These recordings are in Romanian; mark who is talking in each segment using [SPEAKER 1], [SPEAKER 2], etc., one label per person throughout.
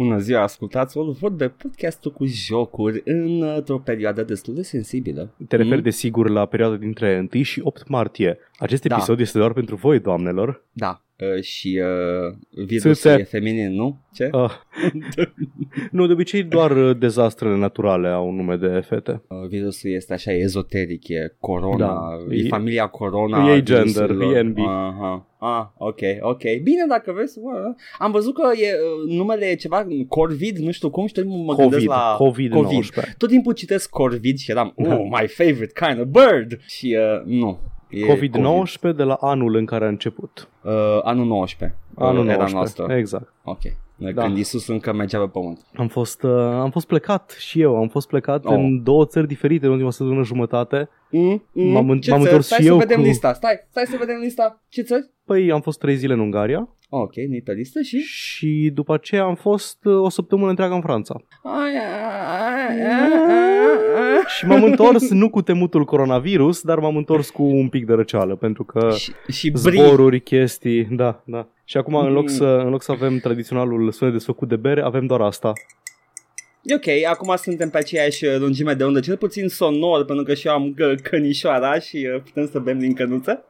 [SPEAKER 1] Bună ziua, ascultați o vorbe podcastul cu jocuri într-o perioadă destul de sensibilă.
[SPEAKER 2] Te referi mm? desigur la perioada dintre 1 și 8 martie. Acest
[SPEAKER 1] Da.
[SPEAKER 2] episod este doar pentru voi, doamnelor.
[SPEAKER 1] Da. Uh, și uh, virusul
[SPEAKER 2] Țâțe.
[SPEAKER 1] e feminin, nu? Ce?
[SPEAKER 2] Uh, nu, de obicei doar uh, dezastrele naturale au un nume de fete.
[SPEAKER 1] Uh, virusul este așa ezoteric, e corona,
[SPEAKER 2] Da.
[SPEAKER 1] e,
[SPEAKER 2] E-
[SPEAKER 1] familia corona.
[SPEAKER 2] e
[SPEAKER 1] a
[SPEAKER 2] gender,
[SPEAKER 1] virusurilor.
[SPEAKER 2] e NB.
[SPEAKER 1] Aha. Ah, ok, ok. Bine dacă vezi. Bă, am văzut că e, uh, numele e ceva Corvid, nu știu cum, și tot timpul mă gândesc
[SPEAKER 2] COVID,
[SPEAKER 1] la
[SPEAKER 2] COVID-19.
[SPEAKER 1] Tot timpul citesc Corvid și eram,
[SPEAKER 2] Da.
[SPEAKER 1] oh, my favorite kind of bird. Și uh, nu. E
[SPEAKER 2] COVID-19 de la anul în care a început.
[SPEAKER 1] Uh, anul 19. uh,
[SPEAKER 2] Anul
[SPEAKER 1] era
[SPEAKER 2] 19,
[SPEAKER 1] noastră.
[SPEAKER 2] exact.
[SPEAKER 1] Ok.
[SPEAKER 2] Da.
[SPEAKER 1] Când Isus încă mergea pe pământ.
[SPEAKER 2] Am fost, uh, am fost plecat și eu, am fost plecat
[SPEAKER 1] Oh.
[SPEAKER 2] în două țări diferite în ultima săptămână jumătate.
[SPEAKER 1] Mm, mm,
[SPEAKER 2] M-am în-
[SPEAKER 1] ce
[SPEAKER 2] m-am
[SPEAKER 1] țări?
[SPEAKER 2] întors
[SPEAKER 1] Stai
[SPEAKER 2] și
[SPEAKER 1] să
[SPEAKER 2] eu
[SPEAKER 1] vedem
[SPEAKER 2] cu-
[SPEAKER 1] lista. Stai, stai să vedem lista. Ce țări?
[SPEAKER 2] Păi am fost trei zile în Ungaria
[SPEAKER 1] Ok, nu pe listă și...
[SPEAKER 2] și după aceea am fost uh, o săptămână întreagă în Franța.
[SPEAKER 1] Ai, ai, ai, ai,
[SPEAKER 2] Și m-am întors nu cu temutul coronavirus, dar m-am întors cu un pic de răceală, pentru că
[SPEAKER 1] ai. Și, și bri.
[SPEAKER 2] zboruri, chestii, da, da. Și acum în loc
[SPEAKER 1] Mm.
[SPEAKER 2] să, în loc să avem tradiționalul sunet desfăcut de bere, avem doar asta.
[SPEAKER 1] E ok, acum suntem pe aceeași uh, lungime de undă, cel puțin sonor, pentru că și eu am uh, cănișoara și uh, putem să bem din cănuță.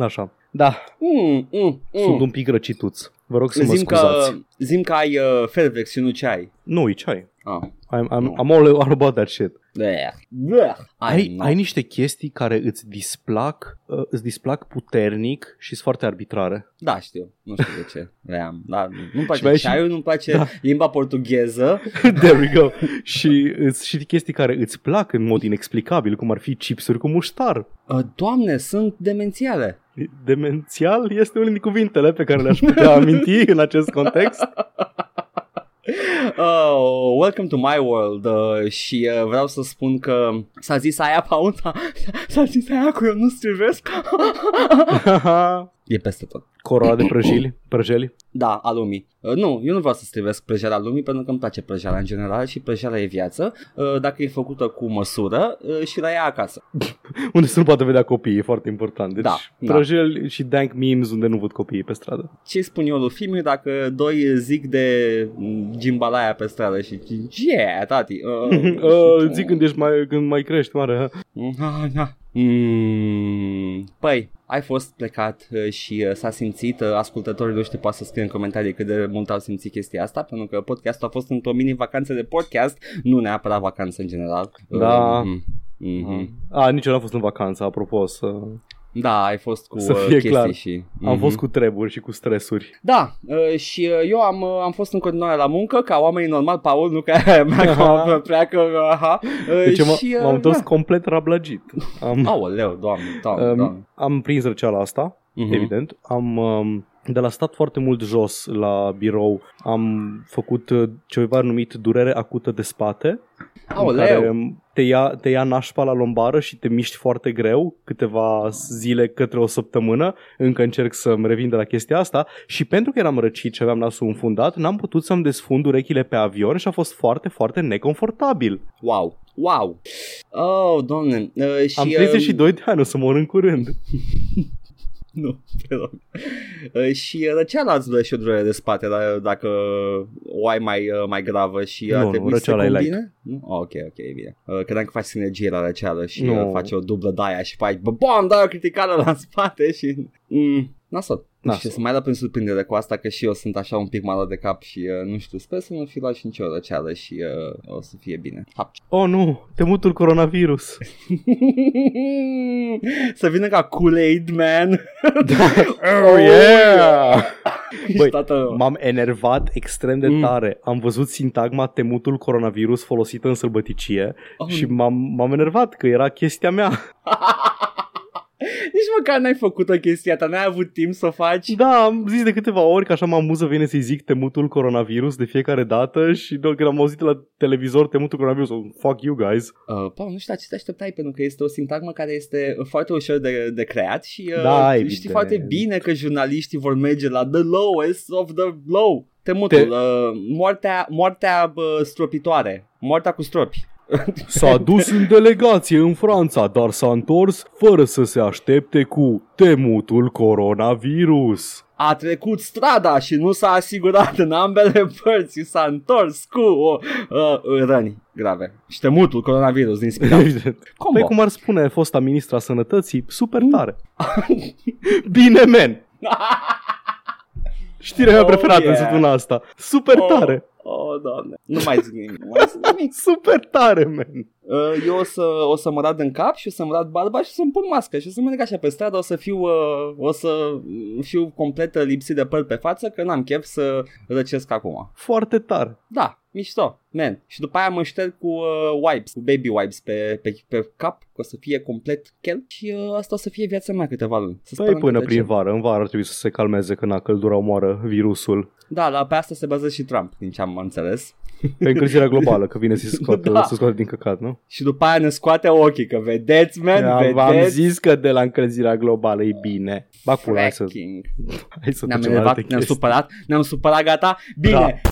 [SPEAKER 2] Așa. Da,
[SPEAKER 1] Mm, mm,
[SPEAKER 2] sunt
[SPEAKER 1] mm.
[SPEAKER 2] un pic răcituț. Vă rog să mă
[SPEAKER 1] Zim că,
[SPEAKER 2] scuzați.
[SPEAKER 1] zim că ai uh, Fervex și nu ceai.
[SPEAKER 2] Nu, e ceai.
[SPEAKER 1] Ah.
[SPEAKER 2] I'm, I'm,
[SPEAKER 1] Nu.
[SPEAKER 2] I'm all, all about that shit.
[SPEAKER 1] Bleh. Bleh.
[SPEAKER 2] Ai,
[SPEAKER 1] nu.
[SPEAKER 2] ai niște chestii care îți displac, uh, îți displac puternic și sunt foarte arbitrare.
[SPEAKER 1] Da, știu. Nu știu de ce le-am. Da, nu-mi place
[SPEAKER 2] mai ai și-
[SPEAKER 1] ceaiul, nu-mi place
[SPEAKER 2] Da.
[SPEAKER 1] limba portugheză.
[SPEAKER 2] There we go. și, îți, și chestii care îți plac în mod inexplicabil, cum ar fi chipsuri cu muștar.
[SPEAKER 1] Uh, Doamne, sunt demențiale.
[SPEAKER 2] Demențial este unul din cuvintele pe care le-aș putea aminti în acest context.
[SPEAKER 1] Oh, welcome to my world uh, și uh, vreau să spun că s-a zis aia paunta, s-a zis aia cu eu nu strivesc. e peste tot.
[SPEAKER 2] Corola de prăjili, prăjeli.
[SPEAKER 1] Da, a lumii. Uh, nu, eu nu vreau să strivesc prăjeala lumii pentru că îmi place prăjeala în general și prăjeala e viață. Uh, dacă e făcută cu măsură uh, și la ea acasă.
[SPEAKER 2] Unde să nu poată vedea copiii, e foarte important. Deci
[SPEAKER 1] Da, da.
[SPEAKER 2] prăjeli și dank memes unde nu văd copiii pe stradă.
[SPEAKER 1] Ce spun eu lui Fimiu dacă doi zic de mm, gimbalaia pe stradă și yeah, tati. Uh,
[SPEAKER 2] uh, zic când, ești mai, când mai crești mare. ha?
[SPEAKER 1] Mm, păi, ai fost plecat uh, și uh, s-a simțit, uh, ascultătorii noștri poate să scrie în comentarii cât de mult au simțit chestia asta, pentru că podcastul a fost într-o mini-vacanță de podcast, nu neapărat vacanță în general.
[SPEAKER 2] Da.
[SPEAKER 1] Uh, mm, mhm.
[SPEAKER 2] A, nici eu n-am fost în vacanță, apropo, să...
[SPEAKER 1] Da, ai fost cu
[SPEAKER 2] Să
[SPEAKER 1] uh,
[SPEAKER 2] fie
[SPEAKER 1] chestii
[SPEAKER 2] clar.
[SPEAKER 1] și...
[SPEAKER 2] Am
[SPEAKER 1] Mhm.
[SPEAKER 2] fost cu treburi și cu stresuri.
[SPEAKER 1] Da, uh, și uh, eu am, uh, am fost în continuare la muncă ca oamenii normal, Paul, nu ca mea
[SPEAKER 2] Aha.
[SPEAKER 1] că pleacă, aha. Uh,
[SPEAKER 2] Deci m-
[SPEAKER 1] și, uh,
[SPEAKER 2] m-am întors
[SPEAKER 1] da.
[SPEAKER 2] complet rablagit. Am,
[SPEAKER 1] Aoleu, doamne, doamne,
[SPEAKER 2] um,
[SPEAKER 1] doamne.
[SPEAKER 2] am prins răceala asta,
[SPEAKER 1] Mhm.
[SPEAKER 2] evident. Am um, de la stat foarte mult jos la birou, am făcut uh, ceva numit durere acută de spate, în
[SPEAKER 1] Aoleu.
[SPEAKER 2] care te ia, te ia nașpa la lombară și te miști foarte greu câteva zile către o săptămână. Încă încerc să-mi revin de la chestia asta și pentru că eram răcit și aveam nasul înfundat, n-am putut să-mi desfund urechile pe avion și a fost foarte, foarte neconfortabil.
[SPEAKER 1] Wow, wow. Oh, doamne. Uh, și,
[SPEAKER 2] Am
[SPEAKER 1] uh,
[SPEAKER 2] 32 de ani, o să mor în curând.
[SPEAKER 1] Nu, te rog. Uh, și uh, cealaltă dă și o durere de spate da, dacă o ai mai, uh, mai gravă și uh,
[SPEAKER 2] Nu,
[SPEAKER 1] te
[SPEAKER 2] nu,
[SPEAKER 1] uiți să
[SPEAKER 2] răceala e light.
[SPEAKER 1] combine? Nu? Oh, ok, ok, e bine. Uh, credeam că faci sinergie la răceală și
[SPEAKER 2] Nu.
[SPEAKER 1] uh, faci o dublă daia și faci bă, bam, da, criticală la spate și... Mm, nasol. Nu știu,
[SPEAKER 2] Nasol.
[SPEAKER 1] să mai dau prin surprindere cu asta că și eu sunt așa un pic mală de cap și uh, nu știu, sper să nu fi luat și nicio răceală și uh, o să fie bine. Hapci.
[SPEAKER 2] Oh nu, temutul coronavirus.
[SPEAKER 1] să vină ca Kool-Aid Man.
[SPEAKER 2] Oh yeah!
[SPEAKER 1] Și
[SPEAKER 2] Băi,
[SPEAKER 1] toată...
[SPEAKER 2] M-am enervat extrem de
[SPEAKER 1] Mm.
[SPEAKER 2] tare. Am văzut sintagma temutul coronavirus folosită în sălbăticie
[SPEAKER 1] Oh,
[SPEAKER 2] și m-am, m-am enervat că era chestia mea.
[SPEAKER 1] Nici măcar n-ai făcut o chestia ta, n-ai avut timp să o faci.
[SPEAKER 2] Da, am zis de câteva ori că așa mă amuză vine să-i zic temutul coronavirus de fiecare dată și doar când am auzit la televizor temutul coronavirus, oh, fuck you guys.
[SPEAKER 1] Uh, Paul, nu știu la ce te așteptai, pentru că este o sintagmă care este foarte ușor de, de creat și uh,
[SPEAKER 2] Da,
[SPEAKER 1] știi
[SPEAKER 2] evident.
[SPEAKER 1] foarte bine că jurnaliștii vor merge la the lowest of the low. Temutul,
[SPEAKER 2] Te-
[SPEAKER 1] uh, moartea, moartea uh, stropitoare, moartea cu stropi.
[SPEAKER 2] S-a dus în delegație în Franța, dar s-a întors fără să se aștepte cu temutul coronavirus.
[SPEAKER 1] a trecut strada și nu s-a asigurat în ambele părți și s-a întors cu uh, uh, răni grave. Și temutul coronavirus din spital.
[SPEAKER 2] Evident.
[SPEAKER 1] Combo.
[SPEAKER 2] Păi cum ar spune fosta ministra sănătății, super tare. Bine, men! Știrea mea
[SPEAKER 1] Oh,
[SPEAKER 2] preferată
[SPEAKER 1] yeah.
[SPEAKER 2] în săptămâna asta. Super tare!
[SPEAKER 1] Oh, doamne. Nu mai zic nimic. Nu mai zic nimic.
[SPEAKER 2] Super tare, man!
[SPEAKER 1] Uh, eu o să, o să mă rad în cap și o să mă rad barba și o să-mi pun mască și o să merg așa pe stradă, o să fiu, uh, o să fiu complet uh, lipsit de păr pe față, că n-am chef să răcesc acum.
[SPEAKER 2] Foarte tare.
[SPEAKER 1] Da, mișto, man. Și după aia mă șterg cu uh, wipes, cu baby wipes pe, pe, pe cap, că o să fie complet chel și uh, asta o să fie viața mea câteva luni. Să
[SPEAKER 2] Păi
[SPEAKER 1] sperăm
[SPEAKER 2] până
[SPEAKER 1] că
[SPEAKER 2] prin
[SPEAKER 1] trece.
[SPEAKER 2] vară. În vară ar trebui să se calmeze că na, căldura omoară virusul.
[SPEAKER 1] Da, la pe asta se bazează și Trump, din ce am înțeles.
[SPEAKER 2] Pe încălzirea globală, că vine să scoate,
[SPEAKER 1] Da.
[SPEAKER 2] să scoate din căcat, nu?
[SPEAKER 1] Și după aia ne scoate ochii, că vedeți, man,
[SPEAKER 2] Am, v-am
[SPEAKER 1] vedeți.
[SPEAKER 2] zis că de la încălzirea globală e bine. Ba pula, hai să,
[SPEAKER 1] Fracking.
[SPEAKER 2] hai să
[SPEAKER 1] Ne-am
[SPEAKER 2] trecem la
[SPEAKER 1] enervat,
[SPEAKER 2] alte
[SPEAKER 1] ne-am
[SPEAKER 2] chestii.
[SPEAKER 1] supărat, ne-am supărat, gata? Bine!
[SPEAKER 2] Da.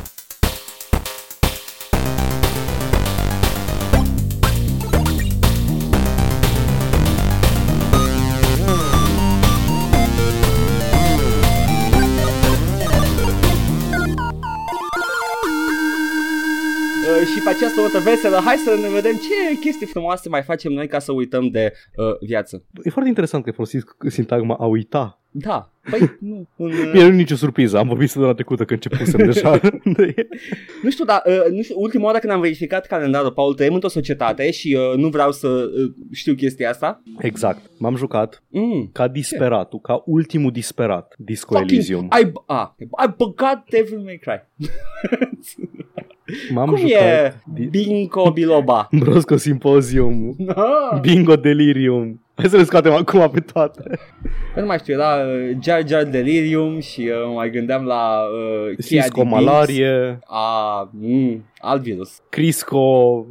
[SPEAKER 1] Veselă, hai să ne vedem ce chestii frumoase mai facem noi ca să uităm de uh, viață.
[SPEAKER 2] E foarte interesant că folosiți sintagma a uita.
[SPEAKER 1] Da, păi nu, în, uh,
[SPEAKER 2] Bine, nu e nicio surpriză, am vorbit săptămâna trecută când începusem deja.
[SPEAKER 1] nu știu, dar uh, nu știu, ultima oară când am verificat calendarul, Paul, trăim într-o societate și uh, nu vreau să uh, știu chestia asta.
[SPEAKER 2] exact, m-am jucat
[SPEAKER 1] Mm.
[SPEAKER 2] ca disperatul, ca ultimul disperat, Disco Elysium.
[SPEAKER 1] ai, a, ai băgat Devil May Cry.
[SPEAKER 2] M-am
[SPEAKER 1] Cum
[SPEAKER 2] jucat
[SPEAKER 1] e
[SPEAKER 2] di-
[SPEAKER 1] Bingo Biloba?
[SPEAKER 2] Brosco Symposium,
[SPEAKER 1] Ah.
[SPEAKER 2] Bingo Delirium. Hai să le scoatem acum pe toate.
[SPEAKER 1] Eu nu mai știu, era uh, Jar Jar Delirium și uh, mai gândeam la uh, Chia
[SPEAKER 2] Cisco
[SPEAKER 1] de Binks.
[SPEAKER 2] Malarie,
[SPEAKER 1] A, mm, alt virus.
[SPEAKER 2] Crisco...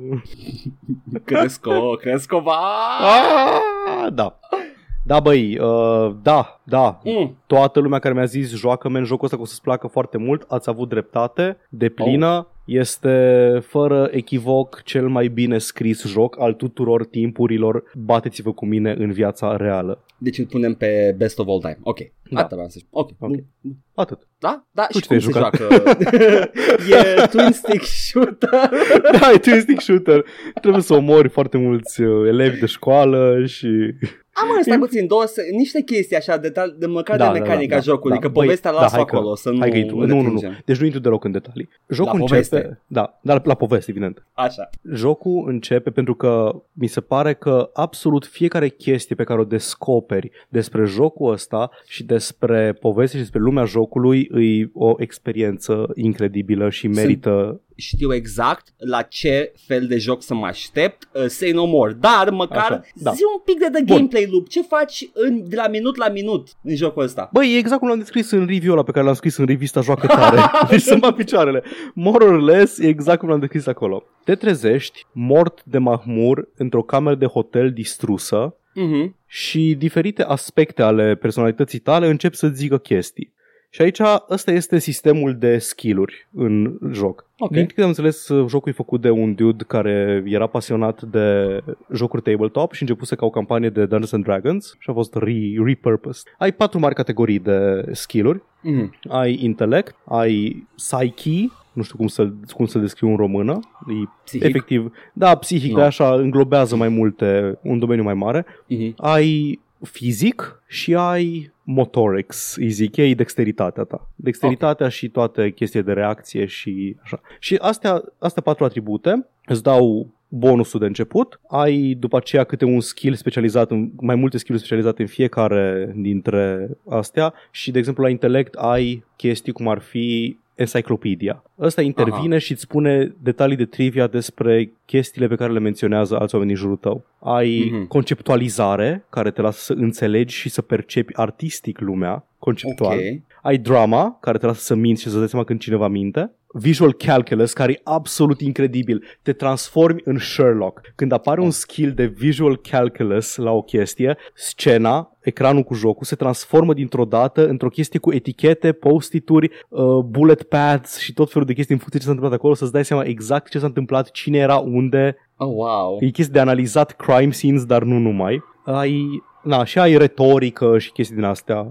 [SPEAKER 1] Cresco, Cresco, va!
[SPEAKER 2] Ah, da. Da, băi, uh, da, da,
[SPEAKER 1] Mm.
[SPEAKER 2] toată lumea care mi-a zis joacă men jocul ăsta că o să-ți placă foarte mult, ați avut dreptate, de plină, oh. Este fără echivoc cel mai bine scris joc al tuturor timpurilor, bateți-vă cu mine în viața reală.
[SPEAKER 1] Deci îl punem pe Best of All Time. Ok.
[SPEAKER 2] Da.
[SPEAKER 1] Atâta vreau să știu. Ok.
[SPEAKER 2] Ok. Atât.
[SPEAKER 1] Da? Da?
[SPEAKER 2] Tu
[SPEAKER 1] și
[SPEAKER 2] ce
[SPEAKER 1] cum
[SPEAKER 2] te-ai
[SPEAKER 1] se
[SPEAKER 2] jucat?
[SPEAKER 1] joacă? e twin stick shooter.
[SPEAKER 2] da, e twin stick shooter. Trebuie să omori foarte mulți uh, elevi de școală și...
[SPEAKER 1] Am mă, stai puțin, două, se- niște chestii așa, de, de măcar de mecanica jocului, că
[SPEAKER 2] Băi,
[SPEAKER 1] povestea
[SPEAKER 2] da,
[SPEAKER 1] las
[SPEAKER 2] hai că-
[SPEAKER 1] acolo, să nu
[SPEAKER 2] Hai că intru. Nu, nu, nu.
[SPEAKER 1] retragem.
[SPEAKER 2] Deci nu intru deloc în detalii. Jocul
[SPEAKER 1] La
[SPEAKER 2] începe...
[SPEAKER 1] poveste.
[SPEAKER 2] Da, dar la poveste, evident.
[SPEAKER 1] Așa.
[SPEAKER 2] Jocul începe pentru că mi se pare că absolut fiecare chestie pe care o descoperi despre jocul ăsta și despre poveste și despre lumea jocului e o experiență incredibilă și merită...
[SPEAKER 1] Știu exact la ce fel de joc să mă aștept, uh, say no more, dar măcar
[SPEAKER 2] Așa, da.
[SPEAKER 1] zi un pic de the
[SPEAKER 2] Bun.
[SPEAKER 1] gameplay loop, ce faci în, de la minut la minut în jocul ăsta?
[SPEAKER 2] Băi, e exact cum l-am descris în review ăla pe care l-am scris în revista Joacă Tare. deci să-mi bat picioarele. More or less, e exact cum l-am descris acolo. Te trezești mort de mahmur într-o cameră de hotel distrusă
[SPEAKER 1] Mhm.
[SPEAKER 2] și diferite aspecte ale personalității tale încep să zică chestii. Și aici ăsta este sistemul de skill-uri în joc.
[SPEAKER 1] Ok.
[SPEAKER 2] Din câte am înțeles, jocul e făcut de un dude care era pasionat de jocuri tabletop și începuse ca o campanie de Dungeons and Dragons și a fost re- repurposed. Ai patru mari categorii de skill-uri.
[SPEAKER 1] Mhm.
[SPEAKER 2] Ai intellect, ai psyche, nu știu cum să cum să descriu în română. E
[SPEAKER 1] Psihic.
[SPEAKER 2] efectiv, da, psihic,
[SPEAKER 1] Nu.
[SPEAKER 2] no. așa înglobează mai multe, un domeniu mai mare
[SPEAKER 1] Mhm.
[SPEAKER 2] ai fizic și ai motorics, îi zic ei, dexteritatea ta. Dexteritatea okay. și toate chestii de reacție și așa. Și astea, astea patru atribute îți dau bonusul de început, ai după aceea câte un skill specializat, în, mai multe skill specializate în fiecare dintre astea și, de exemplu, la intelect ai chestii cum ar fi Encyclopedia. Ăsta intervine Aha. și îți spune detalii de trivia despre chestiile pe care le menționează alți oameni din jurul tău. Ai
[SPEAKER 1] Mhm.
[SPEAKER 2] mm-hmm. conceptualizare, care te lasă să înțelegi și să percepi artistic lumea, conceptual.
[SPEAKER 1] Ok.
[SPEAKER 2] Ai drama, care te lasă să minți și să dai seama când cineva minte. Visual Calculus, care e absolut incredibil. Te transformi în Sherlock. Când apare un skill de Visual Calculus la o chestie, scena, ecranul cu jocul, se transformă dintr-o dată într-o chestie cu etichete, post-it-uri, uh, bullet pads și tot felul de chestii în funcție ce s-a întâmplat acolo, să-ți dai seama exact ce s-a întâmplat, cine era unde.
[SPEAKER 1] Oh, wow.
[SPEAKER 2] E chestie de analizat crime scenes, dar nu numai. Ai na, și ai retorică și chestii din astea,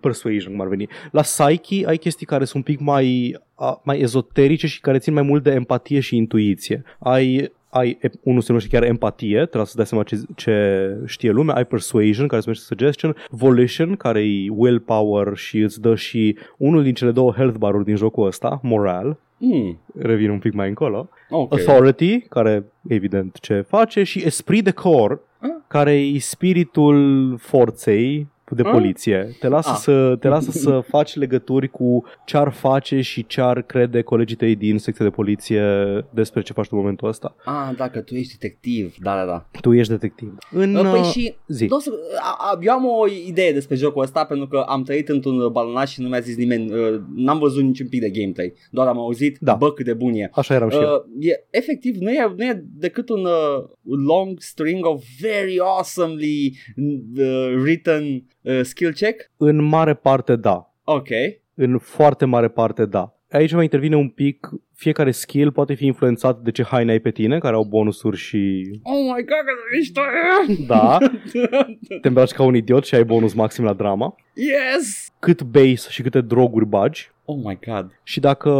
[SPEAKER 2] persuasion cum ar veni. La Psyche ai chestii care sunt un pic mai, a, mai ezoterice și care țin mai mult de empatie și intuiție. Ai ai, unul se numește chiar empatie, trebuie să dai seama ce, ce știe lumea, ai persuasion, care se numește suggestion, volition, care e willpower și îți dă și unul din cele două health bar-uri din jocul ăsta, moral,
[SPEAKER 1] Mm.
[SPEAKER 2] revin un pic mai încolo,
[SPEAKER 1] Okay.
[SPEAKER 2] authority, care evident ce face, și esprit de corps,
[SPEAKER 1] Ah.
[SPEAKER 2] care e spiritul forței de
[SPEAKER 1] Ah.
[SPEAKER 2] poliție. Te lasă,
[SPEAKER 1] Ah.
[SPEAKER 2] să, te lasă să faci legături cu ce ar face și ce ar crede colegii tăi din secția de poliție despre ce faci tu în momentul ăsta.
[SPEAKER 1] Ah, dacă tu ești detectiv, da, da, da.
[SPEAKER 2] Tu ești detectiv. În,
[SPEAKER 1] Păi
[SPEAKER 2] uh,
[SPEAKER 1] și
[SPEAKER 2] zi.
[SPEAKER 1] N-o să, a, a, eu am o idee despre jocul ăsta pentru că am trăit într-un balonaj și nu mi-a zis nimeni, uh, n-am văzut niciun pic de gameplay, doar am auzit,
[SPEAKER 2] Da.
[SPEAKER 1] bă cât de bun e.
[SPEAKER 2] Așa eram și eu.
[SPEAKER 1] Uh, e, efectiv, nu e, nu e decât un uh, long string of very awesomely uh, written uh, skill check.
[SPEAKER 2] În mare parte da.
[SPEAKER 1] Ok.
[SPEAKER 2] În foarte mare parte da. Aici mai intervine un pic, fiecare skill poate fi influențat de ce haine ai pe tine, care au bonusuri și...
[SPEAKER 1] Oh my god, cât de mișto e!
[SPEAKER 2] Da, te îmbraci ca un idiot și ai bonus maxim la drama.
[SPEAKER 1] yes!
[SPEAKER 2] Cât base și câte droguri bagi.
[SPEAKER 1] Oh my god.
[SPEAKER 2] Și dacă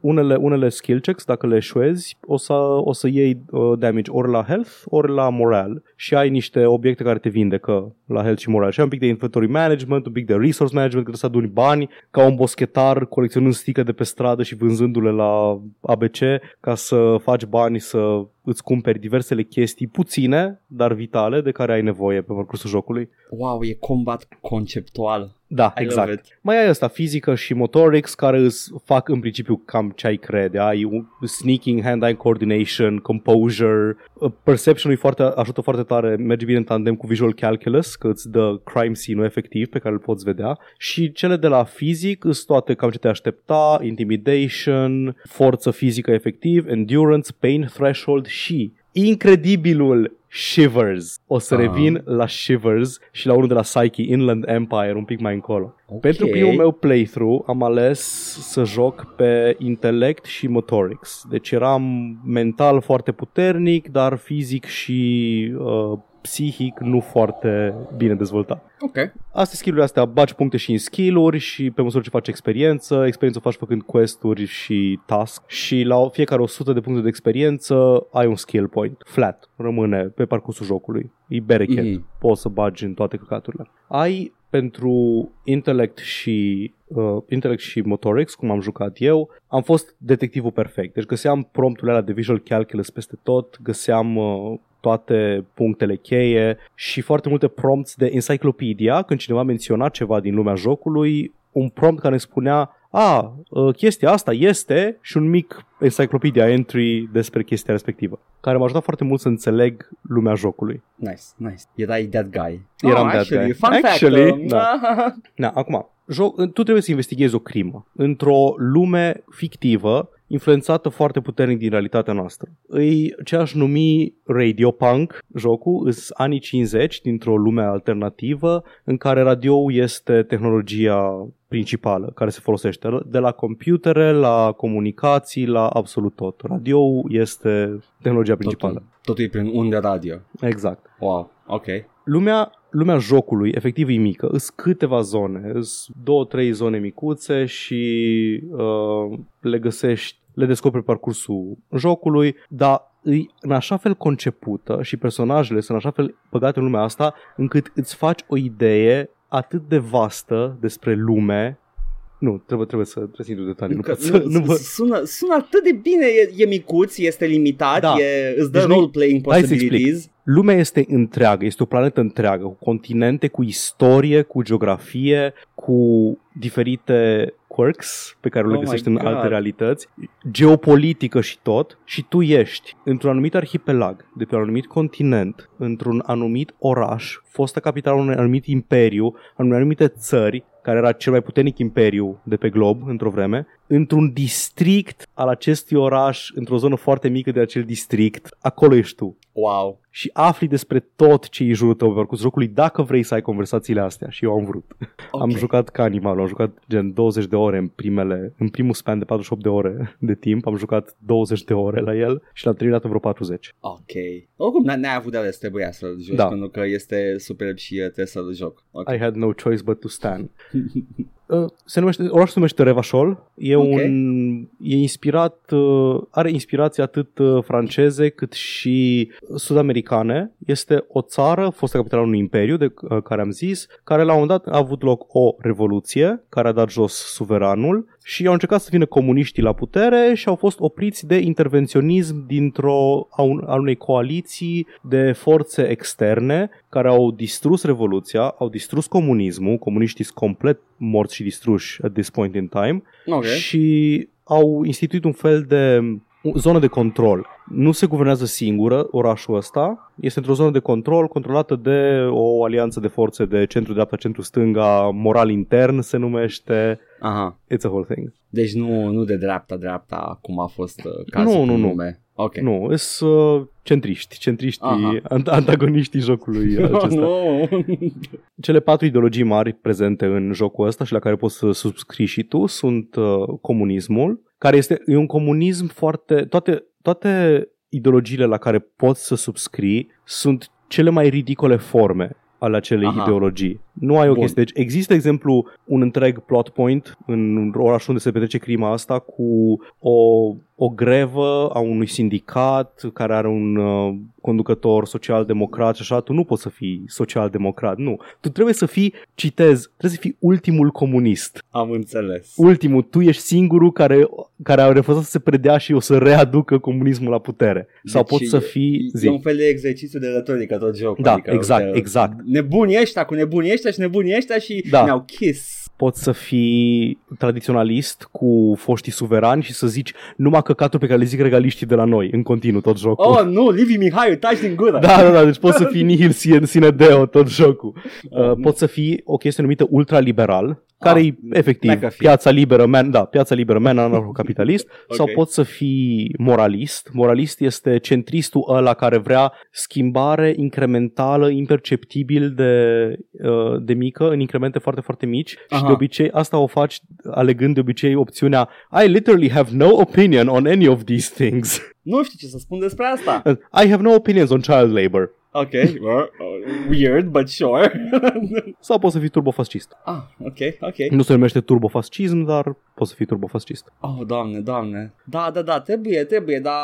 [SPEAKER 2] unele, unele skill checks, dacă le eșuezi, o să, o să iei uh, damage ori la health, ori la moral. Și ai niște obiecte care te vindecă la health și moral. Și ai un pic de inventory management, un pic de resource management, că trebuie să aduni bani, ca un boschetar colecționând sticle de pe stradă și vânzându-le la ABC, ca să faci bani să îți cumperi diversele chestii puține, dar vitale, de care ai nevoie pe parcursul jocului.
[SPEAKER 1] Wow, e combat conceptual.
[SPEAKER 2] Da,
[SPEAKER 1] I
[SPEAKER 2] exact.
[SPEAKER 1] love it.
[SPEAKER 2] Mai ai asta, fizică și motorics, care îți fac în principiu cam ce ai crede. Ai un sneaking, hand-eye coordination, composure, uh, perception foarte, ajută foarte tare, merge bine în tandem cu visual calculus, că îți dă crime scene-ul efectiv pe care îl poți vedea. Și cele de la fizic sunt toate cam ce te aștepta, intimidation, forță fizică efectiv, endurance, pain threshold și incredibilul Shivers. O să
[SPEAKER 1] Ah.
[SPEAKER 2] revin la Shivers și la unul de la Psyche, Inland Empire, un pic mai încolo.
[SPEAKER 1] Ok.
[SPEAKER 2] Pentru primul meu playthrough am ales să joc pe intellect și motorics. Deci eram mental foarte puternic, dar fizic și uh, psihic nu foarte bine dezvoltat.
[SPEAKER 1] Ok.
[SPEAKER 2] Astea skill-urile astea, bagi puncte și în skill-uri și pe măsură ce faci experiență, experiență o faci făcând quest-uri și task și la fiecare 100 de puncte de experiență ai un skill point, flat, rămâne pe parcursul jocului. E berechet,
[SPEAKER 1] Mhm.
[SPEAKER 2] mm-hmm. poți să bagi în toate căcaturile. Ai pentru intellect și uh, intellect și motorics, cum am jucat eu, am fost detectivul perfect. Deci găseam prompturile alea de visual calculus peste tot, găseam uh, toate punctele cheie și foarte multe prompts de encyclopedia când cineva menționa ceva din lumea jocului, un prompt care spunea a, uh, chestia asta este și un mic encyclopedia entry despre chestia respectivă, care m-a ajutat foarte mult să înțeleg lumea jocului.
[SPEAKER 1] Nice, nice. Erai that guy.
[SPEAKER 2] Eram
[SPEAKER 1] oh,
[SPEAKER 2] that
[SPEAKER 1] actually,
[SPEAKER 2] guy.
[SPEAKER 1] Fun
[SPEAKER 2] Actually,
[SPEAKER 1] fact. uh,
[SPEAKER 2] da. Na, acum, joc, tu trebuie să investighezi o crimă într-o lume fictivă influențată foarte puternic din realitatea noastră. Îi ce aș numi radiopunk jocul, îs anii 50 dintr-o lume alternativă în care radioul este tehnologia principală care se folosește de la computere, la comunicații, la absolut tot. Radioul este tehnologia principală.
[SPEAKER 1] Totul, totul e prin unde radio.
[SPEAKER 2] Exact.
[SPEAKER 1] Wow, ok.
[SPEAKER 2] Lumea, lumea jocului efectiv e mică, îs câteva zone, îs două, trei zone micuțe și uh, le găsești, le descoperi pe parcursul jocului, dar e în așa fel concepută și personajele sunt în așa fel băgate în lumea asta încât îți faci o idee atât de vastă despre lume nu, trebuie, trebuie să trebuie să intru în detalii. Nu
[SPEAKER 1] Că,
[SPEAKER 2] pot să,
[SPEAKER 1] nu,
[SPEAKER 2] nu vă...
[SPEAKER 1] sună, sună atât de bine, e, e micuț, este limitat,
[SPEAKER 2] Da.
[SPEAKER 1] e, îți dă
[SPEAKER 2] Deci nu-
[SPEAKER 1] role-playing
[SPEAKER 2] Hai să
[SPEAKER 1] possibilities.
[SPEAKER 2] Lumea este întreagă, este o planetă întreagă, cu continente, cu istorie, cu geografie, cu diferite quirks pe care le
[SPEAKER 1] Oh my
[SPEAKER 2] găsești în
[SPEAKER 1] God.
[SPEAKER 2] alte realități, geopolitică și tot, și tu ești într-un anumit arhipelag, de pe un anumit continent, într-un anumit oraș, fostă capitală unui anumit imperiu, în anumite țări, care era cel mai puternic imperiu de pe glob într-o vreme, într-un district al acestui oraș, într-o zonă foarte mică de acel district, acolo ești tu.
[SPEAKER 1] Wow.
[SPEAKER 2] și afli despre tot ce e în jurul tău pe parcursul jocului dacă vrei să ai conversațiile astea și eu am vrut.
[SPEAKER 1] Ok.
[SPEAKER 2] Am jucat ca animal, am jucat gen 20 de ore în primele, în primul span de 48 de ore de timp, am jucat 20 de ore la el și l-am terminat în vreo 40.
[SPEAKER 1] Ok. Oricum, n- n-ai avut de ales, trebuia să-l joci,
[SPEAKER 2] Da.
[SPEAKER 1] pentru că este superb și uh, trebuie să-l joc. Ok.
[SPEAKER 2] I had no choice but to stand. Uh, se numește, orașul se numește Revachol. E
[SPEAKER 1] Ok.
[SPEAKER 2] un e inspirat uh, are inspirații atât uh, franceze cât și sud-americane. Este o țară, fostă capitală unui imperiu de uh, care am zis, care la un moment dat a avut loc o revoluție care a dat jos suveranul și au încercat să vină comuniștii la putere și au fost opriți de intervenționism dintr-o a, un, a unei coaliții de forțe externe care au distrus revoluția, au distrus comunismul, comuniștii sunt complet morți și distruși at this point in time
[SPEAKER 1] Ok.
[SPEAKER 2] și au instituit un fel de zonă de control. Nu se guvernează singură orașul ăsta, este într-o zonă de control controlată de o alianță de forțe de centru-dreapta, centru-stânga, moral intern se numește.
[SPEAKER 1] Aha.
[SPEAKER 2] It's a whole thing.
[SPEAKER 1] Deci nu, nu de dreapta-dreapta, cum a fost uh, cazul
[SPEAKER 2] Nu,
[SPEAKER 1] cu
[SPEAKER 2] nu, nu.
[SPEAKER 1] nume. Ok.
[SPEAKER 2] Nu, sunt uh, centriști, centriștii,
[SPEAKER 1] Aha.
[SPEAKER 2] ant- antagoniștii jocului acesta.
[SPEAKER 1] nu.
[SPEAKER 2] Cele patru ideologii mari prezente în jocul ăsta și la care poți să subscrii și tu sunt uh, comunismul, care este e un comunism foarte... Toate, toate ideologiile la care poți să subscrii sunt cele mai ridicole forme ale acelei
[SPEAKER 1] Aha.
[SPEAKER 2] ideologii. Nu ai o
[SPEAKER 1] Bun.
[SPEAKER 2] chestie. Deci există, de exemplu, un întreg plot point în orașul unde se petrece crima asta cu o, o grevă a unui sindicat care are un uh, conducător social-democrat și așa. Tu nu poți să fii social-democrat, nu. Tu trebuie să fii, citez, trebuie să fii ultimul comunist.
[SPEAKER 1] Am înțeles.
[SPEAKER 2] Ultimul, tu ești singurul care, care a refuzat să se predea și o să readucă comunismul la putere. Sau
[SPEAKER 1] Deci
[SPEAKER 2] poți să fii...
[SPEAKER 1] E un fel de exercițiu de retorică tot jocul.
[SPEAKER 2] Da,
[SPEAKER 1] adică,
[SPEAKER 2] exact,
[SPEAKER 1] uite,
[SPEAKER 2] exact.
[SPEAKER 1] Nebunii ăștia cu nebunii ăștia și nebunii ăștia și
[SPEAKER 2] Da.
[SPEAKER 1] ne-au kiss.
[SPEAKER 2] Poți să fii tradiționalist cu foștii suverani și să zici numai căcatul pe care le zic regaliștii de la noi în continuu tot jocul.
[SPEAKER 1] Oh, nu, Livi Mihai, taci din gură.
[SPEAKER 2] Da, da, da, deci poți să fii nihil sine sine deo tot jocul. Uh,
[SPEAKER 1] Oh,
[SPEAKER 2] poți să fii o chestie numită ultraliberal, care
[SPEAKER 1] Ah,
[SPEAKER 2] e efectiv
[SPEAKER 1] McAfee.
[SPEAKER 2] piața liberă, man, da, piața liberă, man anarhocapitalist,
[SPEAKER 1] Ok.
[SPEAKER 2] sau poți să fii moralist. Moralist este centristul ăla care vrea schimbare incrementală, imperceptibil de, uh, de mică, în incremente foarte, foarte mici și
[SPEAKER 1] Aha.
[SPEAKER 2] De obicei asta o faci alegând de obicei opțiunea I literally have no opinion on any of these things.
[SPEAKER 1] Nu știu ce să spun despre asta.
[SPEAKER 2] I have no opinions on child labor.
[SPEAKER 1] Ok, well, weird, but sure.
[SPEAKER 2] Sau poți să fii turbofascist.
[SPEAKER 1] ah, ok, ok.
[SPEAKER 2] Nu se numește turbofascism, dar poți să fii turbofascist.
[SPEAKER 1] Oh, doamne, doamne. Da, da, da, trebuie, trebuie, dar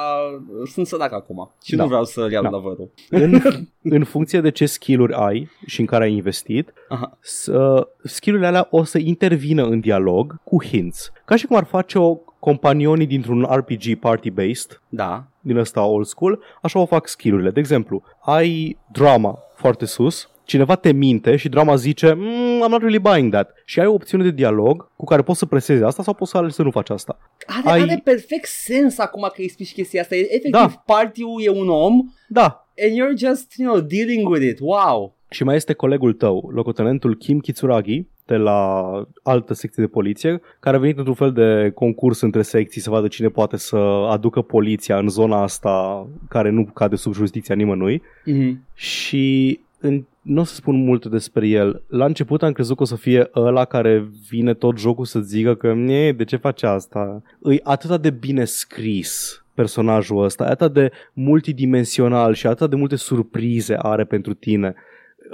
[SPEAKER 1] sunt sărac acum. Și
[SPEAKER 2] Da.
[SPEAKER 1] nu vreau să iau
[SPEAKER 2] Da.
[SPEAKER 1] la vărul.
[SPEAKER 2] În, în funcție de ce skill-uri ai și în care ai investit,
[SPEAKER 1] Aha.
[SPEAKER 2] să, skill-urile alea o să intervină în dialog cu hints. Ca și cum ar face o companionii dintr-un RPG party-based,
[SPEAKER 1] Da.
[SPEAKER 2] Din ăsta old school, așa o fac skill-urile. De exemplu, ai drama foarte sus, cineva te minte și drama zice mm, I'm not really buying that și ai o opțiune de dialog cu care poți să presezi asta sau poți să alegi să nu faci asta.
[SPEAKER 1] Are,
[SPEAKER 2] Ai-
[SPEAKER 1] are perfect sens acum că îi spui și chestia asta. E- Efectiv,
[SPEAKER 2] Da.
[SPEAKER 1] party-ul e un om
[SPEAKER 2] Da,
[SPEAKER 1] and you're just, you know, dealing with it. Wow.
[SPEAKER 2] Și mai este colegul tău, locotenentul Kim Kitsuragi, de la altă secție de poliție, care a venit într-un fel de concurs între secții să vadă cine poate să aducă poliția în zona asta care nu cade sub jurisdicția nimănui.
[SPEAKER 1] Mm-hmm.
[SPEAKER 2] Și în, nu o să spun multe despre el. La început am crezut că o să fie ăla care vine tot jocul să zică că "Nie, de ce face asta? Îi atât de bine scris personajul ăsta, atât de multidimensional și atât de multe surprize are pentru tine.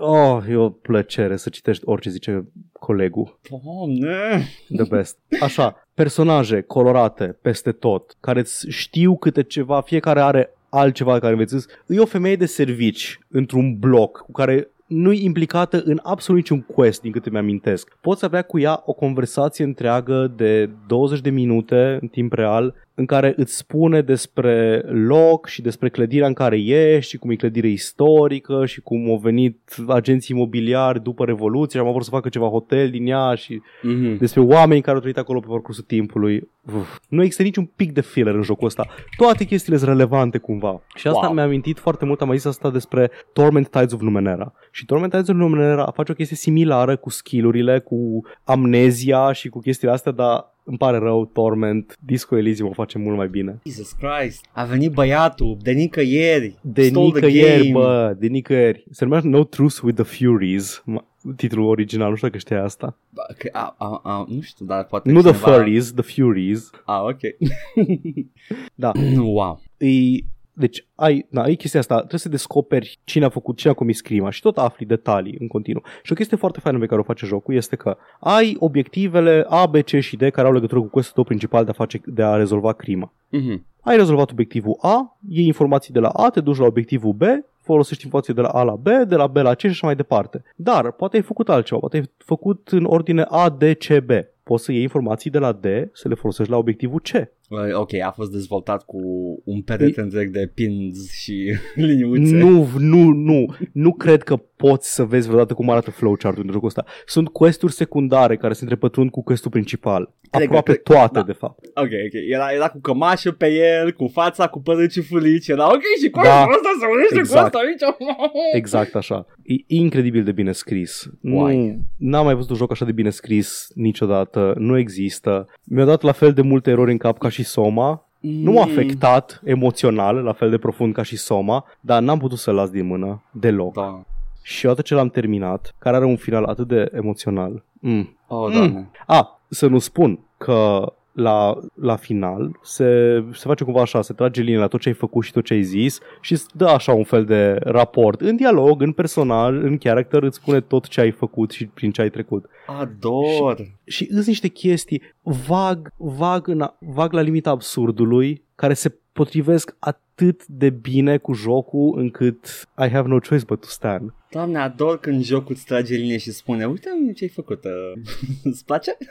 [SPEAKER 2] Oh, e o plăcere să citești orice zice colegul.
[SPEAKER 1] Doamne.
[SPEAKER 2] The best. Așa, personaje colorate peste tot, care îți știu câte ceva, fiecare are altceva care înveți. E o femeie de servici într-un bloc cu care nu-i implicată în absolut niciun quest, din câte mi-amintesc. Poți avea cu ea o conversație întreagă de 20 de minute în timp real în care îți spune despre loc și despre clădirea în care ești și cum e clădire istorică și cum au venit agenții imobiliari după Revoluție și am vrut să facă ceva hotel din ea și
[SPEAKER 1] Mm-hmm.
[SPEAKER 2] despre oameni care au trăit acolo pe parcursul timpului. Uf. Nu există niciun pic de filler în jocul ăsta. Toate chestiile sunt relevante cumva. Și asta
[SPEAKER 1] Wow.
[SPEAKER 2] mi-a amintit foarte mult, am mai zis asta despre Torment Tides of Numenera. Și Torment Tides of Numenera face o chestie similară cu skillurile, cu amnezia și cu chestiile astea, dar îmi pare rău, Torment, Disco Elysium o face mult mai bine.
[SPEAKER 1] Jesus Christ. A venit băiatul de nicăieri.
[SPEAKER 2] De
[SPEAKER 1] Stole the
[SPEAKER 2] nicăieri,
[SPEAKER 1] game.
[SPEAKER 2] bă, de nicăieri. Se numește No Truce with the Furies, ma- titlul original, nu știu dacă știi asta.
[SPEAKER 1] Ba, că, a, a, a, nu știu, dar poate
[SPEAKER 2] Nu The
[SPEAKER 1] cineva...
[SPEAKER 2] Furries, The Furies.
[SPEAKER 1] A, ok.
[SPEAKER 2] Da.
[SPEAKER 1] wow.
[SPEAKER 2] Îi, deci ai, da, ai chestia asta, trebuie să descoperi cine a făcut, cine a comis crima și tot afli detalii în continuu. Și o chestie foarte faină pe care o face jocul este că ai obiectivele A, B, C și D care au legătură cu questul tău principal de a, face, de a rezolva crima.
[SPEAKER 1] Mhm.
[SPEAKER 2] Ai rezolvat obiectivul A, iei informații de la A, te duci la obiectivul B, folosești informații de la A la B, de la B la C și așa mai departe. Dar poate ai făcut altceva, poate ai făcut în ordine A, D, C, B. Poți să iei informații de la D, să le folosești la obiectivul C.
[SPEAKER 1] Uh, Ok, a fost dezvoltat cu un perete întreg de pins și liniuțe.
[SPEAKER 2] Nu, nu, nu. Nu cred că poți să vezi vreodată cum arată flowchart-ul în jocul ăsta. Sunt questuri secundare care se întrepătrund cu questul principal.
[SPEAKER 1] Cred că-
[SPEAKER 2] Aproape
[SPEAKER 1] cred-
[SPEAKER 2] toate,
[SPEAKER 1] da.
[SPEAKER 2] de fapt.
[SPEAKER 1] Ok, ok. Era, era cu cămașă pe el, cu fața, cu părul ciufulici. Era ok și cu
[SPEAKER 2] Da,
[SPEAKER 1] asta se unește
[SPEAKER 2] exact.
[SPEAKER 1] cu asta aici.
[SPEAKER 2] Exact așa. E incredibil de bine scris. Nu,
[SPEAKER 1] Uai.
[SPEAKER 2] n-am mai văzut un joc așa de bine scris niciodată. Nu există. Mi-a dat la fel de multe erori în cap ca și Soma. Nu m-a
[SPEAKER 1] Mm.
[SPEAKER 2] afectat emoțional la fel de profund ca și Soma, dar n-am putut să-l las din mână deloc.
[SPEAKER 1] Da.
[SPEAKER 2] Și odată ce l-am terminat, care are un final atât de emoțional, mm,
[SPEAKER 1] Oh, doamne.
[SPEAKER 2] A, să nu spun că la, la final se, se face cumva așa, se trage linie la tot ce ai făcut și tot ce ai zis și îți dă așa un fel de raport în dialog, în personaj, în character, îți spune tot ce ai făcut și prin ce ai trecut.
[SPEAKER 1] Ador.
[SPEAKER 2] Și îți niște chestii vag, vag, în, a- vag la limita absurdului, care se potrivesc atât de bine cu jocul încât I have no choice but to stand.
[SPEAKER 1] Doamne, ador când jocul îți trage linie și spune Uite ce ai făcut, uh, îți place?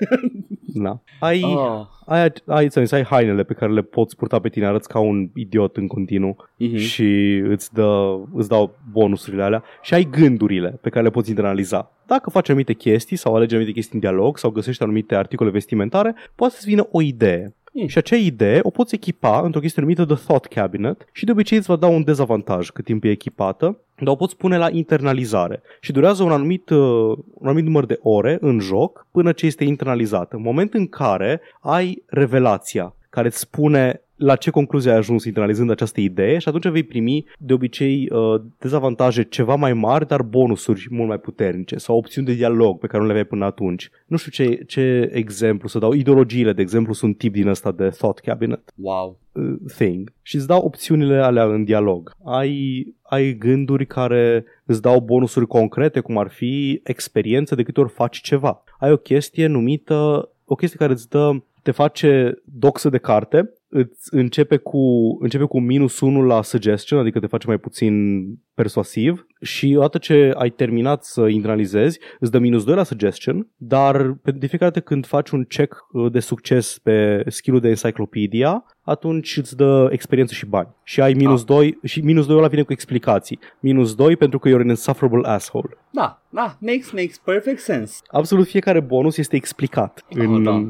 [SPEAKER 2] Da. Ai,
[SPEAKER 1] Oh.
[SPEAKER 2] ai, ai, ai, ai hainele pe care le poți purta pe tine, arăți ca un idiot în continuu
[SPEAKER 1] Mhm.
[SPEAKER 2] și îți, dă, îți dau bonusurile alea și ai gândurile pe care le poți internaliza. Dacă faci anumite chestii sau alegi anumite chestii în dialog sau găsești anumite articole vestimentare, poate să-ți vină o idee.
[SPEAKER 1] Mm.
[SPEAKER 2] Și acea idee o poți echipa într-o chestie numită The Thought Cabinet și de obicei îți va da un dezavantaj cât timp e echipată, dar o poți pune la internalizare și durează un anumit, uh, un anumit număr de ore în joc până ce este internalizată. În momentul în care ai revelația care îți spune la ce concluzie ai ajuns internalizând această idee și atunci vei primi de obicei uh, dezavantaje ceva mai mari, dar bonusuri mult mai puternice sau opțiuni de dialog pe care nu le aveai până atunci. Nu știu ce, ce exemplu să dau. Ideologiile, de exemplu, sunt tip din ăsta de thought cabinet
[SPEAKER 1] Wow.
[SPEAKER 2] uh, thing și îți dau opțiunile alea în dialog. Ai, ai gânduri care îți dau bonusuri concrete, cum ar fi experiență de câte ori faci ceva. Ai o chestie numită, o chestie care îți dă, te face doxă de carte, îți începe cu, începe cu minus 1 la suggestion, adică te face mai puțin persuasiv și odată ce ai terminat să internalizezi, îți dă minus 2 la suggestion, dar pe de fiecare dată când faci un check uh, de succes pe skill-ul de encyclopedia, atunci îți dă experiență și bani. Și ai minus
[SPEAKER 1] Ah.
[SPEAKER 2] 2 și minus 2 ăla vine cu explicații. Minus 2 pentru că you're an insufferable asshole.
[SPEAKER 1] Da, da, makes, makes perfect sense.
[SPEAKER 2] Absolut fiecare bonus este explicat
[SPEAKER 1] Ah,
[SPEAKER 2] în,
[SPEAKER 1] da.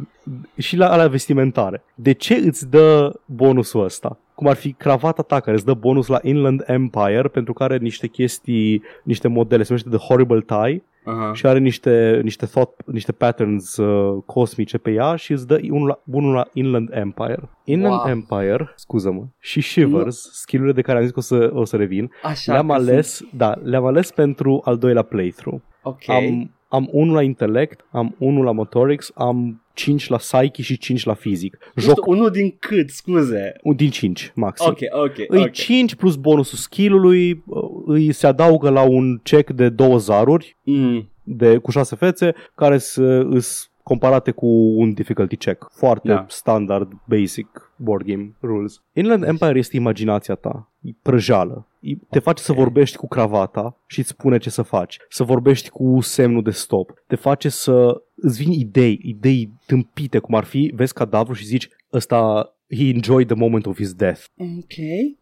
[SPEAKER 2] și la alea vestimentare. De ce îți dă bonusul ăsta? Cum ar fi cravata ta care îți dă bonus la Inland Empire pentru că are niște chestii, niște modele, se numește The Horrible Tie
[SPEAKER 1] Uh-huh.
[SPEAKER 2] și are niște, niște thought, niște patterns uh, cosmice pe ea și îți dă unul la, unul la Inland Empire. Inland
[SPEAKER 1] Wow.
[SPEAKER 2] Empire, scuză-mă, și Shivers, skill-urile de care am zis că o să, o să revin,
[SPEAKER 1] Așa
[SPEAKER 2] le-am
[SPEAKER 1] că
[SPEAKER 2] ales, da, le-am ales pentru al doilea playthrough.
[SPEAKER 1] Sunt... Ok.
[SPEAKER 2] Am, am unul la intellect, am unul la motorics, am 5 la psyche și 5 la fizic.
[SPEAKER 1] Nu
[SPEAKER 2] Joc
[SPEAKER 1] știu, unul din cât, scuze.
[SPEAKER 2] un din 5 maxim.
[SPEAKER 1] Ok, ok,
[SPEAKER 2] Îi
[SPEAKER 1] ok.
[SPEAKER 2] 5 plus bonusul skill-ului, uh, îi se adaugă la un check de două zaruri
[SPEAKER 1] Mm.
[SPEAKER 2] de, cu 6 fețe care sunt comparate cu un difficulty check. Foarte
[SPEAKER 1] Da.
[SPEAKER 2] standard, basic board game rules. Inland Empire este imaginația ta, e prăjală. E- Te face să vorbești cu cravata și îți spune ce să faci. Să vorbești cu semnul de stop. Te face să îți vin idei, idei tâmpite, cum ar fi, vezi cadavru și zici, ăsta, he enjoyed the moment of his death.
[SPEAKER 1] Ok.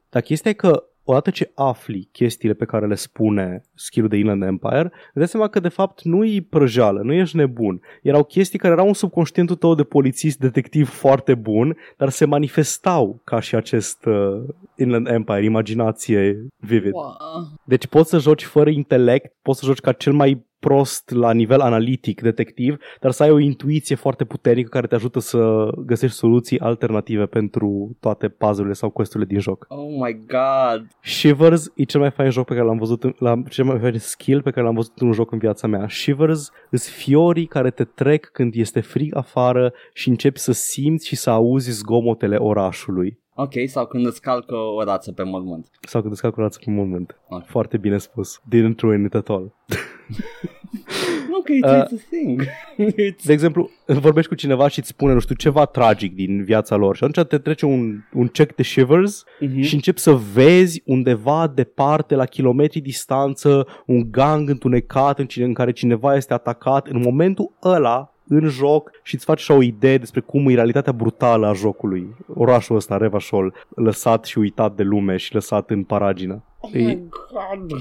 [SPEAKER 2] Dar chestia e că odată ce afli chestiile pe care le spune skill-ul de Inland Empire, îți dai seama că de fapt nu e prăjală, nu ești nebun. Erau chestii care erau în subconștientul tău de polițist, detectiv foarte bun, dar se manifestau ca și acest uh, Inland Empire, imaginație vivid.
[SPEAKER 1] Wow.
[SPEAKER 2] Deci poți să joci fără intelect, poți să joci ca cel mai prost la nivel analitic, detectiv, dar să ai o intuiție foarte puternică care te ajută să găsești soluții alternative pentru toate puzzle-urile sau questurile din joc.
[SPEAKER 1] Oh my god.
[SPEAKER 2] Shivers e cel mai fain joc pe care l-am văzut, în- la, cel mai fain skill pe care l-am văzut în un joc în viața mea. Shivers îs fiorii care te trec când este frig afară și începi să simți și să auzi zgomotele orașului.
[SPEAKER 1] Ok, sau când îți calcă o rață pe mormânt.
[SPEAKER 2] Sau când îți calculați pe moment.
[SPEAKER 1] Ok.
[SPEAKER 2] Foarte bine spus. Didn't ruin it at all.
[SPEAKER 1] Nu că it's,
[SPEAKER 2] Uh,
[SPEAKER 1] it's a thing. it's...
[SPEAKER 2] De exemplu, vorbești cu cineva și îți spune, nu știu, ceva tragic din viața lor și atunci te trece un, un check de shivers
[SPEAKER 1] Mhm.
[SPEAKER 2] și începi să vezi undeva departe, la kilometri distanță, un gang întunecat în, cine, în care cineva este atacat. În momentul ăla, în joc și îți faci așa o idee despre cum e realitatea brutală a jocului. Orașul ăsta, Revachol, lăsat și uitat de lume și lăsat în paragină.
[SPEAKER 1] Oh
[SPEAKER 2] E-
[SPEAKER 1] my god.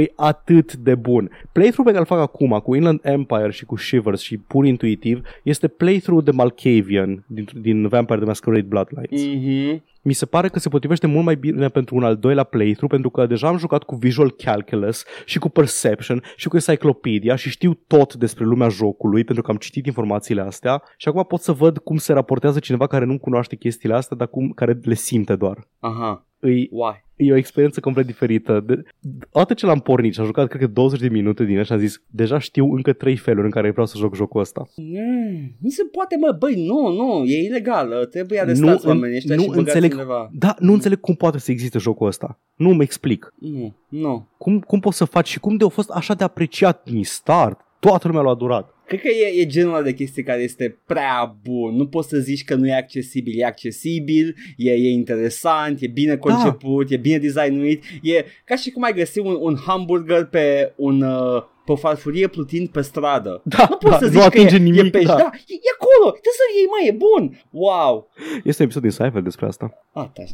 [SPEAKER 2] e atât de bun. Playthrough pe care îl fac acum cu Inland Empire și cu Shivers și pur intuitiv este playthrough de Malkavian din, din Vampire the Masquerade Bloodlines.
[SPEAKER 1] Mhm.
[SPEAKER 2] Mi se pare că se potrivește mult mai bine pentru un al doilea playthrough pentru că deja am jucat cu Visual Calculus și cu Perception și cu Encyclopedia și știu tot despre lumea jocului pentru că am citit informațiile astea și acum pot să văd cum se raportează cineva care nu cunoaște chestiile astea, dar cum, care le simte doar.
[SPEAKER 1] Aha.
[SPEAKER 2] Îi,
[SPEAKER 1] Why?
[SPEAKER 2] e o experiență complet diferită. De, odată ce l-am pornit și am jucat, cred că 20 de minute din el și am zis, deja știu încă trei feluri în care vreau să joc jocul ăsta.
[SPEAKER 1] Mm, nu se poate, mă, băi, nu, nu, e ilegal, trebuie arestați
[SPEAKER 2] Nu,
[SPEAKER 1] oamenii ăștia
[SPEAKER 2] nu
[SPEAKER 1] și băgați
[SPEAKER 2] înțeleg-
[SPEAKER 1] undeva.
[SPEAKER 2] Da, nu înțeleg cum poate să existe jocul ăsta. Nu mă explic.
[SPEAKER 1] Nu, nu.
[SPEAKER 2] Cum, cum poți să faci și cum de a fost așa de apreciat din start? Toată lumea l-a adorat.
[SPEAKER 1] Cred că e, e genul ăla de chestie care este prea bun. Nu poți să zici că nu e accesibil. E accesibil, e, e interesant, e bine conceput, da. e bine designuit. E ca și cum ai găsi un, un hamburger pe un... Uh, pe o farfurie plutind pe stradă.
[SPEAKER 2] Da,
[SPEAKER 1] nu poți
[SPEAKER 2] da,
[SPEAKER 1] să
[SPEAKER 2] nu
[SPEAKER 1] zici că
[SPEAKER 2] atinge
[SPEAKER 1] e,
[SPEAKER 2] nimic,
[SPEAKER 1] e pești.
[SPEAKER 2] da.
[SPEAKER 1] Da. e, e acolo, trebuie să iei, mai e bun. Wow.
[SPEAKER 2] Este un episod din Seinfeld despre asta.
[SPEAKER 1] Ah, taci.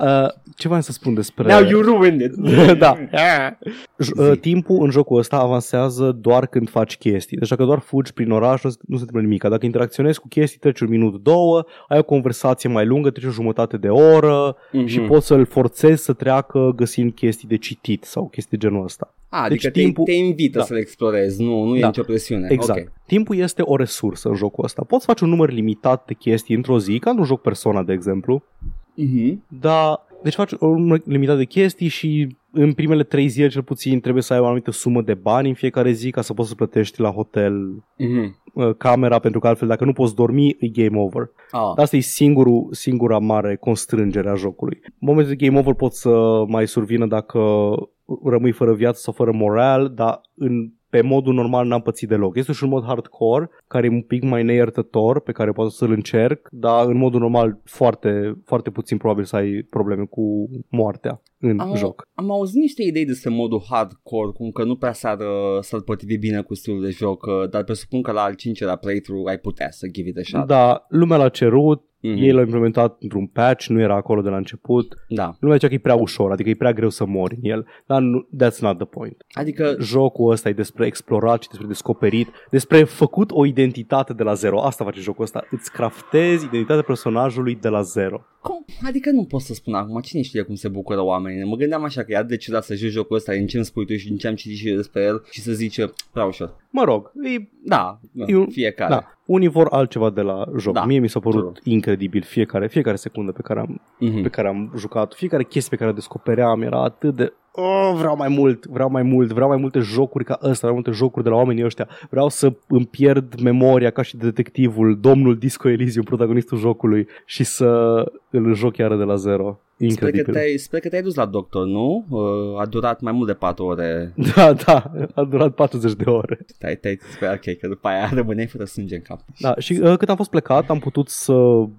[SPEAKER 2] Uh, ce vreau să spun despre...
[SPEAKER 1] Now you ruined it.
[SPEAKER 2] da. J-
[SPEAKER 1] Zi.
[SPEAKER 2] uh, timpul în jocul ăsta avansează doar când faci chestii. Deci dacă doar fugi prin oraș, nu, nu se întâmplă nimic. Dacă interacționezi cu chestii, treci un minut, două, ai o conversație mai lungă, treci o jumătate de oră
[SPEAKER 1] Mhm.
[SPEAKER 2] și poți să-l forțezi să treacă găsind chestii de citit sau chestii de genul ăsta.
[SPEAKER 1] Ah,
[SPEAKER 2] Deci
[SPEAKER 1] adică
[SPEAKER 2] timpul-
[SPEAKER 1] te, te invită
[SPEAKER 2] Da.
[SPEAKER 1] să le explorezi, nu, nu e
[SPEAKER 2] Da.
[SPEAKER 1] nicio presiune.
[SPEAKER 2] Exact.
[SPEAKER 1] Ok.
[SPEAKER 2] Timpul este o resursă în jocul ăsta. Poți face un număr limitat de chestii într-o zi, ca într-un joc Persona, de exemplu,
[SPEAKER 1] Mhm.
[SPEAKER 2] dar deci faci un număr limitat de chestii și în primele trei zile cel puțin trebuie să ai o anumită sumă de bani în fiecare zi ca să poți să plătești la hotel
[SPEAKER 1] Mhm.
[SPEAKER 2] uh, camera, pentru că altfel dacă nu poți dormi, e game over.
[SPEAKER 1] Ah.
[SPEAKER 2] Asta e singurul, singura mare constrângere a jocului. În momentul de game over poți să mai survină dacă rămâi fără viață sau fără moral, dar în pe modul normal n-am pățit deloc. Este și un mod hardcore, care e un pic mai neiertător, pe care poate să-l încerc, dar în modul normal foarte, foarte puțin probabil să ai probleme cu moartea în
[SPEAKER 1] Am,
[SPEAKER 2] joc.
[SPEAKER 1] am auzit niște idei despre modul hardcore, cum că nu prea s-ar, uh, s-ar potrivi bine cu stilul de joc, uh, dar presupun că la al cincelea playthrough ai putea să give it a shot.
[SPEAKER 2] Da, lumea l-a cerut,
[SPEAKER 1] Mhm.
[SPEAKER 2] ei l-au implementat într-un patch, nu era acolo de la început.
[SPEAKER 1] da.
[SPEAKER 2] Lumea zicea că e prea ușor, adică e prea greu să mori în el, dar nu, that's not the point.
[SPEAKER 1] Adică,
[SPEAKER 2] Jocul ăsta e despre explorat și despre descoperit, despre făcut o identitate de la zero. Asta face jocul ăsta. Îți craftezi identitatea personajului de la zero.
[SPEAKER 1] cum? adică nu pot să spun acum, cine știe cum se bucură oamenii. Mă gândeam așa că e atât de ciudat să joci jocul ăsta din ce îmi spui tu și din ce am citit și eu despre el și să zice, prea ușor.
[SPEAKER 2] Mă rog, e,
[SPEAKER 1] Da,
[SPEAKER 2] E un-
[SPEAKER 1] fiecare.
[SPEAKER 2] da, unii vor altceva de la joc.
[SPEAKER 1] Da,
[SPEAKER 2] Mie mi s-a părut
[SPEAKER 1] true.
[SPEAKER 2] incredibil fiecare, fiecare secundă pe care am
[SPEAKER 1] Mhm.
[SPEAKER 2] pe care am jucat, fiecare chestie pe care o descopeream era atât de oh, vreau mai mult, vreau mai mult, vreau mai multe jocuri ca ăsta, mai multe jocuri de la oamenii ăștia. Vreau să îmi pierd memoria ca și detectivul, domnul Disco Elysium, protagonistul jocului și să îl joc iară de la zero.
[SPEAKER 1] Sper că,
[SPEAKER 2] Incredibil.
[SPEAKER 1] te-ai, sper că te-ai dus la doctor, nu? Uh, A durat mai mult de 4 ore.
[SPEAKER 2] Da, da, a durat 40 de ore.
[SPEAKER 1] Te-ai, te-ai sper, ok, că după aia rămâneai fără sânge în cap.
[SPEAKER 2] Da, și uh, cât am fost plecat, am putut să...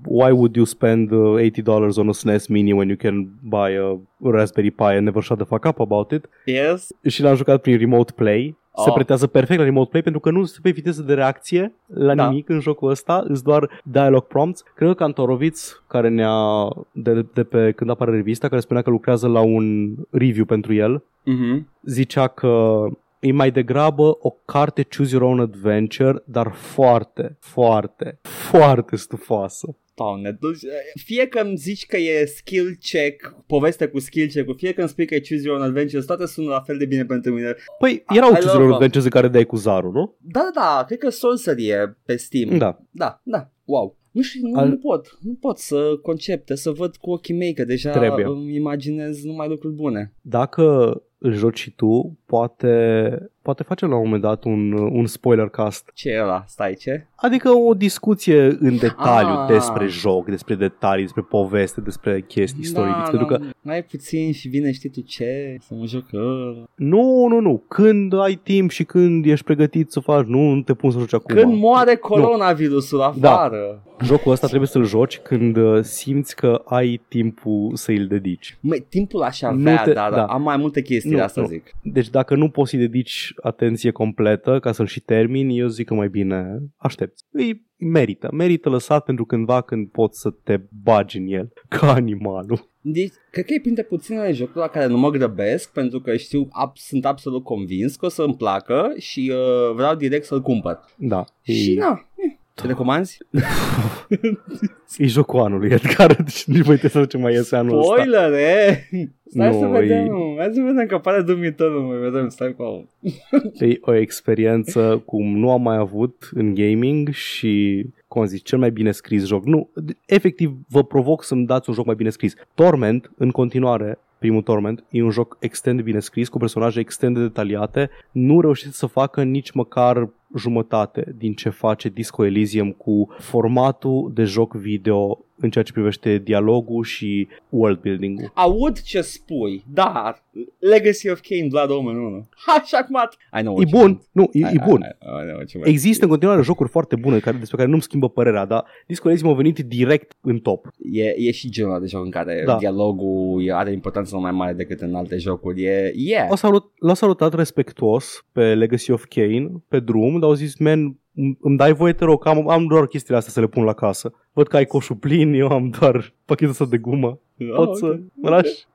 [SPEAKER 2] Why would you spend uh, $80 on a SNES Mini when you can buy a Raspberry Pi and never shut the fuck up about it?
[SPEAKER 1] Yes?
[SPEAKER 2] și l-am jucat prin remote play. Se
[SPEAKER 1] Oh.
[SPEAKER 2] pretează perfect la remote play pentru că nu se pe viteză de reacție la
[SPEAKER 1] Da.
[SPEAKER 2] nimic în jocul ăsta, îți doar dialog prompts. Cred că Cantoroviț, care ne-a de, de pe când apare revista, care spunea că lucrează la un review pentru el,
[SPEAKER 1] Mhm.
[SPEAKER 2] zicea că e mai degrabă o carte Choose Your Own Adventure, dar foarte, foarte, foarte stufoasă.
[SPEAKER 1] Doamne, deci, fie că îmi zici că e skill check, poveste cu skill check fie că îmi spui că e Choose Your Own Adventures, toate sună la fel de bine pentru mine.
[SPEAKER 2] Păi erau
[SPEAKER 1] I
[SPEAKER 2] Choose
[SPEAKER 1] love
[SPEAKER 2] Your Own
[SPEAKER 1] them.
[SPEAKER 2] Adventures în care dai cu Zaru, nu?
[SPEAKER 1] Da, da, da, cred că Sorcery e pe Steam.
[SPEAKER 2] Da.
[SPEAKER 1] Da, da, wow. Nu știu, nu,
[SPEAKER 2] Al-
[SPEAKER 1] nu pot, nu pot să concepte, să văd cu ochii mei, că deja
[SPEAKER 2] Trebuie.
[SPEAKER 1] îmi imaginez numai lucruri bune.
[SPEAKER 2] Dacă îl joci și tu, poate, poate facem la un moment dat un, un spoiler cast.
[SPEAKER 1] Ce e ăla? Stai, ce?
[SPEAKER 2] Adică o discuție în detaliu
[SPEAKER 1] Ah.
[SPEAKER 2] despre joc, despre detalii, despre poveste, despre chestii istorice.
[SPEAKER 1] da,
[SPEAKER 2] Pentru că
[SPEAKER 1] mai puțin și vine știi tu ce, să mă joc ăla.
[SPEAKER 2] nu, nu, nu. Când ai timp și când ești pregătit să faci, nu, nu te pun să joci acum.
[SPEAKER 1] Când moare coronavirusul
[SPEAKER 2] Da.
[SPEAKER 1] afară.
[SPEAKER 2] Jocul ăsta trebuie să-l joci când uh, simți că ai timpul să îl dedici.
[SPEAKER 1] Măi, timpul aș
[SPEAKER 2] Nu
[SPEAKER 1] avea,
[SPEAKER 2] te-
[SPEAKER 1] dar
[SPEAKER 2] da.
[SPEAKER 1] am mai multe chestii
[SPEAKER 2] Nu,
[SPEAKER 1] de asta
[SPEAKER 2] nu.
[SPEAKER 1] zic.
[SPEAKER 2] Deci dacă nu poți să-i dedici atenție completă ca să-l și termini, eu zic că mai bine aștepți. Îi merită, merită lăsat pentru cândva când poți să te bagi în el, ca animalul.
[SPEAKER 1] Deci, cred că e printre puținele jocuri la care nu mă grăbesc pentru că știu, ab, sunt absolut convins că o să îmi placă și uh, vreau direct să-l cumpăr.
[SPEAKER 2] Da.
[SPEAKER 1] Și
[SPEAKER 2] E,
[SPEAKER 1] na, eh, te recomanzi?
[SPEAKER 2] e jocul anului, Edgar, deci nici voi trebuie să ce mai iese anul ăsta.
[SPEAKER 1] Spoilere! Stai
[SPEAKER 2] Nu,
[SPEAKER 1] să vedem,
[SPEAKER 2] e-
[SPEAKER 1] hai să vedem că pare dumitor, nu mai vedem, stai cu
[SPEAKER 2] E o experiență cum nu am mai avut în gaming și, cum am zis, cel mai bine scris joc. Nu, efectiv, vă provoc să-mi dați un joc mai bine scris. Torment, în continuare, primul Torment, e un joc extrem de bine scris, cu personaje extrem de detaliate. Nu reușește să facă nici măcar jumătate din ce face Disco Elysium cu formatul de joc video în ceea ce privește dialogul și world building-ul.
[SPEAKER 1] Aud ce spui, dar Legacy of Kain Blood Omen 1. Ha, șacmat! I know
[SPEAKER 2] E
[SPEAKER 1] what you
[SPEAKER 2] bun,
[SPEAKER 1] meant.
[SPEAKER 2] nu, e,
[SPEAKER 1] I-
[SPEAKER 2] e bun.
[SPEAKER 1] I- I know what you meant.
[SPEAKER 2] Există în continuare jocuri foarte bune care, despre care nu-mi schimbă părerea, dar Disco Elysium a venit direct în top.
[SPEAKER 1] E, e și genul ăla de joc în care
[SPEAKER 2] Da.
[SPEAKER 1] dialogul e- are importanță mai mare decât în alte jocuri. E, yeah.
[SPEAKER 2] L-au salut, l-au salutat respectuos pe Legacy of Kane, pe drum, dar au zis, man, îmi- îmi dai voie, te rog, că am, am doar chestiile astea să le pun la casă. Văd că ai coșul plin, eu am doar pachetul ăsta de gumă. Pot
[SPEAKER 1] Oh,
[SPEAKER 2] să
[SPEAKER 1] ok.
[SPEAKER 2] mă lași?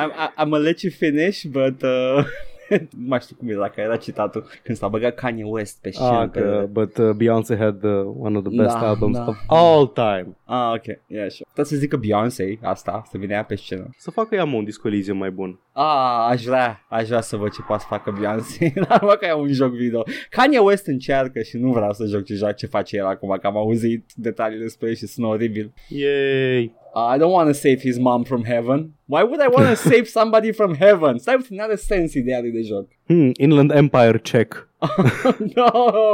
[SPEAKER 1] I'm, I- I'm gonna let you finish, but... Uh... nu mai știu cum era, că era citatul când s-a băgat Kanye West pe scenă.
[SPEAKER 2] Ah,
[SPEAKER 1] pe...
[SPEAKER 2] că, but uh, Beyoncé had uh, one of the best
[SPEAKER 1] Da,
[SPEAKER 2] albums
[SPEAKER 1] da.
[SPEAKER 2] of all time.
[SPEAKER 1] Ah, ok, yeah, sure. Trebuie să zică Beyoncé asta, să vină ea pe scenă.
[SPEAKER 2] Să facă ea mă, un Disco Elysium mai bun.
[SPEAKER 1] Ah, aș vrea, aș vrea să văd ce poate să facă Beyoncé, dar mă că e un joc video. Kanye West încearcă și nu vreau să joc ce, joc, ce face el acum, că am auzit detaliile despre el și sună oribil.
[SPEAKER 2] Yay!
[SPEAKER 1] Uh, I don't want to save his mom from heaven. Why would I want to save somebody from heaven? Stai puțin, n-are sens ideea lui de joc.
[SPEAKER 2] Hmm, Inland Empire check.
[SPEAKER 1] no,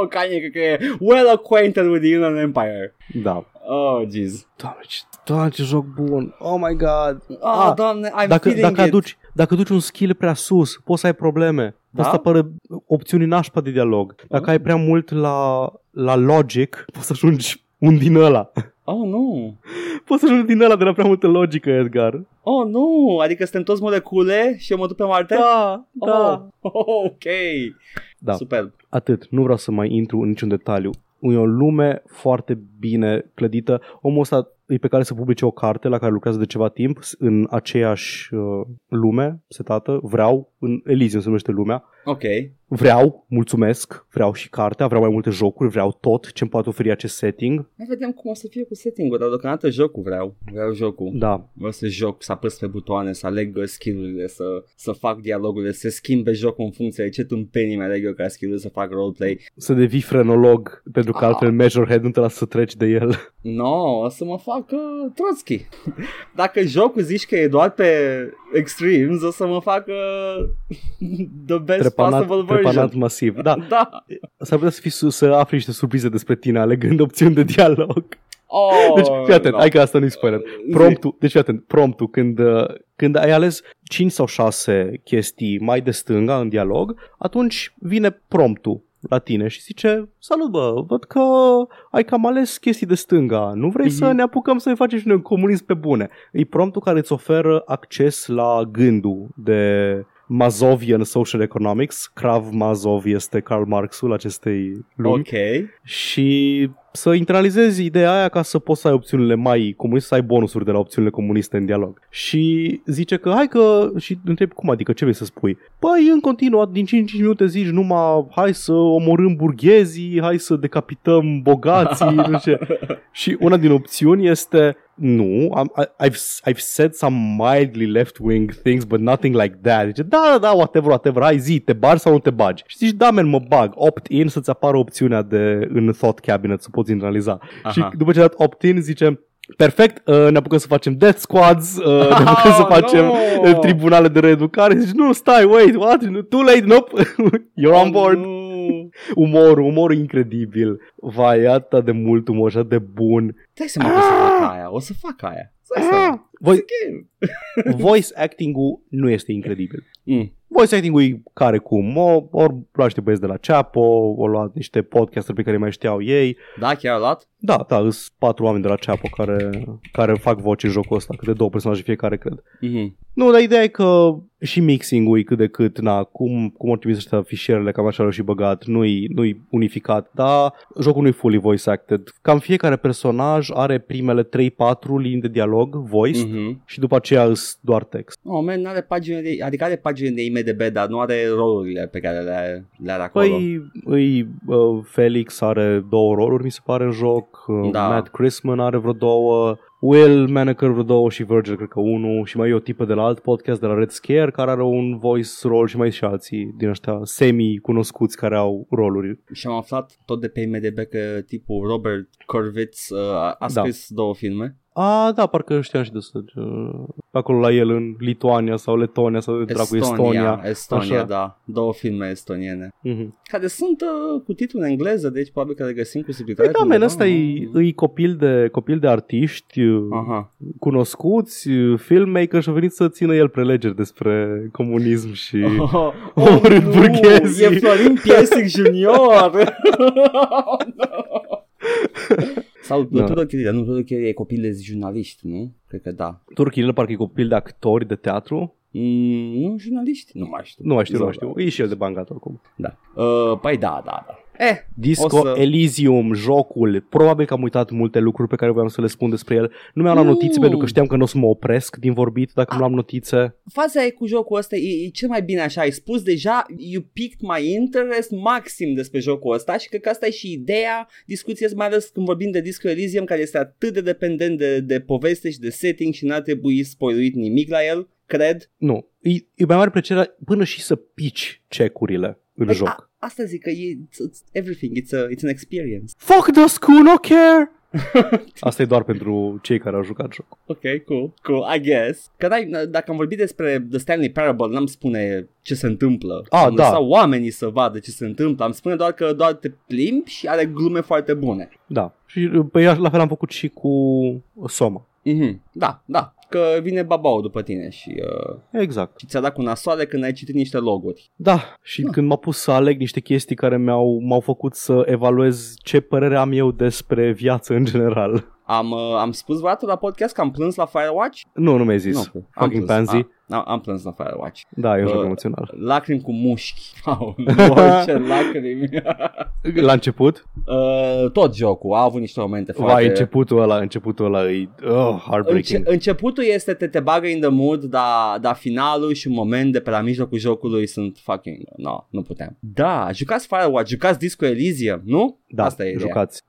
[SPEAKER 1] Kanye cred că e well acquainted with the Inland Empire.
[SPEAKER 2] Da.
[SPEAKER 1] Oh, jeez.
[SPEAKER 2] Doamne, ce, doamne, ce joc bun. Oh my god.
[SPEAKER 1] Oh,
[SPEAKER 2] Ah,
[SPEAKER 1] doamne, I'm
[SPEAKER 2] dacă,
[SPEAKER 1] feeling
[SPEAKER 2] dacă,
[SPEAKER 1] it.
[SPEAKER 2] aduci, dacă aduci un skill prea sus, poți să ai probleme.
[SPEAKER 1] Da?
[SPEAKER 2] Poți să apară opțiuni nașpa de dialog. Dacă
[SPEAKER 1] Ah.
[SPEAKER 2] ai prea mult la, la logic, poți să ajungi un din ăla.
[SPEAKER 1] Oh, nu.
[SPEAKER 2] Poți să ajungi din ăla de la prea multă logică, Edgar.
[SPEAKER 1] Oh, nu. Adică suntem toți molecule și eu mă duc pe Marte?
[SPEAKER 2] Da, da.
[SPEAKER 1] Oh, oh, ok.
[SPEAKER 2] Da.
[SPEAKER 1] Superb.
[SPEAKER 2] Atât. Nu vreau să mai intru în niciun detaliu. E o lume foarte bine clădită. Omul ăsta e pe care să publice o carte la care lucrează de ceva timp în aceeași uh, lume setată. Vreau, în Elysium se numește lumea.
[SPEAKER 1] Ok.
[SPEAKER 2] Vreau, mulțumesc, vreau și cartea, vreau mai multe jocuri, vreau tot ce îmi poate oferi acest setting.
[SPEAKER 1] Hai vedem cum o să fie cu setting-ul, dar deocamdată jocul vreau. Vreau jocul.
[SPEAKER 2] Da,
[SPEAKER 1] Vreau să joc, să apăs pe butoane, să aleg skill-urile, să, să fac dialogurile, să schimbe jocul în funcție de ce tâmpenii mi aleg eu ca skill să fac roleplay.
[SPEAKER 2] să devii frenolog, pentru că
[SPEAKER 1] Ah.
[SPEAKER 2] altfel Measurehead nu te lasă să treci de el.
[SPEAKER 1] No, o să mă fac uh, Trotsky. Dacă jocul zici că e doar pe extremes, o să mă fac uh, the best
[SPEAKER 2] Trepanat,
[SPEAKER 1] possible
[SPEAKER 2] trepanat
[SPEAKER 1] version.
[SPEAKER 2] masiv. Da,
[SPEAKER 1] Da.
[SPEAKER 2] s-ar putea să, fii, su- să afli niște surprize despre tine alegând opțiuni de dialog.
[SPEAKER 1] Oh,
[SPEAKER 2] Deci, fii atent,
[SPEAKER 1] no.
[SPEAKER 2] hai că asta nu-i spoiler. Promptul, deci fii atent, promptul, când, uh, când ai ales 5 sau 6 chestii mai de stânga în dialog, atunci vine promptul la tine și zice, salut bă, văd că ai cam ales chestii de stânga, nu vrei să
[SPEAKER 1] Mhm.
[SPEAKER 2] ne apucăm să ne facem și noi un comunism pe bune. E promptul care îți oferă acces la gândul de Mazovian Social Economics, Krav Mazov este Karl Marxul acestei lumi
[SPEAKER 1] Ok.
[SPEAKER 2] și să internalizezi ideea aia ca să poți să ai opțiunile mai comuniste, să ai bonusuri de la opțiunile comuniste în dialog. Și zice că hai că, și întreb cum adică, ce vrei să spui? Păi în continuu, din 5 minute zici numai hai să omorâm burghezii, hai să decapităm bogații, nu știu. Și una din opțiuni este nu, am, I, I've, I've said some mildly left-wing things, but nothing like that. Zice, da, da, da, whatever, whatever, hai zi, te bagi sau nu te bagi? Și zici, da, man, mă bag, opt-in să-ți apară opțiunea de în thought cabinet să poți internaliza.
[SPEAKER 1] Aha.
[SPEAKER 2] Și după ce a dat opt-in, zice, Perfect, uh, ne apucăm să facem death squads, uh, ne apucăm să
[SPEAKER 1] Oh,
[SPEAKER 2] facem
[SPEAKER 1] no!
[SPEAKER 2] uh, tribunale de reeducare. Zici, nu, stai, wait, what? Too late, nope, you're on board.
[SPEAKER 1] Nu.
[SPEAKER 2] Umorul, umorul incredibil. Vai, e atât de mult umor și atât de bun.
[SPEAKER 1] Dai seama că o să fac aia, o să fac aia. Stai să...
[SPEAKER 2] Voi,
[SPEAKER 1] Ok.
[SPEAKER 2] voice acting-ul nu este incredibil.
[SPEAKER 1] Mm.
[SPEAKER 2] Voice acting-ul e care cum. O, ori luat niște băieți de la Chapo, o luat niște podcasteri pe care mai știau ei.
[SPEAKER 1] Da, chiar a luat?
[SPEAKER 2] Da, da, sunt patru oameni de la Chapo care, care fac voce în jocul ăsta, câte două personaje fiecare, cred.
[SPEAKER 1] Mhm.
[SPEAKER 2] Nu, dar ideea e că și mixing-ul e cât de cât, na, cum, cum au trimis ăștia fișierele, cam așa l-au și băgat, nu-i, nu-i unificat, dar jocul nu-i fully voice acted. Cam fiecare personaj are primele 3-4 linii de dialog, voice, mm-hmm.
[SPEAKER 1] Mhm.
[SPEAKER 2] și după aceea îs doar text.
[SPEAKER 1] Oh, man, are pagine de, adică are pagine de IMDB, dar nu are rolurile pe care le, le are acolo.
[SPEAKER 2] Păi, îi, uh, Felix are două roluri, mi se pare, în joc, uh,
[SPEAKER 1] Da.
[SPEAKER 2] Matt Chrisman are vreo două, Will Maneker vreo două și Virgil cred că unul și mai e o tipă de la alt podcast de la Red Scare care are un voice rol și mai și alții din ăștia semi-cunoscuți care au roluri.
[SPEAKER 1] Și am aflat tot de pe IMDB că tipul Robert Corvitz uh, a, a
[SPEAKER 2] Da.
[SPEAKER 1] scris două filme.
[SPEAKER 2] A, da, parcă știam și de să pe acolo la el în Lituania sau Letonia sau de dracu Estonia.
[SPEAKER 1] Estonia,
[SPEAKER 2] Așa.
[SPEAKER 1] da. Două filme estoniene.
[SPEAKER 2] Mhm.
[SPEAKER 1] Care sunt uh, cu titlu în engleză, deci probabil că le găsim cu subtitrare.
[SPEAKER 2] Păi da, men, ăsta e, e copil, de, copil de artiști
[SPEAKER 1] Aha.
[SPEAKER 2] cunoscuți, filmmaker și a venit să țină el prelegeri despre comunism și...
[SPEAKER 1] Oh,
[SPEAKER 2] Omorât
[SPEAKER 1] nu,
[SPEAKER 2] burghezii.
[SPEAKER 1] E Florin Piesic Junior! Sau
[SPEAKER 2] Da.
[SPEAKER 1] da. Tudor Chirilă, nu, Tudor Chirilă e copil de jurnaliști, nu? Cred că da.
[SPEAKER 2] Turchile parcă e copil de actori de teatru.
[SPEAKER 1] Mm, nu, jurnaliști? Nu mai știu.
[SPEAKER 2] Nu mai știu, nu mai
[SPEAKER 1] Da,
[SPEAKER 2] știu. E și el de bangat oricum.
[SPEAKER 1] Da. Uh, păi da, da, da. Eh,
[SPEAKER 2] Disco
[SPEAKER 1] O să-
[SPEAKER 2] Elysium, jocul, probabil că am uitat multe lucruri pe care voiam să le spun despre el. Nu mi-am luat
[SPEAKER 1] Nu.
[SPEAKER 2] notițe pentru că știam că nu o să mă opresc din vorbit dacă nu am notițe.
[SPEAKER 1] faza e cu jocul ăsta, e, e cel mai bine așa, ai spus deja, you piqued my interest maxim despre jocul ăsta și cred că asta e și ideea discuției, mai ales când vorbim de Disco Elysium, care este atât de dependent de, de poveste și de setting și n-ar trebui spoiluit nimic la el, cred.
[SPEAKER 2] Nu, e, e mai mare plăcere până și să pici cecurile în
[SPEAKER 1] Păi,
[SPEAKER 2] joc.
[SPEAKER 1] A, asta zic că e it's, it's everything, it's, a, it's an experience.
[SPEAKER 2] Fuck the school, no care! Asta e doar pentru cei care au jucat jocul.
[SPEAKER 1] Ok, cool, cool, I guess. Că dai, dacă am vorbit despre The Stanley Parable, n-am spune ce se întâmplă.
[SPEAKER 2] Ah,
[SPEAKER 1] am
[SPEAKER 2] da.
[SPEAKER 1] lăsat oamenii să vadă ce se întâmplă. Am spune doar că doar te plimbi și are glume foarte bune.
[SPEAKER 2] Da. Și pe ea la fel am făcut și cu Soma.
[SPEAKER 1] Mhm. Da, da. Că vine babau după tine și, uh,
[SPEAKER 2] Exact.
[SPEAKER 1] și ți-a dat cu nasoale când ai citit niște loguri.
[SPEAKER 2] Da, și
[SPEAKER 1] Da.
[SPEAKER 2] când m-a pus să aleg niște chestii care mi-au, m-au făcut să evaluez ce părere am eu despre viață în general.
[SPEAKER 1] Am, uh, am spus vreodată la podcast că am plâns la Firewatch?
[SPEAKER 2] Nu, nu mi-ai zis.
[SPEAKER 1] Nu, am
[SPEAKER 2] Fucking
[SPEAKER 1] plâns.
[SPEAKER 2] pansy.
[SPEAKER 1] Am, am plâns la Firewatch.
[SPEAKER 2] Da, e un joc
[SPEAKER 1] Uh,
[SPEAKER 2] emoțional.
[SPEAKER 1] Lacrimi cu mușchi. Au, Lord, ce lacrimi.
[SPEAKER 2] La început?
[SPEAKER 1] uh, tot jocul a avut niște momente foarte...
[SPEAKER 2] Vai, începutul ăla, începutul ăla e oh, heartbreaking.
[SPEAKER 1] Înce- începutul este te, te bagă in the mood, dar da, finalul și un moment de pe la mijlocul jocului sunt fucking... No, nu puteam. Da, jucați Firewatch, jucați Disco Elysium, nu?
[SPEAKER 2] da,
[SPEAKER 1] Asta e ideea.
[SPEAKER 2] jucați.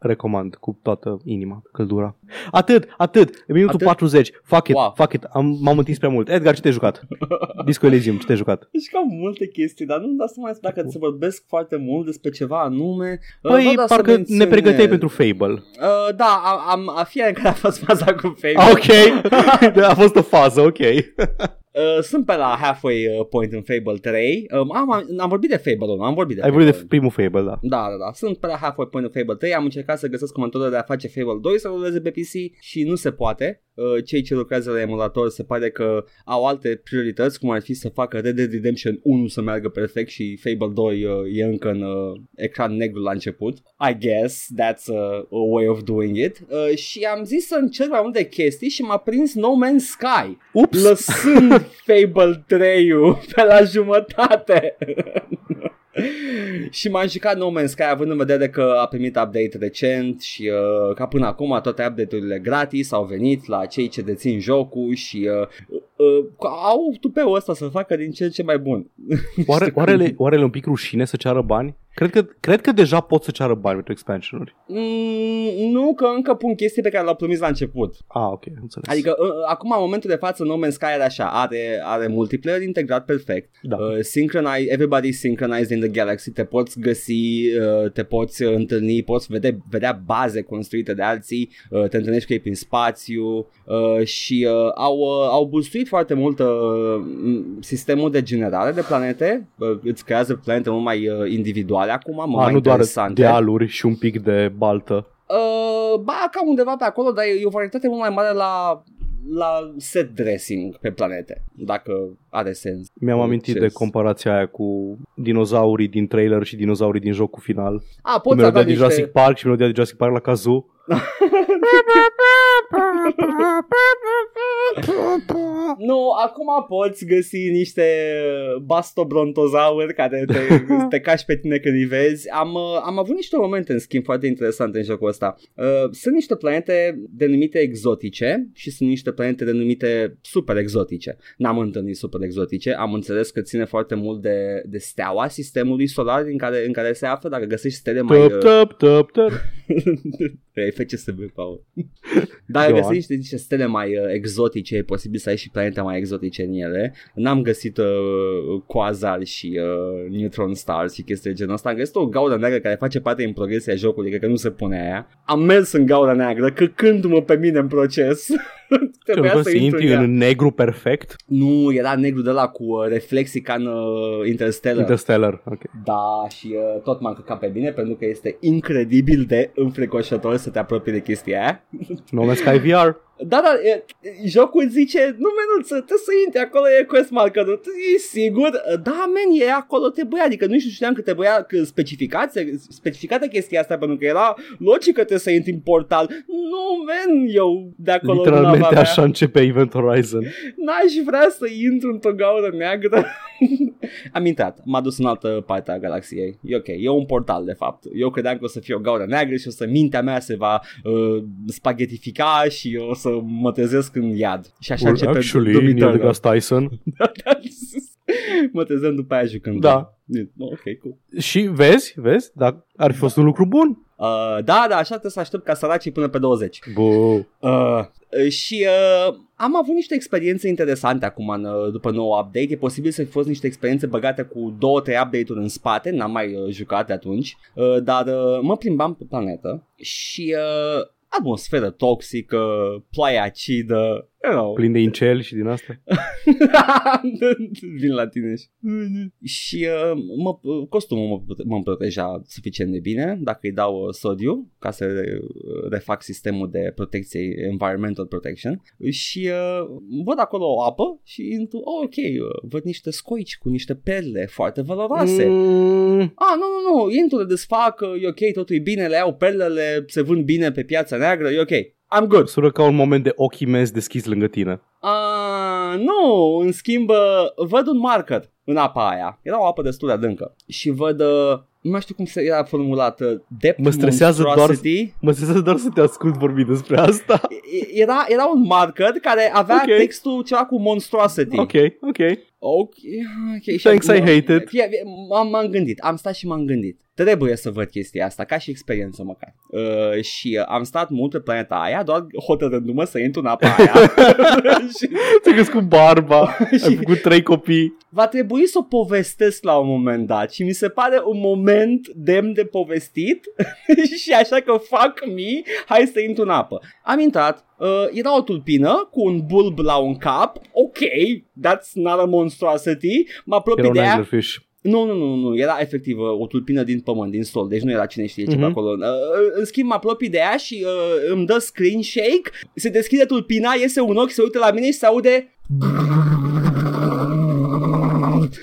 [SPEAKER 1] Mhm.
[SPEAKER 2] Recomand cu toată inima, căldura. Atât, atât. E minutul
[SPEAKER 1] Atât?
[SPEAKER 2] 40. Fuck it,
[SPEAKER 1] Wow.
[SPEAKER 2] fuck it. Am, m-am întins prea mult. Edgar, ce te-ai jucat? Disco Elysium, ce te-ai jucat?
[SPEAKER 1] Deci cam multe chestii, dar nu-mi dau seama dacă se vorbesc foarte mult despre ceva anume. Uh,
[SPEAKER 2] Păi,
[SPEAKER 1] vă dau să
[SPEAKER 2] parcă ne
[SPEAKER 1] menționez.
[SPEAKER 2] pregăteai pentru Fable.
[SPEAKER 1] Uh, da, am, am, a fiecare care a fost faza cu Fable.
[SPEAKER 2] Ah, Ok, a fost o fază, ok.
[SPEAKER 1] Uh, sunt pe la halfway uh, point în Fable 3. Um, am, am, am vorbit de Fable 1, am vorbit de
[SPEAKER 2] Ai
[SPEAKER 1] Fable.
[SPEAKER 2] vorbit de primul Fable, da.
[SPEAKER 1] Da, da, da. Sunt pe la halfway point în Fable 3. Am încercat să găsesc comentarii de a face Fable 2 să ruleze pe PC și nu se poate. Uh, cei ce lucrează la emulator se pare că au alte priorități, cum ar fi să facă Red Dead Redemption 1 să meargă perfect și Fable 2 uh, e încă în uh, ecran negru la început. I guess that's a, a way of doing it. Uh, și am zis să încerc mai multe chestii și m-a prins No Man's Sky.
[SPEAKER 2] Ups!
[SPEAKER 1] Lăsând Fable 3 pe la jumătate. și m-am jucat No Man's Sky având în vedere că a primit update recent și uh, ca până acum toate update-urile gratis au venit la cei ce dețin jocul și uh, uh, au tupeul ăsta să facă din ce în ce mai bun.
[SPEAKER 2] Oare, oare, oare le un pic rușine să ceară bani? Cred că, cred că deja pot să ceară bani pentru expansionuri.
[SPEAKER 1] Mm, nu, că încă pun chestii pe care le-au promis la început.
[SPEAKER 2] Ah, ok, înțeles.
[SPEAKER 1] Adică uh, acum, în momentul de față, No Man's Sky are așa, are, are multiplayer integrat perfect.
[SPEAKER 2] Da.
[SPEAKER 1] Uh, synchronize, everybody synchronized in the galaxy, te poți găsi, uh, te poți întâlni, poți vede, vedea baze construite de alții, uh, te întâlnești cu ei prin spațiu uh, și uh, au, uh, au boostuit foarte mult uh, sistemul de generare de planete, uh, îți creează planete mult mai uh, individuale acum, mult
[SPEAKER 2] A,
[SPEAKER 1] mai
[SPEAKER 2] nu doar
[SPEAKER 1] interesante.
[SPEAKER 2] dealuri și un pic de baltă.
[SPEAKER 1] Uh, ba, cam undeva pe acolo, dar e o varietate mult mai mare la la set dressing pe planete, dacă are sens.
[SPEAKER 2] Mi-am amintit
[SPEAKER 1] Ce-
[SPEAKER 2] de comparația aia cu dinozaurii din trailer și dinozaurii din jocul final.
[SPEAKER 1] A,
[SPEAKER 2] Cu
[SPEAKER 1] poți
[SPEAKER 2] melodia
[SPEAKER 1] avea
[SPEAKER 2] din
[SPEAKER 1] niște...
[SPEAKER 2] Jurassic Park și melodia din Jurassic Park la Kazoo.
[SPEAKER 1] Nu, acum poți găsi niște bastobrontozauri care te, te cași pe tine când îi vezi. Am, uh, am avut niște momente, în schimb, foarte interesante în jocul ăsta. Uh, sunt niște planete denumite exotice și sunt niște planete denumite super exotice. N-am întâlnit super exotice, am înțeles că ține foarte mult de, de steaua sistemului solar în care, în care se află. Dacă găsești stele mai...
[SPEAKER 2] Tăp,
[SPEAKER 1] uh,
[SPEAKER 2] tăp, tăp, tăp.
[SPEAKER 1] Ai FCSB, Paul. Dar
[SPEAKER 2] Go
[SPEAKER 1] găsești
[SPEAKER 2] on.
[SPEAKER 1] niște, niște stele mai uh, exotice, e posibil să ai și planete mai exotice în ele. N-am găsit uh, quasar și uh, neutron stars și chestii de genul ăsta. Am găsit o gaură neagră care face parte din progresia jocului, cred că nu se pune aia. Am mers în gaura neagră, căcându-mă pe mine în proces. Trebuia
[SPEAKER 2] Că
[SPEAKER 1] să
[SPEAKER 2] să
[SPEAKER 1] intru
[SPEAKER 2] intri
[SPEAKER 1] în ea.
[SPEAKER 2] în negru perfect.
[SPEAKER 1] Nu, era negru de la cu uh, reflexii ca în uh, Interstellar.
[SPEAKER 2] Interstellar. Ok.
[SPEAKER 1] Da, și uh, tot m-am căcat pe bine pentru că este incredibil de înfricoșător să te apropii de chestia aia.
[SPEAKER 2] No Man's Sky VR.
[SPEAKER 1] Da, da, e, jocul zice, nu menuță, trebuie să intri, acolo e quest markerul, e sigur? Da, men, e acolo, trebuia, adică nu știu, știam că trebuia că specificația, specificată chestia asta, pentru că era logic că trebuie să intri în portal. Nu, men, eu de acolo nu
[SPEAKER 2] Literalmente
[SPEAKER 1] avea.
[SPEAKER 2] așa începe Event Horizon.
[SPEAKER 1] N-aș vrea să intru într-o gaură neagră. Am intrat, m-a dus în altă parte a galaxiei. E ok, e un portal de fapt. Eu credeam că o să fie o gaură neagră și o să mintea mea se va uh, spaghetifica și o să mă trezesc în iad. Și așa
[SPEAKER 2] Or,
[SPEAKER 1] începe
[SPEAKER 2] actually,
[SPEAKER 1] Doom
[SPEAKER 2] Neil
[SPEAKER 1] Eternal.
[SPEAKER 2] deGrasse Tyson.
[SPEAKER 1] mă trezăm după aia jucând.
[SPEAKER 2] Da.
[SPEAKER 1] E- Ok, cool.
[SPEAKER 2] Și vezi, vezi, dar ar fi fost un lucru bun.
[SPEAKER 1] Uh, da, da, așa trebuie să aștept ca săracii până pe 20.
[SPEAKER 2] Bă,
[SPEAKER 1] Uh, și uh, am avut niște experiențe interesante acum în, uh, după nou update. E posibil să fi fost niște experiențe băgate cu două, trei update-uri în spate, n-am mai uh, jucat de atunci, uh, dar uh, mă plimbam pe planetă și uh, atmosferă toxică, ploaie acidă, you know.
[SPEAKER 2] plin de incel și din asta.
[SPEAKER 1] Vin la tine și... Și uh, mă, costumul mă, mă proteja suficient de bine dacă îi dau uh, sodiu ca să re- refac sistemul de protecție, environmental protection și uh, văd acolo o apă și intru, oh, ok, uh, văd niște scoici cu niște perle foarte valoroase.
[SPEAKER 2] Mm,
[SPEAKER 1] Ah, nu, nu, nu, intru, le desfac, uh, e ok, totul e bine, le iau perlele, se vând bine pe piața neagră, e ok. I'm good.
[SPEAKER 2] sună ca un moment de ochi imensi deschis lângă tine.
[SPEAKER 1] Uh, nu, în schimb, uh, văd un marker în apa aia. Era o apă destul de adâncă. Și văd, uh, nu mai știu cum se era formulată, depth
[SPEAKER 2] Mă stresează doar-
[SPEAKER 1] monstrosity.
[SPEAKER 2] Mă stresează doar să te ascult vorbi despre asta.
[SPEAKER 1] E- Era, era un marker care avea
[SPEAKER 2] Ok.
[SPEAKER 1] textul ceva cu monstrosity.
[SPEAKER 2] Ok, ok.
[SPEAKER 1] Ok, ok. Și
[SPEAKER 2] Thanks,
[SPEAKER 1] am-
[SPEAKER 2] I hate it.
[SPEAKER 1] Fie- fie- M-am, m-am gândit, am stat și m-am gândit. Trebuie să văd chestia asta, ca și experiență măcar. Uh, și uh, am stat mult pe planeta aia, doar hotărându-mă să intru în apa aia. și
[SPEAKER 2] Ți-ai crescut barba, ai
[SPEAKER 1] Și-
[SPEAKER 2] făcut trei copii.
[SPEAKER 1] va trebui să o povestesc la un moment dat și mi se pare un moment demn de povestit și așa că fuck me, hai să intru în apă. Am intrat, uh, era o tulpină cu un bulb la un cap, ok, that's not a monstrosity, mă apropii
[SPEAKER 2] Era un
[SPEAKER 1] de ea,
[SPEAKER 2] anglerfish.
[SPEAKER 1] nu, nu, nu, nu, era efectiv uh, o tulpină din pământ, din sol, deci nu era cine știe ce pe
[SPEAKER 2] Mhm.
[SPEAKER 1] acolo. Uh, în schimb, mă apropii de ea și uh, îmi dă screen shake, se deschide tulpina, iese un ochi, se uită la mine și se aude...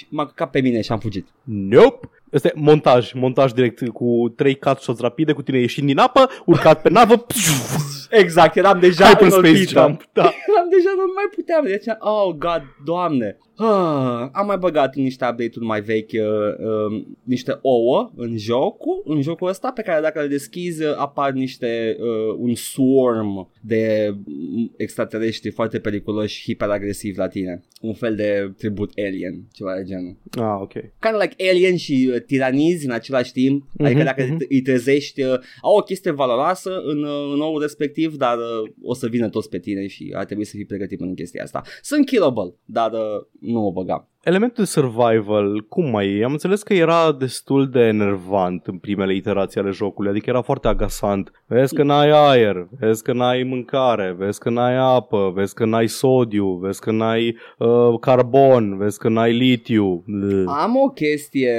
[SPEAKER 1] M-a căcat pe mine și am fugit.
[SPEAKER 2] Nope. Este montaj, montaj direct cu trei cut shots rapide cu tine ieșind din apă, urcat pe navă,
[SPEAKER 1] Exact, eram deja
[SPEAKER 2] hyperspace
[SPEAKER 1] înălțită.
[SPEAKER 2] jump. Da.
[SPEAKER 1] Eram deja, nu mai puteam, deci, oh god, doamne. Ah, am mai băgat în niște update-uri mai vechi uh, uh, niște ouă în jocul, în jocul ăsta pe care dacă le deschizi uh, apar niște uh, un swarm de mm, extraterestri foarte periculoși, hiperagresivi la tine. Un fel de tribut alien, ceva de genul.
[SPEAKER 2] Ah, ok.
[SPEAKER 1] Kind of like alien și uh, tiranizi în același timp. Mm-hmm, adică dacă
[SPEAKER 2] mhm.
[SPEAKER 1] îi trezești, uh, au o chestie valoroasă în, uh, în nou respectiv, dar uh, o să vină toți pe tine și ar trebui să fii pregătit pentru chestia asta. Sunt killable, dar uh, nu o băgam.
[SPEAKER 2] Elementul survival, cum mai e? Am înțeles că era destul de enervant în primele iterații ale jocului, adică era foarte agasant. Vezi că n-ai aer, vezi că n-ai mâncare, vezi că n-ai apă, vezi că n-ai sodiu, vezi că n-ai uh, carbon, vezi că n-ai litiu. Bleh.
[SPEAKER 1] Am o chestie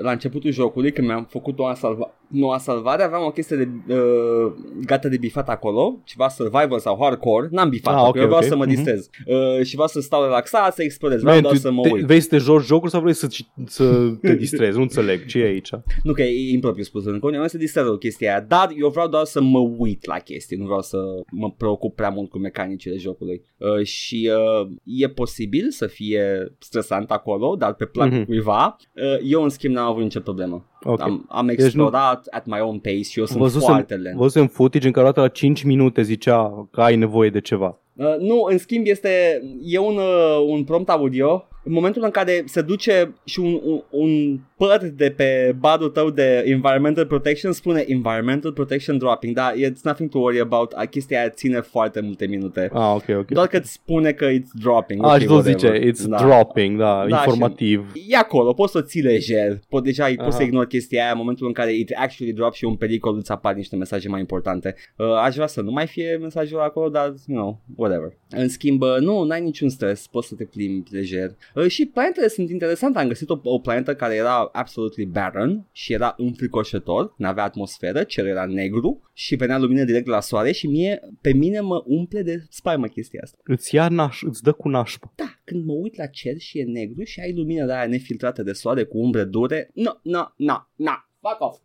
[SPEAKER 1] la începutul jocului, când mi-am făcut noua, salva- noua salvare, aveam o chestie de uh, gata de bifat acolo, ceva survival sau hardcore, n-am bifat,
[SPEAKER 2] Ah,
[SPEAKER 1] ah,
[SPEAKER 2] ok,
[SPEAKER 1] eu vreau
[SPEAKER 2] ok.
[SPEAKER 1] să mă
[SPEAKER 2] Mhm.
[SPEAKER 1] distrez uh, și vreau să stau relaxat, să explorez, vreau
[SPEAKER 2] Man,
[SPEAKER 1] doar
[SPEAKER 2] tu
[SPEAKER 1] să mă
[SPEAKER 2] te,
[SPEAKER 1] uit.
[SPEAKER 2] Vei să te joci jocul sau vrei să, să te distrezi? Nu înțeleg. Ce e aici?
[SPEAKER 1] Nu că e impropriu spus, în vreau să distrez o chestie aia, dar eu vreau doar să mă uit la chestii, nu vreau să mă preocup prea mult cu mecanicile jocului. Uh, și uh, e posibil să fie stresant acolo, dar pe placul
[SPEAKER 2] Mhm.
[SPEAKER 1] cuiva, uh, eu în schimb n-am avut nicio problemă.
[SPEAKER 2] Ok.
[SPEAKER 1] Am, am
[SPEAKER 2] nu-
[SPEAKER 1] explorat at my own pace și eu sunt
[SPEAKER 2] Văzusem,
[SPEAKER 1] foarte lent.
[SPEAKER 2] văzusem footage în care odată la 5 minute zicea că ai nevoie de ceva.
[SPEAKER 1] Uh, nu, în schimb este e un, uh, un prompt audio în momentul în care se duce și un, un, un păr de pe barul tău de environmental protection spune environmental protection dropping, dar it's nothing to worry about, A, chestia aia ține foarte multe minute.
[SPEAKER 2] Ah, ok, ok.
[SPEAKER 1] Doar că îți spune că it's dropping.
[SPEAKER 2] Ah,
[SPEAKER 1] ok,
[SPEAKER 2] și tot
[SPEAKER 1] whatever.
[SPEAKER 2] zice, it's
[SPEAKER 1] Da.
[SPEAKER 2] dropping, da,
[SPEAKER 1] Da,
[SPEAKER 2] informativ.
[SPEAKER 1] E acolo, poți să o ții lejer, poți deja ai- poți
[SPEAKER 2] Aha.
[SPEAKER 1] să ignori chestia aia în momentul în care it actually drop și e un pericol îți apar niște mesaje mai importante. Uh, aș vrea să nu mai fie mesajul acolo, dar, you know, whatever. În schimb, uh, nu, n-ai niciun stres, poți să te plimbi lejer. Uh, și planetele sunt interesante, am găsit o, o planetă care era absolutely barren și era înfricoșător, n-avea atmosferă, cer era negru și venea lumină direct de la soare și mie, pe mine mă umple de spaimă chestia asta.
[SPEAKER 2] Îți ia naș, îți dă cu nașpa.
[SPEAKER 1] Da, când mă uit la cer și e negru și ai lumină de aia nefiltrată de soare cu umbre dure, no, no, no, no, fuck off.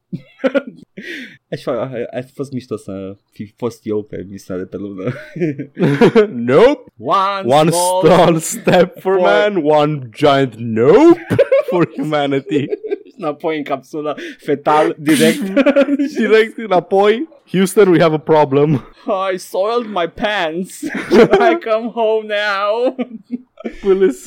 [SPEAKER 1] Aș fi, a fost mișto să fi fost eu pe misiunea de pe lună.
[SPEAKER 2] nope.
[SPEAKER 1] One,
[SPEAKER 2] One
[SPEAKER 1] small
[SPEAKER 2] small step for
[SPEAKER 1] for-
[SPEAKER 2] man, one giant nope for humanity.
[SPEAKER 1] înapoi în capsulă fetal direct.
[SPEAKER 2] Direct înapoi. Houston, we have a problem.
[SPEAKER 1] I soiled my pants. Can I come home now?
[SPEAKER 2] Pâlâs.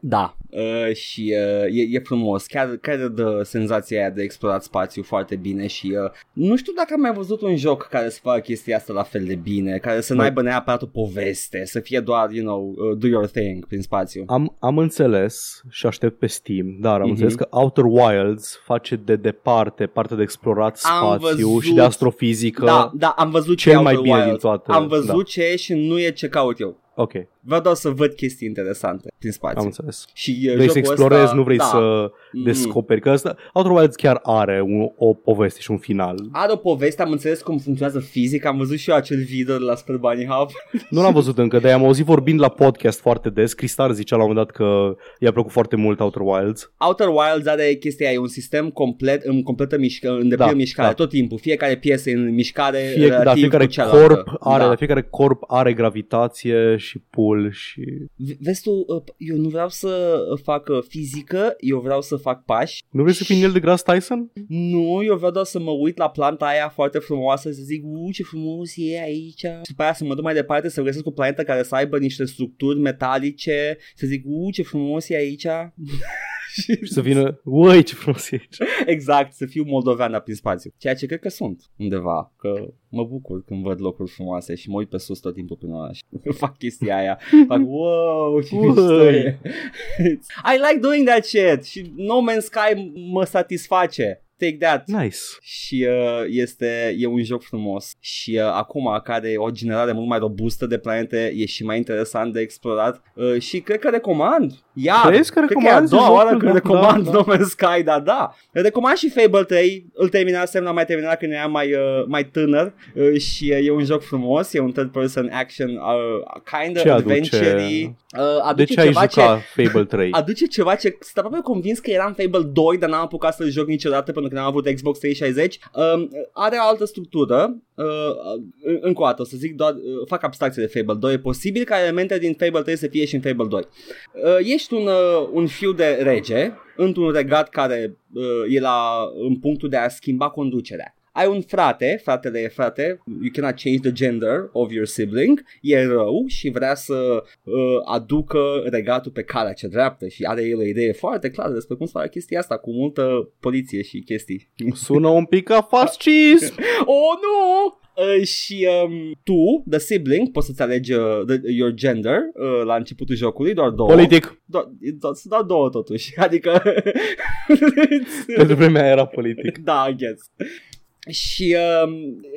[SPEAKER 1] Da, uh, și uh, e, e frumos, chiar, chiar dă senzația aia de explorat spațiu foarte bine și uh, nu știu dacă am mai văzut un joc care să facă chestia asta la fel de bine, care să
[SPEAKER 2] Băi.
[SPEAKER 1] n-aibă neapărat o poveste, să fie doar, you know, uh, do your thing prin spațiu.
[SPEAKER 2] Am, am înțeles și aștept pe Steam, dar am
[SPEAKER 1] Mhm.
[SPEAKER 2] înțeles că Outer Wilds face de departe partea de explorat
[SPEAKER 1] Am
[SPEAKER 2] spațiu
[SPEAKER 1] văzut.
[SPEAKER 2] și de astrofizică.
[SPEAKER 1] Da, da, am văzut ce
[SPEAKER 2] cel
[SPEAKER 1] e
[SPEAKER 2] mai
[SPEAKER 1] Outer
[SPEAKER 2] bine
[SPEAKER 1] Wilds.
[SPEAKER 2] din toate,
[SPEAKER 1] Am văzut
[SPEAKER 2] da.
[SPEAKER 1] ce e și nu e ce caut eu.
[SPEAKER 2] Ok,
[SPEAKER 1] Vreau doar să văd chestii interesante prin spațiu.
[SPEAKER 2] am înțeles.
[SPEAKER 1] Și uh,
[SPEAKER 2] Vrei să
[SPEAKER 1] jocul
[SPEAKER 2] explorezi,
[SPEAKER 1] ăsta,
[SPEAKER 2] nu vrei
[SPEAKER 1] da,
[SPEAKER 2] să
[SPEAKER 1] Mm.
[SPEAKER 2] descoperi. Că asta, Outer Wilds chiar are un, o poveste și un final.
[SPEAKER 1] Are o poveste, am înțeles cum funcționează fizic, am văzut și eu acel video de la Super Bunny Hub.
[SPEAKER 2] Nu l-am văzut încă, dar am auzit vorbind la podcast foarte des. Cristar zicea la un moment dat că i-a plăcut foarte mult Outer Wilds.
[SPEAKER 1] Outer Wilds are chestia, e un sistem complet, în completă mișcă, în deplină
[SPEAKER 2] Da,
[SPEAKER 1] mișcare,
[SPEAKER 2] da.
[SPEAKER 1] tot timpul, fiecare piesă e în mișcare
[SPEAKER 2] Fie,
[SPEAKER 1] relativ
[SPEAKER 2] da, fiecare
[SPEAKER 1] cu cealaltă.
[SPEAKER 2] corp are,
[SPEAKER 1] da.
[SPEAKER 2] da. fiecare corp are gravitație și pull și
[SPEAKER 1] V- Vezi tu, uh, eu nu vreau să fac uh, fizică, eu vreau să fac pași.
[SPEAKER 2] Nu vrei să fii Neil deGrasse Tyson?
[SPEAKER 1] Nu, eu vreau doar să mă uit la planta aia foarte frumoasă să zic, u, ce frumos e aici. Și după aia să mă duc mai departe să găsesc o planetă care să aibă niște structuri metalice, să zic, u, ce frumos e aici.
[SPEAKER 2] Și să vină, uai ce frumos e aici.
[SPEAKER 1] exact, să fiu moldovean prin spațiu. Ceea ce cred că sunt undeva, că mă bucur când văd locuri frumoase și mă uit pe sus tot timpul prin oraș. Fac chestia aia. Fac, wow, ce
[SPEAKER 2] Uai.
[SPEAKER 1] mișto e. I like doing that shit și No Man's Sky mă satisface. Take that.
[SPEAKER 2] Nice.
[SPEAKER 1] Și uh, este, e un joc frumos și uh, acum care e o generare mult mai robustă de planete e și mai interesant de explorat uh, și cred că recomand. Iar,
[SPEAKER 2] Crezi că
[SPEAKER 1] cred că e a
[SPEAKER 2] recomanzi
[SPEAKER 1] doua
[SPEAKER 2] jocul?
[SPEAKER 1] oară când
[SPEAKER 2] Da,
[SPEAKER 1] recomand
[SPEAKER 2] da,
[SPEAKER 1] No Man's Sky, da, da. Recomand și Fable 3, îl terminasem, l-am mai terminat când eram mai, uh, mai tânăr uh, și uh, e un joc frumos, e un third person action uh, kind of
[SPEAKER 2] Ce aduce?
[SPEAKER 1] adventure uh,
[SPEAKER 2] De
[SPEAKER 1] aduce
[SPEAKER 2] ce ai
[SPEAKER 1] ceva ce
[SPEAKER 2] jucat Fable 3?
[SPEAKER 1] aduce ceva ce sunt aproape convins că era în Fable 2, dar n-am apucat să-l joc niciodată pentru până când am avut Xbox 360, um, are o altă structură. Uh, încă o dată, o să zic doar, uh, fac abstracție de Fable 2, e posibil ca elemente din Fable 3 să fie și în Fable 2. Uh, ești un, uh, un fiu de rege într-un regat care uh, e la, în punctul de a schimba conducerea ai un frate, fratele e frate, you cannot change the gender of your sibling, e rău și vrea să uh, aducă regatul pe calea ce dreaptă și are el o idee foarte clară despre cum să facă chestia asta cu multă poliție și chestii.
[SPEAKER 2] Sună un pic ca fascism!
[SPEAKER 1] oh, nu! Uh, și um, tu, the sibling, poți să-ți alegi uh, the, your gender uh, la începutul jocului, doar două.
[SPEAKER 2] Politic.
[SPEAKER 1] Do- do- doar două totuși, adică...
[SPEAKER 2] Pentru vremea era politic.
[SPEAKER 1] da, I guess. Și uh,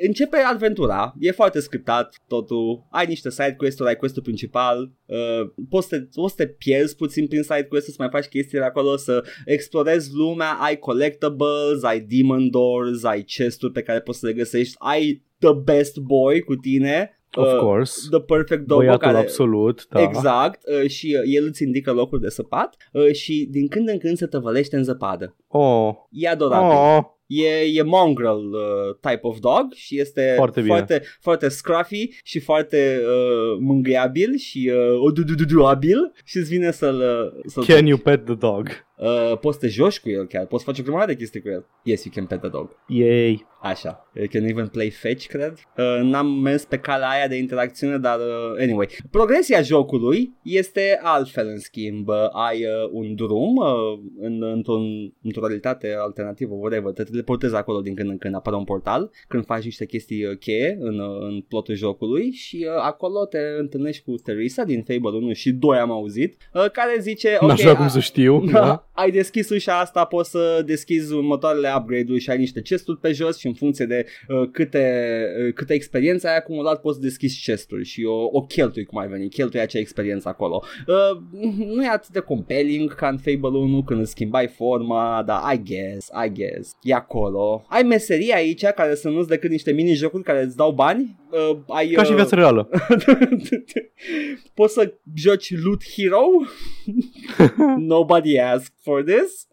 [SPEAKER 1] începe aventura, e foarte scriptat totul, ai niște side quest-uri, ai quest principal, uh, poți, să te, poți să te pierzi puțin prin side quest să mai faci chestiile acolo, să explorezi lumea, ai collectibles, ai demon doors, ai chest-uri pe care poți să le găsești, ai the best boy cu tine,
[SPEAKER 2] Of course.
[SPEAKER 1] The Perfect Dog
[SPEAKER 2] Băiatul
[SPEAKER 1] care,
[SPEAKER 2] absolut, da.
[SPEAKER 1] Exact, uh, și uh, el îți indică locuri de săpat uh, și din când în când se tăvălește în zăpadă.
[SPEAKER 2] Oh.
[SPEAKER 1] E adorabil.
[SPEAKER 2] Oh.
[SPEAKER 1] E, e mongrel uh, type of dog și este
[SPEAKER 2] Foarte bine.
[SPEAKER 1] foarte, foarte scruffy și foarte uh, mângâiabil și uh, odududuabil și îți vine să-l... uh, să
[SPEAKER 2] Can you pet the dog?
[SPEAKER 1] Uh, poți să te joci cu el chiar, poți face o grămadă de chestii cu el. Yes, you can pet the dog.
[SPEAKER 2] Yay.
[SPEAKER 1] Așa. You can even play fetch, cred. Uh, n-am mers pe calea aia de interacțiune, dar uh, anyway. Progresia jocului este altfel, în schimb. Uh, ai uh, un drum uh, în, într-un, într-o realitate alternativă, whatever. Te teleportezi acolo din când în când, apare un portal, când faci niște chestii uh, cheie în, uh, în plotul jocului și uh, acolo te întâlnești cu Teresa din Fable 1 și 2 am auzit, uh, care zice...
[SPEAKER 2] N-aș
[SPEAKER 1] ok,
[SPEAKER 2] vrea cum
[SPEAKER 1] a-
[SPEAKER 2] să știu. Da.
[SPEAKER 1] Ai deschis ușa asta, poți să deschizi următoarele upgrade-uri și ai niște chesturi pe jos și în funcție de uh, câte, uh, câte experiență ai acumulat poți să deschizi chesturi și o, o cheltui cum ai venit, cheltui acea experiență acolo. Uh, nu e atât de compelling ca în Fable 1 când îți schimbai forma, dar I guess, I guess, e acolo. Ai meserii aici care sunt nu decât niște mini-jocuri care îți dau bani. Uh, ai,
[SPEAKER 2] Ca și
[SPEAKER 1] uh,
[SPEAKER 2] viața reală.
[SPEAKER 1] Poți să joci Loot Hero? Nobody asked for this.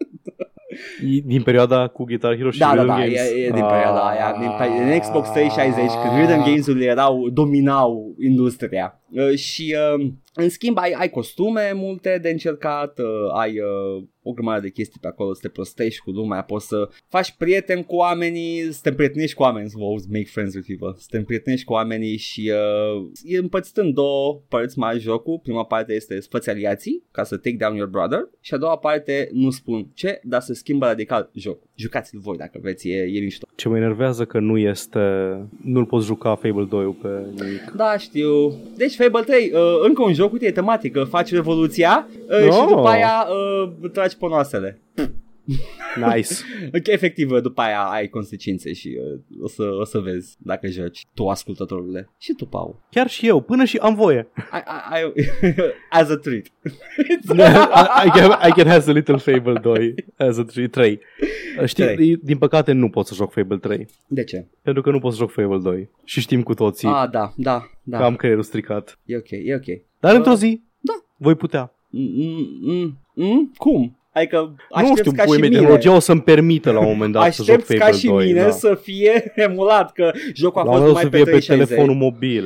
[SPEAKER 2] E Din perioada cu Guitar Hero și
[SPEAKER 1] Da, da,
[SPEAKER 2] Rhythm
[SPEAKER 1] da,
[SPEAKER 2] Games.
[SPEAKER 1] e, e din perioada aia, din, pe- din Xbox 360, când Rhythm Games-urile erau, dominau industria. Uh, și uh, în schimb ai, ai costume multe de încercat, uh, ai uh, o grămadă de chestii pe acolo, să te prostești cu lumea, poți să faci prieteni cu oamenii, să te împrietenești cu oameni, să always make friends with people, să te împrietenești cu oamenii și uh, e împărțit în două părți mai jocul. Prima parte este să aliații, ca să take down your brother și a doua parte nu spun ce, dar se schimbă radical jocul. Jucați-l voi dacă vreți, e, e mișto.
[SPEAKER 2] Ce mă enervează că nu este... Nu-l poți juca Fable 2 pe nimic.
[SPEAKER 1] Da, știu. Deci Fable 3, uh, încă un joc, uite, e tematică, faci revoluția uh,
[SPEAKER 2] Oh.
[SPEAKER 1] și după aia uh, tragi ponoasele.
[SPEAKER 2] Nice.
[SPEAKER 1] Ok, efectiv, uh, după aia ai consecințe și uh, o, să, o să vezi dacă joci tu ascultătorule. Și tu, Paul.
[SPEAKER 2] Chiar și eu, până și am voie.
[SPEAKER 1] I, I, I, as a treat.
[SPEAKER 2] I, can, I can have a little Fable 2 as a 3. 3. Știi,
[SPEAKER 1] Trei.
[SPEAKER 2] din păcate nu pot să joc Fable 3.
[SPEAKER 1] De ce?
[SPEAKER 2] Pentru că nu pot să joc Fable 2. Și știm cu toții
[SPEAKER 1] Ah, da, da, da.
[SPEAKER 2] că am creierul stricat.
[SPEAKER 1] E ok, e ok.
[SPEAKER 2] Dar într-o zi,
[SPEAKER 1] Da.
[SPEAKER 2] voi putea.
[SPEAKER 1] Mm, mm, mm, mm? Cum? Adică
[SPEAKER 2] nu
[SPEAKER 1] aștepți
[SPEAKER 2] știu,
[SPEAKER 1] ca
[SPEAKER 2] pui
[SPEAKER 1] și
[SPEAKER 2] mei,
[SPEAKER 1] mine.
[SPEAKER 2] tehnologia o să-mi permită la un moment dat să joc
[SPEAKER 1] Aștepți
[SPEAKER 2] Fable
[SPEAKER 1] ca și
[SPEAKER 2] 2.
[SPEAKER 1] mine
[SPEAKER 2] da.
[SPEAKER 1] să fie emulat, că jocul a
[SPEAKER 2] La un
[SPEAKER 1] fost
[SPEAKER 2] moment dat
[SPEAKER 1] numai
[SPEAKER 2] să
[SPEAKER 1] pe
[SPEAKER 2] fie pe
[SPEAKER 1] 360.
[SPEAKER 2] telefonul mobil.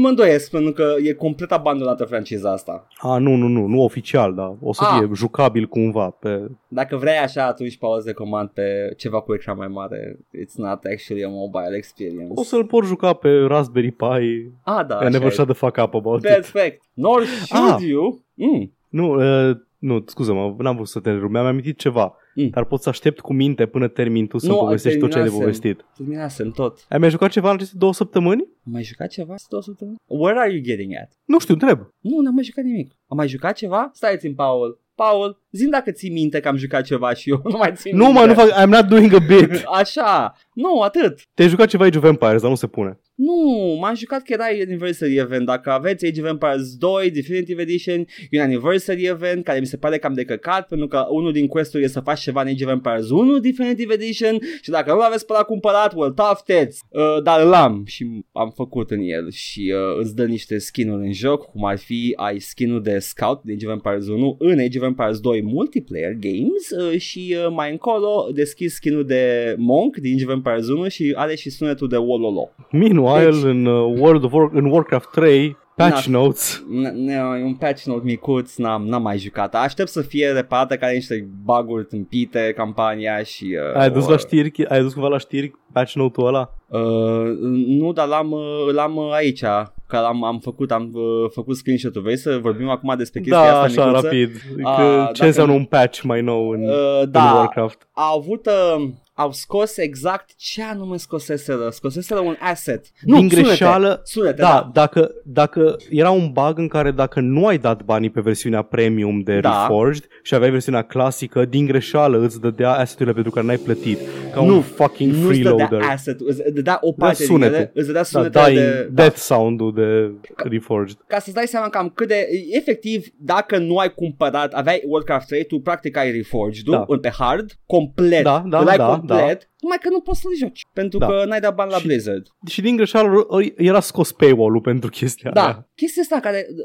[SPEAKER 1] Mă îndoiesc, pentru că e complet abandonată franciza asta.
[SPEAKER 2] A, nu, nu, nu, nu oficial, dar o să
[SPEAKER 1] Ah.
[SPEAKER 2] fie jucabil cumva pe...
[SPEAKER 1] Dacă vrei așa, atunci pauze de comand pe ceva cu ecran mai mare. It's not actually a mobile experience.
[SPEAKER 2] O să-l pot juca pe Raspberry Pi.
[SPEAKER 1] Ah, da,
[SPEAKER 2] I never
[SPEAKER 1] așa
[SPEAKER 2] shut the fuck up about
[SPEAKER 1] e.
[SPEAKER 2] it.
[SPEAKER 1] Perfect. Nor should
[SPEAKER 2] Ah.
[SPEAKER 1] you. Mm.
[SPEAKER 2] Nu, uh, nu, scuză-mă, n-am vrut să te întrerup, mi-am amintit ceva.
[SPEAKER 1] Mm.
[SPEAKER 2] Dar pot să aștept cu minte până termin tu să
[SPEAKER 1] Nu,
[SPEAKER 2] povestești tot ce ai de
[SPEAKER 1] terminasem.
[SPEAKER 2] povestit.
[SPEAKER 1] Terminasem tot.
[SPEAKER 2] Ai mai jucat ceva în aceste două săptămâni?
[SPEAKER 1] Am mai jucat ceva asta două săptămâni? Where are you getting at?
[SPEAKER 2] Nu știu, întreb.
[SPEAKER 1] Nu, n-am mai jucat nimic. Am mai jucat ceva? Stai țin, Paul. Paul, zim dacă ții minte că am jucat ceva și eu nu mai țin
[SPEAKER 2] Nu,
[SPEAKER 1] minte.
[SPEAKER 2] mă, nu fac, I'm not doing a bit.
[SPEAKER 1] Așa, nu, atât.
[SPEAKER 2] Te-ai jucat ceva Age of Empires, dar nu se pune.
[SPEAKER 1] Nu, m-am jucat că era Anniversary Event. Dacă aveți Age of Empires 2 Definitive Edition, e un Anniversary Event care mi se pare cam de căcat pentru că unul din quest-uri e să faci ceva în Age of Empires 1 Definitive Edition și dacă nu l-aveți pe la cumpărat, well, tough tits. Uh, dar l-am și am făcut în el și uh, îți dă niște skin-uri în joc, cum ar fi ai skin-ul de Scout din Age of Empires 1 în Age of Empires 2 2 multiplayer games uh, și uh, mai încolo deschis skin-ul de Monk din Age of Empires 1 și are și sunetul de Wololo.
[SPEAKER 2] Meanwhile,
[SPEAKER 1] Deci-
[SPEAKER 2] în, uh, World of War- în Warcraft 3, patch
[SPEAKER 1] Na-
[SPEAKER 2] notes.
[SPEAKER 1] N- n- un patch note micuț, n-am, n-am mai jucat. Aștept să fie reparată ca niște bug-uri tâmpite campania și... Uh,
[SPEAKER 2] Ai dus
[SPEAKER 1] o-
[SPEAKER 2] la știri, ai dus cumva la știri patch note-ul ăla?
[SPEAKER 1] Uh, nu, dar l-am, uh, l-am uh, aici, că l-am am făcut, am uh, făcut screenshot-ul. Vrei să vorbim acum despre chestia
[SPEAKER 2] Da,
[SPEAKER 1] asta,
[SPEAKER 2] așa,
[SPEAKER 1] micuță?
[SPEAKER 2] rapid.
[SPEAKER 1] A,
[SPEAKER 2] Că ce
[SPEAKER 1] dacă-
[SPEAKER 2] înseamnă un patch mai nou în,
[SPEAKER 1] Uh,
[SPEAKER 2] în
[SPEAKER 1] da,
[SPEAKER 2] Warcraft?
[SPEAKER 1] au avut, uh, au scos exact ce anume scoseseră. Scoseseră un asset.
[SPEAKER 2] Din
[SPEAKER 1] sunete,
[SPEAKER 2] greșeală,
[SPEAKER 1] Sunete,
[SPEAKER 2] Da,
[SPEAKER 1] da.
[SPEAKER 2] dacă, dacă era un bug în care dacă nu ai dat banii pe versiunea premium de
[SPEAKER 1] Da.
[SPEAKER 2] Reforged și aveai versiunea clasică, din greșeală îți dădea asset-urile pentru care n-ai plătit. Ca
[SPEAKER 1] Nu,
[SPEAKER 2] un fucking
[SPEAKER 1] Nu îți
[SPEAKER 2] freeloader.
[SPEAKER 1] dădea asset, îți dădea o parte din
[SPEAKER 2] sunetul.
[SPEAKER 1] ele, îți dădea
[SPEAKER 2] Da,
[SPEAKER 1] sunete
[SPEAKER 2] dying,
[SPEAKER 1] de... da.
[SPEAKER 2] death sound-ul de Reforged.
[SPEAKER 1] ca să-ți dai seama cam cât de, efectiv, dacă nu ai cumpărat, aveai Warcraft 3, tu practic ai Reforged,
[SPEAKER 2] Da.
[SPEAKER 1] da. pe hard, complet,
[SPEAKER 2] Da, da,
[SPEAKER 1] îl ai
[SPEAKER 2] da,
[SPEAKER 1] complet, numai că nu poți să-l joci, pentru
[SPEAKER 2] Da.
[SPEAKER 1] că n-ai dat bani la
[SPEAKER 2] Și-
[SPEAKER 1] Blizzard.
[SPEAKER 2] Și din greșeală ă, era scos paywall-ul pentru chestia
[SPEAKER 1] Da,
[SPEAKER 2] aia.
[SPEAKER 1] chestia asta care uh,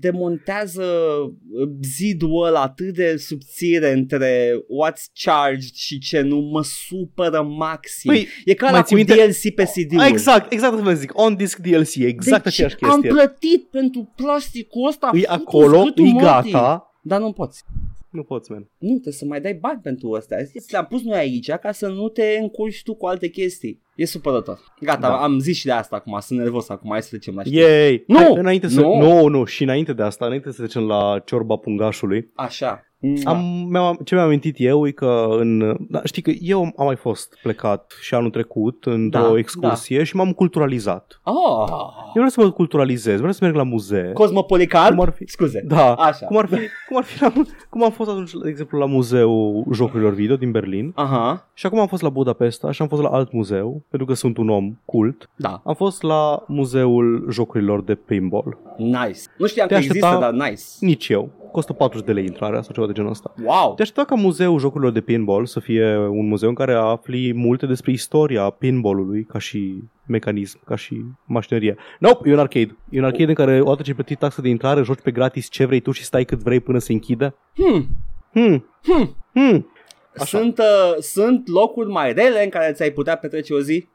[SPEAKER 1] demontează uh, zidul ăla atât de subțire între what's charged și ce nu mă supără maxim.
[SPEAKER 2] Păi,
[SPEAKER 1] e ca
[SPEAKER 2] mai
[SPEAKER 1] la
[SPEAKER 2] ții
[SPEAKER 1] cu
[SPEAKER 2] minte-
[SPEAKER 1] DLC pe CD-ul.
[SPEAKER 2] Exact, exact asta vă zic. On disc DLC, exact
[SPEAKER 1] deci
[SPEAKER 2] aceeași
[SPEAKER 1] am
[SPEAKER 2] chestie.
[SPEAKER 1] plătit pentru plasticul ăsta.
[SPEAKER 2] E
[SPEAKER 1] făcut
[SPEAKER 2] acolo,
[SPEAKER 1] scâtul
[SPEAKER 2] e
[SPEAKER 1] morții.
[SPEAKER 2] gata.
[SPEAKER 1] Dar nu poți.
[SPEAKER 2] Nu poți, man.
[SPEAKER 1] Nu, trebuie să mai dai bani pentru asta. Ți le-am pus noi aici ca să nu te încurci tu cu alte chestii. E supărător. Gata,
[SPEAKER 2] Da.
[SPEAKER 1] am zis și de asta acum, sunt nervos acum, hai să trecem la știri.
[SPEAKER 2] Yay!
[SPEAKER 1] Nu!
[SPEAKER 2] Hai, înainte să,
[SPEAKER 1] Nu!
[SPEAKER 2] nu, nu, și înainte de asta, înainte să trecem la ciorba pungașului,
[SPEAKER 1] Așa.
[SPEAKER 2] Am, mi-am, ce mi-am amintit eu e că în, da, știi că eu am mai fost plecat și anul trecut într-o
[SPEAKER 1] Da,
[SPEAKER 2] excursie și m-am culturalizat.
[SPEAKER 1] Oh.
[SPEAKER 2] Eu vreau să mă culturalizez, vreau să merg la muzee.
[SPEAKER 1] Cosmopolican?
[SPEAKER 2] Cum ar fi?
[SPEAKER 1] Scuze.
[SPEAKER 2] Da,
[SPEAKER 1] Așa.
[SPEAKER 2] cum ar fi, cum ar fi la, cum am fost atunci, de exemplu, la muzeul jocurilor video din Berlin
[SPEAKER 1] Aha,
[SPEAKER 2] și acum am fost la Budapesta și am fost la alt muzeu, pentru că sunt un om cult.
[SPEAKER 1] da.
[SPEAKER 2] Am fost la muzeul jocurilor de pinball.
[SPEAKER 1] Nice. Nu știam
[SPEAKER 2] Te
[SPEAKER 1] că există,
[SPEAKER 2] aștepta-
[SPEAKER 1] dar nice.
[SPEAKER 2] Nici eu. Costă 40 de lei intrarea sau ceva de genul ăsta.
[SPEAKER 1] Wow.
[SPEAKER 2] Te aștepta ca muzeul jocurilor de pinball să fie un muzeu în care afli multe despre istoria pinballului ca și mecanism, ca și mașinărie. Nope, e un arcade. E un arcade în care odată ce ai plătit taxa de intrare, joci pe gratis ce vrei tu și stai cât vrei până se închide.
[SPEAKER 1] Hmm.
[SPEAKER 2] Hmm.
[SPEAKER 1] Hmm.
[SPEAKER 2] Hmm. Așa.
[SPEAKER 1] Sunt, uh, sunt locuri mai rele în care ți-ai putea petrece o zi?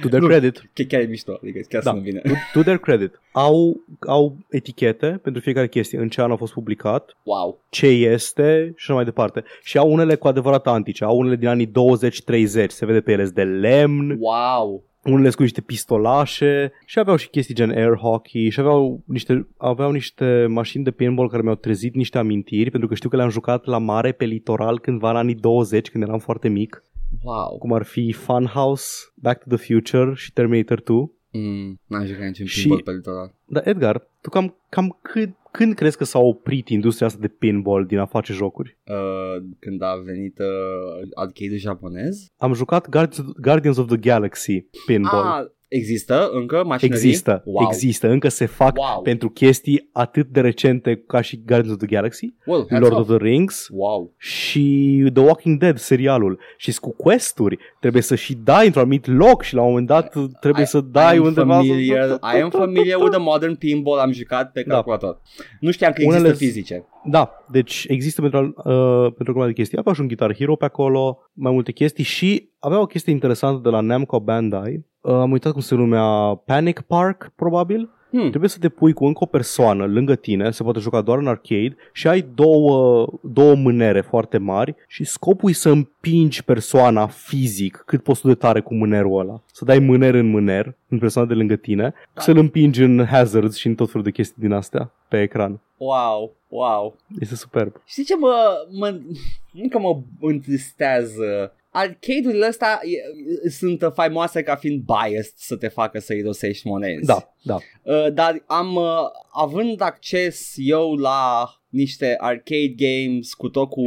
[SPEAKER 2] To their
[SPEAKER 1] Nu.
[SPEAKER 2] credit.
[SPEAKER 1] Chiar, chiar e mișto, adică chiar
[SPEAKER 2] Da.
[SPEAKER 1] să nu vine.
[SPEAKER 2] To, to their credit. Au, au etichete pentru fiecare chestie. În ce an a fost publicat,
[SPEAKER 1] Wow.
[SPEAKER 2] ce este și așa mai departe. Și au unele cu adevărat antice, au unele din anii 20-30, se vede pe ele sunt de lemn,
[SPEAKER 1] Wow.
[SPEAKER 2] unele sunt cu niște pistolașe și aveau și chestii gen air hockey și aveau niște, aveau niște mașini de pinball care mi-au trezit niște amintiri pentru că știu că le-am jucat la mare pe litoral cândva în anii 20 când eram foarte mic,
[SPEAKER 1] Wow.
[SPEAKER 2] cum ar fi Funhouse, Back to the Future și Terminator 2.
[SPEAKER 1] Mm, n-am jucat niciun
[SPEAKER 2] Și-
[SPEAKER 1] pinball pe litoral.
[SPEAKER 2] Dar Edgar, tu cam, cam cât, când crezi că s-a oprit industria asta de pinball din a face jocuri?
[SPEAKER 1] Uh, când a venit uh, arcade japonez.
[SPEAKER 2] Am jucat Guardians, Guardians of the Galaxy pinball.
[SPEAKER 1] Ah, există încă mașinării?
[SPEAKER 2] Există,
[SPEAKER 1] wow.
[SPEAKER 2] există, încă se fac
[SPEAKER 1] Wow.
[SPEAKER 2] pentru chestii atât de recente ca și Guardians of the Galaxy,
[SPEAKER 1] Well, hats
[SPEAKER 2] Lord
[SPEAKER 1] off.
[SPEAKER 2] of the Rings
[SPEAKER 1] Wow.
[SPEAKER 2] și The Walking Dead, serialul. Și cu quest-uri, trebuie să și dai într-un anumit loc și la un moment dat trebuie
[SPEAKER 1] I-
[SPEAKER 2] să dai
[SPEAKER 1] I am
[SPEAKER 2] undeva.
[SPEAKER 1] Familiar, I am familiar with the modern pinball, am jucat pe
[SPEAKER 2] Da.
[SPEAKER 1] calculator. Nu știam că
[SPEAKER 2] Unele
[SPEAKER 1] există
[SPEAKER 2] s-
[SPEAKER 1] fizice.
[SPEAKER 2] Da, deci există pentru, uh, pentru o grămadă de chestii. Aveau și un Guitar Hero pe acolo, mai multe chestii și avea o chestie interesantă de la Namco Bandai. Uh, am uitat cum se numea Panic Park, probabil.
[SPEAKER 1] Hmm.
[SPEAKER 2] Trebuie să te pui cu încă o persoană lângă tine, se poate juca doar în arcade și ai două, două mânere foarte mari și scopul e să împingi persoana fizic cât poți tu de tare cu mânerul ăla. Să dai mâner în mâner în persoana de lângă tine,
[SPEAKER 1] Da.
[SPEAKER 2] să-l împingi în hazards și în tot felul de chestii din astea pe ecran.
[SPEAKER 1] Wow, wow.
[SPEAKER 2] Este superb.
[SPEAKER 1] Știi ce mă, mă încă mă întristează? Arcade-urile astea e- sunt faimoase ca fiind biased să te facă să irosești monezi.
[SPEAKER 2] Da, da.
[SPEAKER 1] Uh, dar am, uh, având acces eu la niște arcade games cu tot cu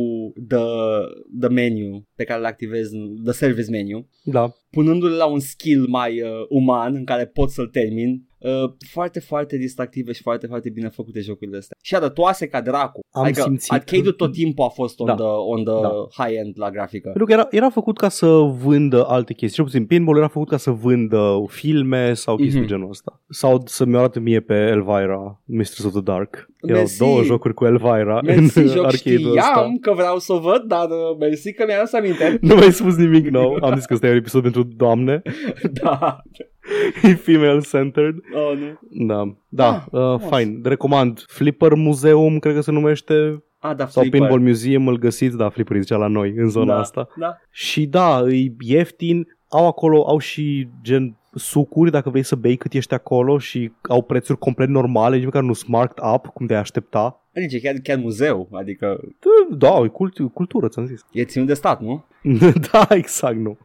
[SPEAKER 1] the, the menu pe care le activez, the service menu,
[SPEAKER 2] Da.
[SPEAKER 1] punându-le la un skill mai uh, uman în care pot să-l termin, Uh, foarte, foarte distractive și foarte, foarte bine făcute jocurile astea. Și arătoase ca dracu.
[SPEAKER 2] Am
[SPEAKER 1] adică
[SPEAKER 2] simțit.
[SPEAKER 1] arcade-ul tot timpul a fost on
[SPEAKER 2] Da.
[SPEAKER 1] the, on the
[SPEAKER 2] Da.
[SPEAKER 1] high-end la grafică.
[SPEAKER 2] Pentru că era, era făcut ca să vândă alte chestii. Cel puțin pinball era făcut ca să vândă filme sau chestii
[SPEAKER 1] Mhm.
[SPEAKER 2] genul ăsta. Sau să-mi arate mie pe Elvira, Mistress of the Dark. Erau
[SPEAKER 1] Mersi.
[SPEAKER 2] două jocuri cu Elvira
[SPEAKER 1] Mersi,
[SPEAKER 2] în
[SPEAKER 1] joc
[SPEAKER 2] arcade-ul ăsta.
[SPEAKER 1] știam că vreau să o văd, dar uh, mersi că mi-a adus aminte.
[SPEAKER 2] Nu mai spus nimic nou. Am zis că ăsta e un episod pentru doamne.
[SPEAKER 1] da.
[SPEAKER 2] E female-centered.
[SPEAKER 1] Oh, nu.
[SPEAKER 2] Da, da,
[SPEAKER 1] Ah,
[SPEAKER 2] uh,
[SPEAKER 1] frumos.
[SPEAKER 2] fine. Recomand. Flipper Museum, cred că se numește.
[SPEAKER 1] Ah, da,
[SPEAKER 2] Sau
[SPEAKER 1] Flipper.
[SPEAKER 2] Pinball Museum, îl găsiți, da, Flipper îi zicea la noi, în zona
[SPEAKER 1] da,
[SPEAKER 2] asta.
[SPEAKER 1] Da.
[SPEAKER 2] Și da, e ieftin. Au acolo, au și gen sucuri dacă vrei să bei cât ești acolo și au prețuri complet normale, nici măcar nu sunt marked up, cum te-ai aștepta.
[SPEAKER 1] Adică chiar, chiar muzeu, adică
[SPEAKER 2] Da, e cult- cultură, ți-am zis.
[SPEAKER 1] e ținut de stat, nu?
[SPEAKER 2] da, exact, nu.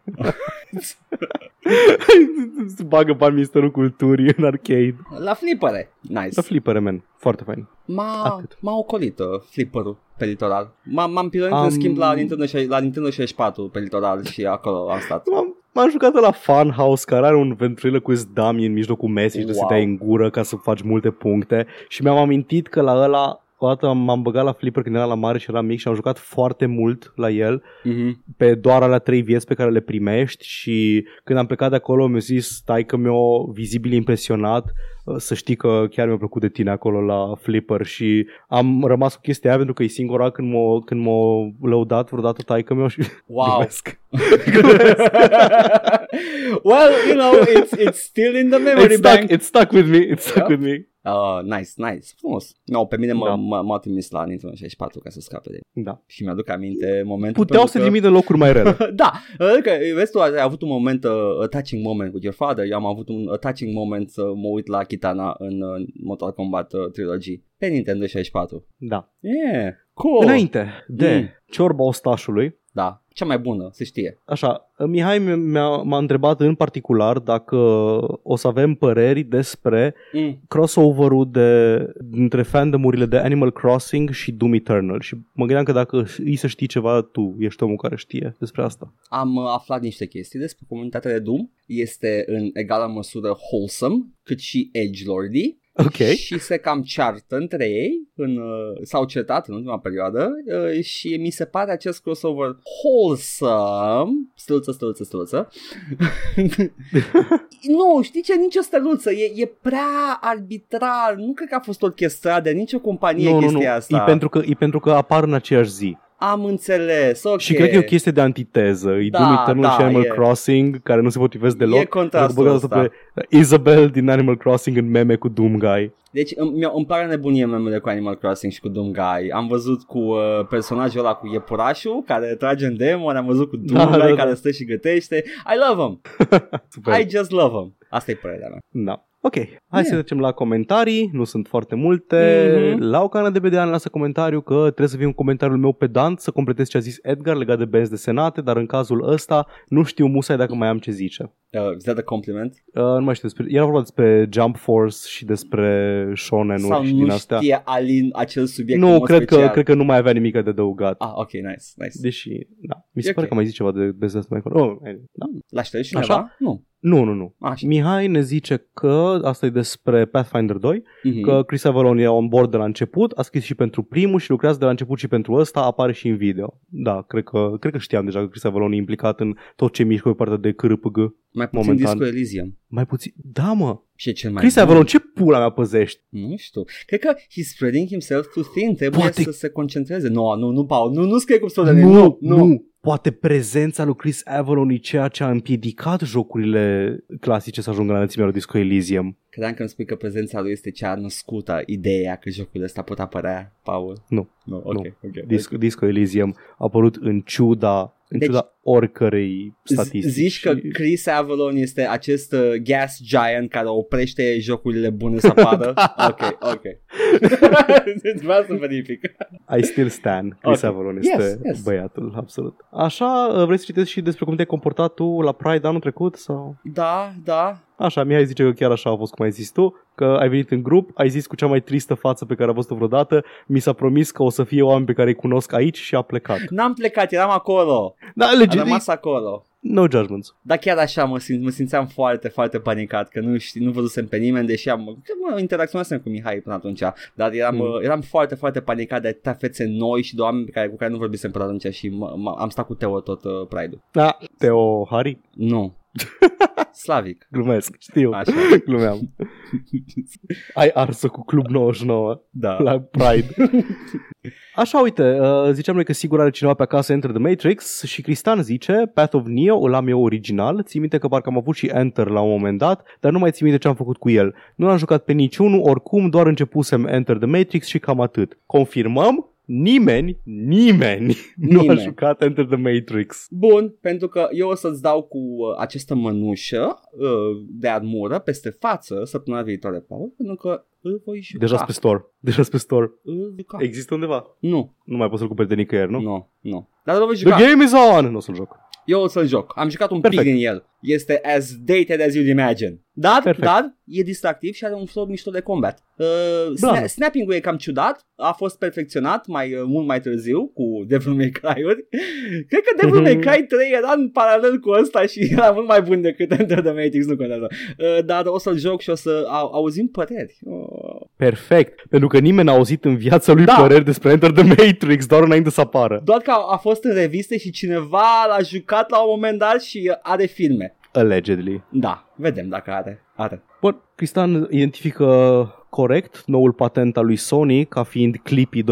[SPEAKER 2] Se bagă bani Ministerul Culturii în arcade.
[SPEAKER 1] La flippere. Nice.
[SPEAKER 2] Să flippere, man. Foarte fain.
[SPEAKER 1] M-a,
[SPEAKER 2] Atât.
[SPEAKER 1] m-a ocolit uh, flipperul pe litoral. M-am, m-am pironit
[SPEAKER 2] Am-
[SPEAKER 1] în schimb la Nintendo, șe- la Nintendo 64 pe litoral și acolo am stat.
[SPEAKER 2] M-am, m-am jucat la Funhouse, care are un ventriloquist cu dummy în mijlocul mesei și de să
[SPEAKER 1] Wow.
[SPEAKER 2] te în gură ca să faci multe puncte. Și mi-am amintit că la ăla, o dată m-am băgat la Flipper când era la mare și era mic și am jucat foarte mult la el
[SPEAKER 1] Mm-hmm.
[SPEAKER 2] pe doar alea trei vieți pe care le primești și când am plecat de acolo mi-a zis stai că mi-a vizibil impresionat uh, să știi că chiar mi-a plăcut de tine acolo la Flipper și am rămas cu chestia aia pentru că e singura când m-a, când m-a lăudat vreodată taică meu și
[SPEAKER 1] Wow.
[SPEAKER 2] Glumesc.
[SPEAKER 1] well, you know, it's it's still in the memory
[SPEAKER 2] It's
[SPEAKER 1] bank.
[SPEAKER 2] stuck, it's stuck with me, it's stuck
[SPEAKER 1] Yeah.
[SPEAKER 2] with me.
[SPEAKER 1] Uh, nice, nice, frumos. No, pe mine m-a,
[SPEAKER 2] Da.
[SPEAKER 1] m-a, m-a trimis la Nintendo 64 ca să scape de
[SPEAKER 2] Da.
[SPEAKER 1] Și mi-aduc aminte momentul
[SPEAKER 2] Puteau
[SPEAKER 1] pentru
[SPEAKER 2] să
[SPEAKER 1] că...
[SPEAKER 2] trimite în locuri mai rele.
[SPEAKER 1] da, adică vezi tu, ai avut un moment, uh, a touching moment with your father, eu am avut un a touching moment să mă uit la Kitana în uh, Mortal Kombat uh, Trilogy pe Nintendo 64.
[SPEAKER 2] Da.
[SPEAKER 1] Yeah, cool.
[SPEAKER 2] Înainte de
[SPEAKER 1] Mm.
[SPEAKER 2] ciorba ostașului,
[SPEAKER 1] Da, cea mai bună, se știe.
[SPEAKER 2] Așa, Mihai mi-a, m-a întrebat în particular dacă o să avem păreri despre
[SPEAKER 1] Mm.
[SPEAKER 2] crossover-ul de, dintre fandomurile de Animal Crossing și Doom Eternal și mă gândeam că dacă îi să știi ceva, tu ești omul care știe despre asta.
[SPEAKER 1] Am uh, aflat niște chestii despre comunitatea de Doom. Este în egală măsură wholesome, cât și edgelordy.
[SPEAKER 2] Ok.
[SPEAKER 1] Și se cam ceartă între ei, în, uh, s-au certat în ultima perioadă uh, și mi se pare acest crossover wholesome, stâlță, stâlță, stâlță. nu, știi ce, nicio stăluță, e, e prea arbitrar, nu cred că a fost orchestrat de nicio companie
[SPEAKER 2] Nu, nu, nu.
[SPEAKER 1] chestia asta.
[SPEAKER 2] E pentru, că, e pentru că apar în aceeași zi.
[SPEAKER 1] Am înțeles, ok.
[SPEAKER 2] Și cred că e o chestie de antiteză. E
[SPEAKER 1] Da,
[SPEAKER 2] Doom Eternal
[SPEAKER 1] da,
[SPEAKER 2] și Animal
[SPEAKER 1] e-
[SPEAKER 2] Crossing, care nu se potrivesc deloc.
[SPEAKER 1] E contrastul
[SPEAKER 2] Dacă băgat
[SPEAKER 1] ăsta.
[SPEAKER 2] pe Isabel din Animal Crossing în meme cu Doom Guy.
[SPEAKER 1] Deci îmi, mi- îmi pare nebunie memele cu Animal Crossing și cu Doom Guy. Am văzut cu uh, personajul ăla cu iepurașul care trage în demon, am văzut cu Doom
[SPEAKER 2] Da,
[SPEAKER 1] Guy
[SPEAKER 2] da,
[SPEAKER 1] care
[SPEAKER 2] da.
[SPEAKER 1] stă și gătește. I love him.
[SPEAKER 2] Super.
[SPEAKER 1] I just love him. Asta e părerea mea.
[SPEAKER 2] Da. Ok, hai
[SPEAKER 1] Yeah.
[SPEAKER 2] să trecem la comentarii, nu sunt foarte multe.
[SPEAKER 1] Mhm.
[SPEAKER 2] La o cană de BDA lasă comentariu că trebuie să fie un comentariul meu pedant să completez ce a zis Edgar legat de benzi desenate, dar în cazul ăsta nu știu musai dacă mai am ce zice.
[SPEAKER 1] Uh, is that a compliment?
[SPEAKER 2] Uh, nu mai știu despre, era vorba despre Jump Force și despre shonen
[SPEAKER 1] Sau
[SPEAKER 2] și
[SPEAKER 1] nu
[SPEAKER 2] din astea.
[SPEAKER 1] știe Alin acel subiect în
[SPEAKER 2] Nu,
[SPEAKER 1] mod
[SPEAKER 2] cred că,
[SPEAKER 1] special?
[SPEAKER 2] cred că nu mai avea nimic de adăugat.
[SPEAKER 1] Ah, ok, nice, nice.
[SPEAKER 2] Deși, da, mi se
[SPEAKER 1] E
[SPEAKER 2] pare
[SPEAKER 1] ok.
[SPEAKER 2] că mai zice ceva de benzi desenate mai oh, da.
[SPEAKER 1] L-aș șters cineva?
[SPEAKER 2] Așa?
[SPEAKER 1] Nu.
[SPEAKER 2] Nu, nu, nu.
[SPEAKER 1] Ah, și...
[SPEAKER 2] Mihai ne zice că asta e despre Pathfinder 2,
[SPEAKER 1] Mhm.
[SPEAKER 2] că Chris Avalon e on board de la început, a scris și pentru primul și lucrează de la început și pentru ăsta, apare și în video. Da, cred că, cred că știam deja că Chris Avalon e implicat în tot ce mișcă pe partea de CRPG.
[SPEAKER 1] Mai puțin
[SPEAKER 2] momentan.
[SPEAKER 1] Disco Elysium.
[SPEAKER 2] Mai puțin, da mă,
[SPEAKER 1] Și e cel mai
[SPEAKER 2] Chris
[SPEAKER 1] bun.
[SPEAKER 2] Avalon, ce pula mea păzești?
[SPEAKER 1] Nu știu. Cred că he's spreading himself too thin. Trebuie
[SPEAKER 2] Poate-
[SPEAKER 1] să se concentreze. Nu, nu, nu, Paul. Nu, nu scrie cum să
[SPEAKER 2] Nu,
[SPEAKER 1] nu,
[SPEAKER 2] nu, nu. Poate prezența lui Chris Avalon e ceea ce a împiedicat jocurile clasice să ajungă la înălțimea lui Disco Elysium.
[SPEAKER 1] Credeam că îmi spui că prezența lui este cea născută, ideea că jocurile astea pot apărea, Paul.
[SPEAKER 2] Nu.
[SPEAKER 1] Nu, ok,
[SPEAKER 2] Nu.
[SPEAKER 1] ok.
[SPEAKER 2] Disco, Disco Elysium a apărut în ciuda, în
[SPEAKER 1] Deci-
[SPEAKER 2] ciuda oricărei
[SPEAKER 1] Z-
[SPEAKER 2] statistici.
[SPEAKER 1] Zici că Chris Avalon este acest uh, gas giant care oprește jocurile bune să apară? Ok, ok. Vreau să verific.
[SPEAKER 2] I still stand. Chris
[SPEAKER 1] Ok.
[SPEAKER 2] Avalon este
[SPEAKER 1] Yes, yes.
[SPEAKER 2] băiatul, absolut. Așa, vrei să citești și despre cum te-ai comportat tu la Pride anul trecut? sau?
[SPEAKER 1] Da, da.
[SPEAKER 2] Așa, Mihai zice că chiar așa a fost cum ai zis tu, că ai venit în grup, ai zis cu cea mai tristă față pe care a văzut-o vreodată, mi s-a promis că o să fie oameni pe care îi cunosc aici și a plecat.
[SPEAKER 1] N-am plecat, eram acolo.
[SPEAKER 2] Da,
[SPEAKER 1] Am
[SPEAKER 2] legit,
[SPEAKER 1] rămas acolo.
[SPEAKER 2] No judgments.
[SPEAKER 1] Dar chiar așa mă, simt, mă simțeam foarte, foarte panicat că nu știu, nu văzusem pe nimeni, deși am mă, interacționasem cu Mihai până atunci, dar eram,
[SPEAKER 2] Mm.
[SPEAKER 1] mm. eram foarte, foarte panicat de atâtea fețe noi și de oameni pe care, cu care nu vorbisem până atunci și mă, mă, am stat cu Teo tot uh, Pride-ul.
[SPEAKER 2] Da, Teo Hari?
[SPEAKER 1] Nu. Slavic.
[SPEAKER 2] Glumesc, știu.
[SPEAKER 1] Așa.
[SPEAKER 2] Glumeam. Ai arsă cu Club 99
[SPEAKER 1] Da.
[SPEAKER 2] la Pride. Așa, uite, uh, ziceam noi că sigur are cineva pe acasă Enter the Matrix și Cristian zice Path of Neo îl am eu original, țin minte că parcă am avut și Enter la un moment dat, dar nu mai țin minte ce am făcut cu el. Nu l-am jucat pe niciunul, oricum doar începusem Enter the Matrix și cam atât. Confirmăm? Nimeni, nimeni, nu a
[SPEAKER 1] Nimeni.
[SPEAKER 2] jucat Enter the Matrix.
[SPEAKER 1] Bun, pentru că eu o să-ți dau cu uh, această mănușă uh, de armură peste față săptămâna viitoare, Paul, pentru că îl voi juca.
[SPEAKER 2] Deja pe store. Deja pe store.
[SPEAKER 1] Îl voi juca.
[SPEAKER 2] Există undeva?
[SPEAKER 1] Nu,
[SPEAKER 2] Nu mai poți să-l cumperi de nicăieri, nu?
[SPEAKER 1] nu, nu. Dar îl voi
[SPEAKER 2] The
[SPEAKER 1] juca.
[SPEAKER 2] game is on! Nu o să-l joc.
[SPEAKER 1] Eu o să-l joc. Am jucat un
[SPEAKER 2] Perfect.
[SPEAKER 1] pic din el. Este as dated as you'd imagine. Dar,
[SPEAKER 2] Perfect.
[SPEAKER 1] dar, e distractiv și are un flow mișto de combat. Uh,
[SPEAKER 2] Da.
[SPEAKER 1] sna- snapping-ul e cam ciudat. A fost perfecționat mai uh, mult mai târziu cu Devil May Cry-uri. Cred că Devil May
[SPEAKER 2] Mhm.
[SPEAKER 1] Cry 3 era în paralel cu ăsta și era mult mai bun decât Enter the Matrix, nu contează. Uh, dar o să-l joc și o să au- auzim păreri. Uh,
[SPEAKER 2] Perfect. Pentru că nimeni n-a auzit în viața lui
[SPEAKER 1] Da.
[SPEAKER 2] păreri despre Enter the Matrix doar înainte să apară.
[SPEAKER 1] doar că a, a fost în reviste și cineva l-a jucat la un moment dat și uh, are filme.
[SPEAKER 2] Allegedly.
[SPEAKER 1] Da, vedem dacă are. Are.
[SPEAKER 2] Bun, Cristian identifică corect noul patent al lui Sony ca fiind Clippy 2.0,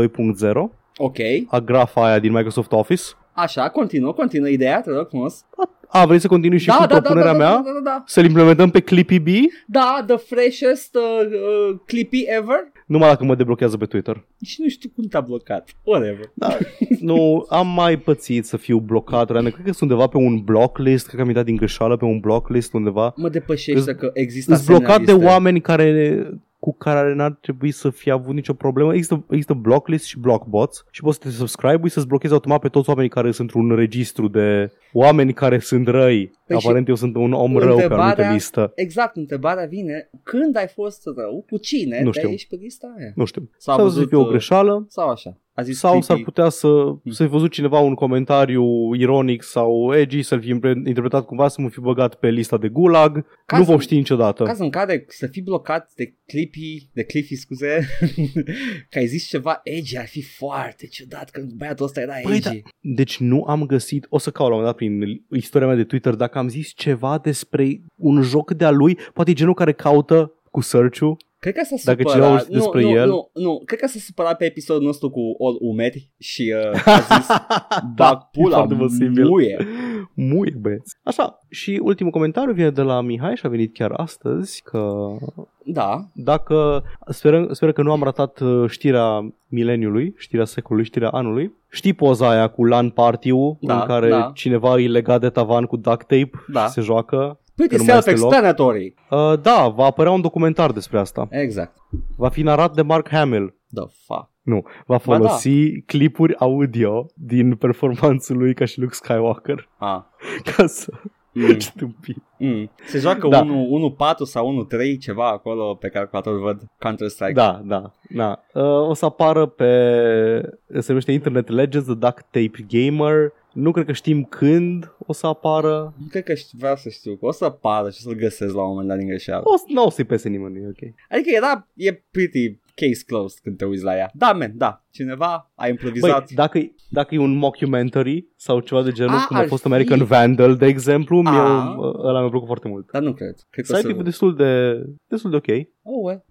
[SPEAKER 1] Ok.
[SPEAKER 2] agrafa aia din Microsoft Office.
[SPEAKER 1] Așa, continuă, continuă ideea, te rog frumos.
[SPEAKER 2] A, vrei să continui și cu propunerea
[SPEAKER 1] da,
[SPEAKER 2] mea?
[SPEAKER 1] da, da, da, da.
[SPEAKER 2] Să-l implementăm pe Clippy B?
[SPEAKER 1] Da, the freshest uh, uh, clippy ever.
[SPEAKER 2] Numai dacă mă deblochează pe Twitter.
[SPEAKER 1] Și nu știu cum te-a blocat. Whatever.
[SPEAKER 2] Da, nu, am mai pățit să fiu blocat, Rane. Cred că sunt undeva pe un blocklist, cred că am intrat din greșeală pe un blocklist undeva.
[SPEAKER 1] Mă depășește
[SPEAKER 2] Îs-
[SPEAKER 1] că există
[SPEAKER 2] Sunt blocat de
[SPEAKER 1] asemenea liste.
[SPEAKER 2] oameni care cu care n-ar trebui să fie avut nicio problemă. Există, există blocklist și blockbots și poți să te subscribe să-ți blochezi automat pe toți oamenii care sunt într-un registru de oameni care sunt răi.
[SPEAKER 1] Păi și
[SPEAKER 2] Aparent eu sunt un om rău pe o anumită
[SPEAKER 1] întrebarea-
[SPEAKER 2] listă.
[SPEAKER 1] Exact, întrebarea vine, când ai fost rău, cu cine
[SPEAKER 2] Nu
[SPEAKER 1] te
[SPEAKER 2] știu.
[SPEAKER 1] ești pe lista aia?
[SPEAKER 2] Nu știu.
[SPEAKER 1] S-a
[SPEAKER 2] Sau să
[SPEAKER 1] văzut,
[SPEAKER 2] fie o
[SPEAKER 1] uh,
[SPEAKER 2] greșeală
[SPEAKER 1] Sau așa. A zis
[SPEAKER 2] sau
[SPEAKER 1] creepy.
[SPEAKER 2] s-ar putea să, să fi văzut cineva un comentariu ironic sau edgy, să-l fi impre- interpretat cumva să mă fi băgat pe lista de gulag.
[SPEAKER 1] Cazul-
[SPEAKER 2] nu vom ști niciodată.
[SPEAKER 1] Caz în care să fii blocat de Clippy, de Cliffy, scuze, că ai zis ceva edgy, ar fi foarte ciudat că băiatul ăsta era
[SPEAKER 2] Băi,
[SPEAKER 1] edgy.
[SPEAKER 2] Deci nu am găsit, o să caut la un moment dat prin istoria mea de Twitter dacă am zis ceva despre un joc de-a lui, poate e genul care caută cu search-ul.
[SPEAKER 1] Cred că s-a
[SPEAKER 2] Dacă
[SPEAKER 1] supărat.
[SPEAKER 2] cineva a auzit
[SPEAKER 1] nu,
[SPEAKER 2] despre
[SPEAKER 1] nu,
[SPEAKER 2] el-
[SPEAKER 1] Nu, nu, cred că s-a supărat pe episodul nostru cu All Umeri și uh, a zis bag pula
[SPEAKER 2] Da, foarte posibil.
[SPEAKER 1] muie.
[SPEAKER 2] Muie, băieți. Așa, și ultimul comentariu vine de la Mihai și a venit chiar astăzi că
[SPEAKER 1] Da,
[SPEAKER 2] dacă, speră, speră că nu am ratat uh, știrea mileniului, știrea secolului, știrea anului. Știi poza aia cu LAN party-ul
[SPEAKER 1] Da,
[SPEAKER 2] în care
[SPEAKER 1] da.
[SPEAKER 2] cineva e legat de tavan cu duct tape
[SPEAKER 1] Da.
[SPEAKER 2] și se joacă?
[SPEAKER 1] pretty
[SPEAKER 2] Că nu mai este loc.
[SPEAKER 1] self-explanatory.
[SPEAKER 2] Uh, da, va apărea un documentar despre asta.
[SPEAKER 1] Exact.
[SPEAKER 2] Va fi narat de Mark Hamill.
[SPEAKER 1] The fuck.
[SPEAKER 2] Nu, va
[SPEAKER 1] Ba
[SPEAKER 2] folosi clipuri audio din performanțul lui ca și Luke Skywalker
[SPEAKER 1] Ah.
[SPEAKER 2] ca să...
[SPEAKER 1] Mm,
[SPEAKER 2] Stupid.
[SPEAKER 1] mm. Se joacă
[SPEAKER 2] Da.
[SPEAKER 1] 1.4 sau 1.3 ceva acolo pe calculator văd Counter-Strike.
[SPEAKER 2] Da, da, da. Uh, o să apară pe... Se numește Internet Legends, The Duct Tape Gamer. Nu cred că știm când o să apară.
[SPEAKER 1] Nu cred că știu, vreau să știu că o să apară și o să-l găsesc la un moment dat din greșeală.
[SPEAKER 2] O să, nu o să-i pese nimeni, e ok.
[SPEAKER 1] Adică era, e pretty case closed când te uiți la ea. Da, man, da. Cineva a
[SPEAKER 2] Băi,
[SPEAKER 1] improvizat.
[SPEAKER 2] dacă, e- dacă e un mockumentary sau ceva de genul,
[SPEAKER 1] A,
[SPEAKER 2] cum a
[SPEAKER 1] ar
[SPEAKER 2] fost
[SPEAKER 1] fi.
[SPEAKER 2] American Vandal, de exemplu, mie,
[SPEAKER 1] A.
[SPEAKER 2] ăla mi-a plăcut foarte mult.
[SPEAKER 1] Dar nu cred. Cred că o
[SPEAKER 2] Site-ul
[SPEAKER 1] să...
[SPEAKER 2] e destul de, destul de ok.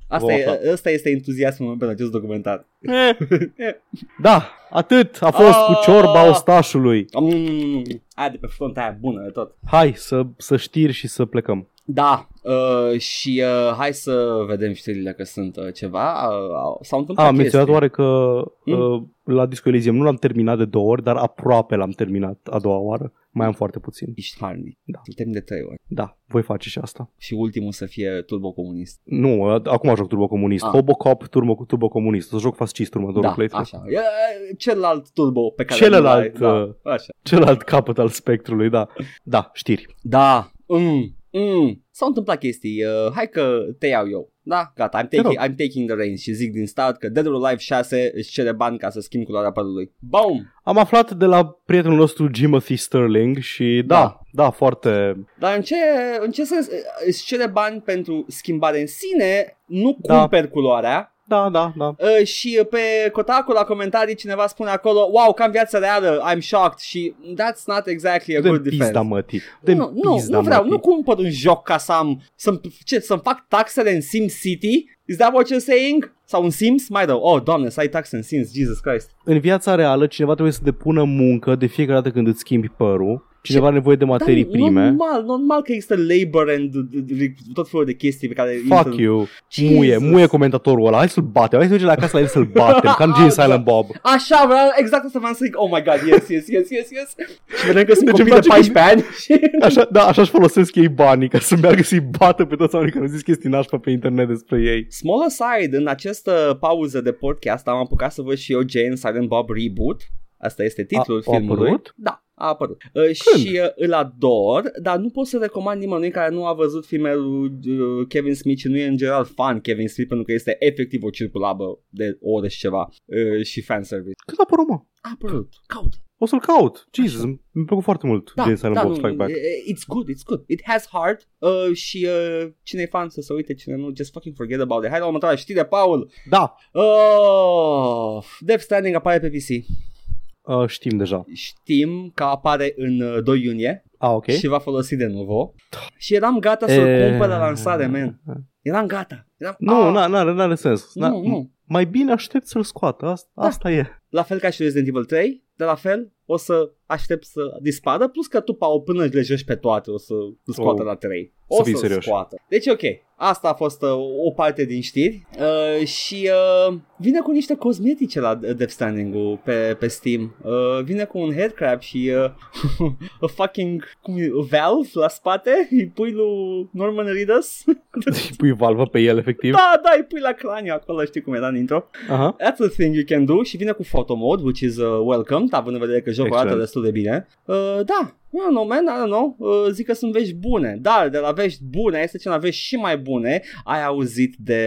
[SPEAKER 1] Oh, well. Asta,
[SPEAKER 2] Vom
[SPEAKER 1] e,
[SPEAKER 2] afla.
[SPEAKER 1] ăsta este entuziasmul meu pentru acest documentar.
[SPEAKER 2] Da, atât a fost cu
[SPEAKER 1] Ah.
[SPEAKER 2] ciorba ostașului.
[SPEAKER 1] Mm, aia de pe front aia bună de tot.
[SPEAKER 2] Hai să, să știri și să plecăm.
[SPEAKER 1] Da, uh, și uh, hai să vedem știrile că sunt uh, ceva. Uh, s-au întâmplat
[SPEAKER 2] A, am menționat
[SPEAKER 1] chestii.
[SPEAKER 2] oare că
[SPEAKER 1] Mm.
[SPEAKER 2] uh, la Disco Elysium nu l-am terminat de două ori, dar aproape l-am terminat a doua oară. Mai am foarte puțin.
[SPEAKER 1] Ești harnic.
[SPEAKER 2] Da.
[SPEAKER 1] Suntem de trei ori.
[SPEAKER 2] Da, voi face și asta.
[SPEAKER 1] Și ultimul să fie turbocomunist.
[SPEAKER 2] Nu, a- acum joc Turbo Comunist.
[SPEAKER 1] Ah.
[SPEAKER 2] Robocop Turbo, Turbo Comunist. O să joc fascist următorul
[SPEAKER 1] Da,
[SPEAKER 2] playthrough.
[SPEAKER 1] așa. E, celălalt turbo pe care
[SPEAKER 2] Celălalt,
[SPEAKER 1] nu l-ai,
[SPEAKER 2] uh,
[SPEAKER 1] da, așa.
[SPEAKER 2] Celălalt capăt al spectrului, da. Da, știri.
[SPEAKER 1] Da, mm, mm. S-au întâmplat chestii. Uh, hai că te iau eu. Da, gata, I'm
[SPEAKER 2] Te rog.
[SPEAKER 1] taking, I'm taking the reins și zic din start că Dead or Alive 6 își cere bani ca să schimb culoarea părului. Boom!
[SPEAKER 2] Am aflat de la prietenul nostru Timothy Sterling și da,
[SPEAKER 1] Da.
[SPEAKER 2] da, da foarte...
[SPEAKER 1] Dar în ce, în ce sens îți cere bani pentru schimbare în sine, nu
[SPEAKER 2] Da.
[SPEAKER 1] cumperi culoarea,
[SPEAKER 2] Da, da, da.
[SPEAKER 1] Uh, și pe Kotaku la comentarii cineva spune acolo Wow, cam viața reală, I'm shocked Și that's not exactly a
[SPEAKER 2] Dă-mi
[SPEAKER 1] good defense
[SPEAKER 2] pizda, mătii. Dă-mi
[SPEAKER 1] nu, nu,
[SPEAKER 2] pizda,
[SPEAKER 1] nu vreau,
[SPEAKER 2] mătii.
[SPEAKER 1] nu cumpăr un joc ca să am să ce, să-mi fac taxele în Sim City? Is that what you're saying? Sau în Sims? Mai rău. Oh, doamne, să ai taxe în Sims, Jesus Christ.
[SPEAKER 2] În viața reală, cineva trebuie să depună muncă de fiecare dată când îți schimbi părul. Cineva are nevoie de materii
[SPEAKER 1] Dar
[SPEAKER 2] prime.
[SPEAKER 1] Normal, normal că există labor and d- d- tot felul de chestii pe care
[SPEAKER 2] Fuck
[SPEAKER 1] intră-
[SPEAKER 2] you.
[SPEAKER 1] Jesus.
[SPEAKER 2] Muie, muie comentatorul ăla. Hai să-l batem. Hai să mergem la acasă la el să-l batem. Ca în Jay Silent Bob.
[SPEAKER 1] Așa, vreau, exact asta vreau să zic. Oh my god, yes, yes, yes, yes, yes. Și vedem că sunt
[SPEAKER 2] Deci îmi
[SPEAKER 1] copii de
[SPEAKER 2] place
[SPEAKER 1] 14 ani. și-
[SPEAKER 2] Așa, da, așa-și folosesc ei banii ca să meargă să-i bată pe toți oamenii care au zis chestii nașpa pe internet despre ei.
[SPEAKER 1] Small aside, în această pauză de podcast am apucat să văd și eu Jane Silent Bob Reboot. Asta este titlul
[SPEAKER 2] A- a
[SPEAKER 1] filmului.
[SPEAKER 2] apărut?
[SPEAKER 1] Da, a apărut. Uh, și uh, îl ador, dar nu pot să recomand nimănui care nu a văzut filmul lui uh, Kevin Smith și nu e în general fan Kevin Smith pentru că este efectiv o circulabă de o oră și ceva uh, și fanservice.
[SPEAKER 2] Cât a apărut, mă?
[SPEAKER 1] A apărut. Caută.
[SPEAKER 2] O să-l caut. Jesus, mi-a plăcut foarte mult
[SPEAKER 1] Da,
[SPEAKER 2] Jay Silent
[SPEAKER 1] da,
[SPEAKER 2] Bob
[SPEAKER 1] nu,
[SPEAKER 2] Strike Back.
[SPEAKER 1] e- It's good, it's good. It has heart uh, și uh, cine e fan să se uite, cine nu, just fucking forget about it. Hai la următoarea știre, Paul.
[SPEAKER 2] Da,
[SPEAKER 1] Oh, Death Stranding apare pe PC.
[SPEAKER 2] Uh, știm deja.
[SPEAKER 1] Știm că apare în uh, 2 iunie
[SPEAKER 2] Ah, ok.
[SPEAKER 1] și va folosi de nuvo. Și eram gata să-l
[SPEAKER 2] E-
[SPEAKER 1] cumpăr la lansare, man. Eram gata. Eram,
[SPEAKER 2] Nu,
[SPEAKER 1] ah,
[SPEAKER 2] n-are, n-are, n-are sens.
[SPEAKER 1] nu,
[SPEAKER 2] Na-
[SPEAKER 1] nu.
[SPEAKER 2] Mai bine aștept să-l scoată. Asta,
[SPEAKER 1] Da.
[SPEAKER 2] asta e.
[SPEAKER 1] La fel ca și Resident Evil 3, de la fel o să aștept să dispară, plus că tu, Paul, până le joci pe toate, o să îl scoată
[SPEAKER 2] Oh.
[SPEAKER 1] la 3.
[SPEAKER 2] Să
[SPEAKER 1] O
[SPEAKER 2] fii
[SPEAKER 1] să
[SPEAKER 2] serios.
[SPEAKER 1] scoată. Deci, ok. Asta a fost uh, o parte din știri uh, și uh, vine cu niște cosmetice la Death Stranding-ul pe, pe Steam. Uh, vine cu un headcrab și uh, a fucking cum e, Valve la spate, îi pui lui Norman Reedus.
[SPEAKER 2] Și pui valvă pe el, efectiv.
[SPEAKER 1] da, da, îi pui la craniu acolo, știi cum era în intro.
[SPEAKER 2] Aha.
[SPEAKER 1] That's a thing you can do și vine cu photo mode, which is uh, welcome, având în vedere că jocul
[SPEAKER 2] Excellent.
[SPEAKER 1] arată destul de bine. Uh, da, I don't know, man, I don't know. Uh, zic că sunt vești bune, dar de la vești bune este ce la vești și mai bune. Ai auzit de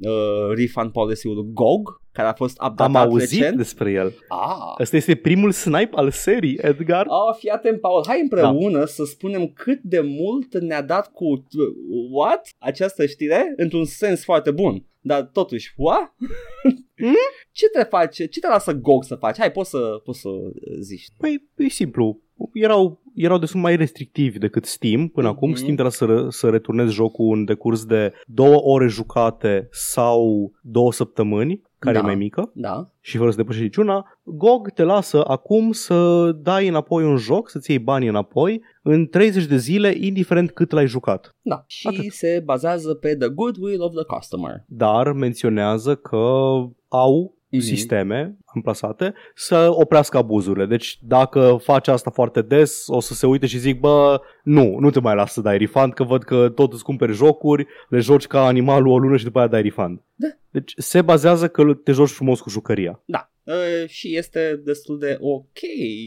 [SPEAKER 1] uh, refund policy-ul GOG, care a fost updatat
[SPEAKER 2] Am auzit
[SPEAKER 1] recent.
[SPEAKER 2] despre el.
[SPEAKER 1] Ah,
[SPEAKER 2] Ăsta este primul snipe al serii, Edgar.
[SPEAKER 1] Oh, fii atent, Paul. Hai împreună da. să spunem cât de mult ne-a dat cu what? Această știre într-un sens foarte bun. Dar totuși, what?
[SPEAKER 2] Hmm?
[SPEAKER 1] ce te face? Ce te lasă GOG să faci? Hai, poți să, poți să zici.
[SPEAKER 2] Păi, e simplu. Erau, erau destul mai restrictivi decât Steam până
[SPEAKER 1] Mhm.
[SPEAKER 2] acum. Steam trebuia să, re- să returnezi jocul în decurs de două ore jucate sau două săptămâni, care
[SPEAKER 1] Da.
[SPEAKER 2] e mai mică,
[SPEAKER 1] Da.
[SPEAKER 2] și fără să depășești niciuna. GOG te lasă acum să dai înapoi un joc, să-ți iei banii înapoi, în 30 de zile, indiferent cât l-ai jucat.
[SPEAKER 1] Da. Și
[SPEAKER 2] Atât.
[SPEAKER 1] se bazează pe the goodwill of the customer.
[SPEAKER 2] Dar menționează că au
[SPEAKER 1] Mhm.
[SPEAKER 2] sisteme amplasate să oprească abuzurile. Deci dacă faci asta foarte des, o să se uite și zic, bă, nu, nu te mai las să dai refund, că văd că tot îți cumperi jocuri, le joci ca animalul o lună și după aia dai refund.
[SPEAKER 1] Da.
[SPEAKER 2] Deci se bazează că te joci frumos cu jucăria.
[SPEAKER 1] Da. Uh, și este destul de ok.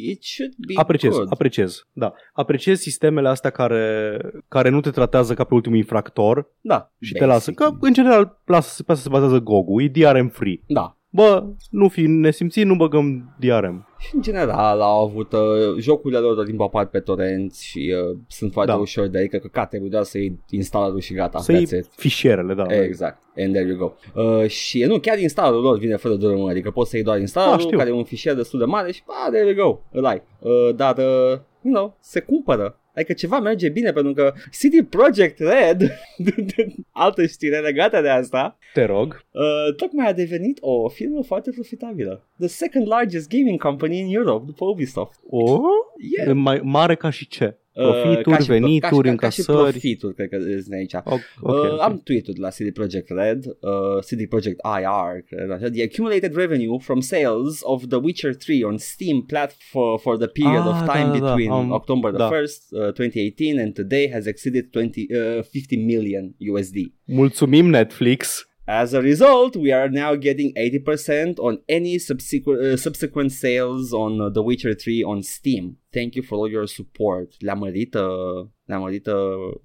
[SPEAKER 1] It should be
[SPEAKER 2] Apreciez,
[SPEAKER 1] good.
[SPEAKER 2] apreciez, da. Apreciez sistemele astea care, care nu te tratează ca pe ultimul infractor
[SPEAKER 1] da.
[SPEAKER 2] și te lasă. Că, în general, lasă, pe asta se bazează GOG-ul, e DRM free.
[SPEAKER 1] Da.
[SPEAKER 2] Bă, nu fi nesimțit, nu băgăm DRM.
[SPEAKER 1] Și în general au avut uh, jocurile lor tot timpul apar pe torenți și uh, sunt foarte
[SPEAKER 2] Da.
[SPEAKER 1] ușor de adică că categoric doar să-i instalarul și gata.
[SPEAKER 2] Să
[SPEAKER 1] That's
[SPEAKER 2] iei
[SPEAKER 1] it.
[SPEAKER 2] fișierele, da.
[SPEAKER 1] Exact. And there you go. Uh, și nu, chiar instalarul lor vine fără dură mână, adică poți să iei doar instalarul,
[SPEAKER 2] Ah, știu.
[SPEAKER 1] care e un fișier destul de mare și ah, there you go, îl ai. Uh, dar, uh, you know, se cumpără. Adică ceva merge bine pentru că CD Projekt Red, altă știre legată de asta,
[SPEAKER 2] Te rog.
[SPEAKER 1] uh, tocmai a devenit o firmă foarte profitabilă. The second largest gaming company in Europe după Ubisoft.
[SPEAKER 2] O?
[SPEAKER 1] Yeah.
[SPEAKER 2] Mai mare ca și ce?
[SPEAKER 1] Uh,
[SPEAKER 2] Profituri,
[SPEAKER 1] ca și-
[SPEAKER 2] venituri,
[SPEAKER 1] ca, și, ca și
[SPEAKER 2] încasări.
[SPEAKER 1] profituri, cred că sunt aici.
[SPEAKER 2] O- Ok,
[SPEAKER 1] uh,
[SPEAKER 2] ok.
[SPEAKER 1] Am tweetat la CD Projekt Red, uh, CD Projekt IR, cred așa, the accumulated revenue from sales of The Witcher 3 on Steam platform for the period
[SPEAKER 2] Ah,
[SPEAKER 1] of
[SPEAKER 2] da,
[SPEAKER 1] time
[SPEAKER 2] da, da,
[SPEAKER 1] between
[SPEAKER 2] am-
[SPEAKER 1] October the
[SPEAKER 2] da.
[SPEAKER 1] 1st, uh, 2018 and today has exceeded 20, uh, 50 million USD.
[SPEAKER 2] Mulțumim Netflix.
[SPEAKER 1] As a result, we are now getting 80% on any subsequent, uh, subsequent sales on uh, The Witcher 3 on Steam. Thank you for all your support. Le-a mărit, uh, le-a mărit uh,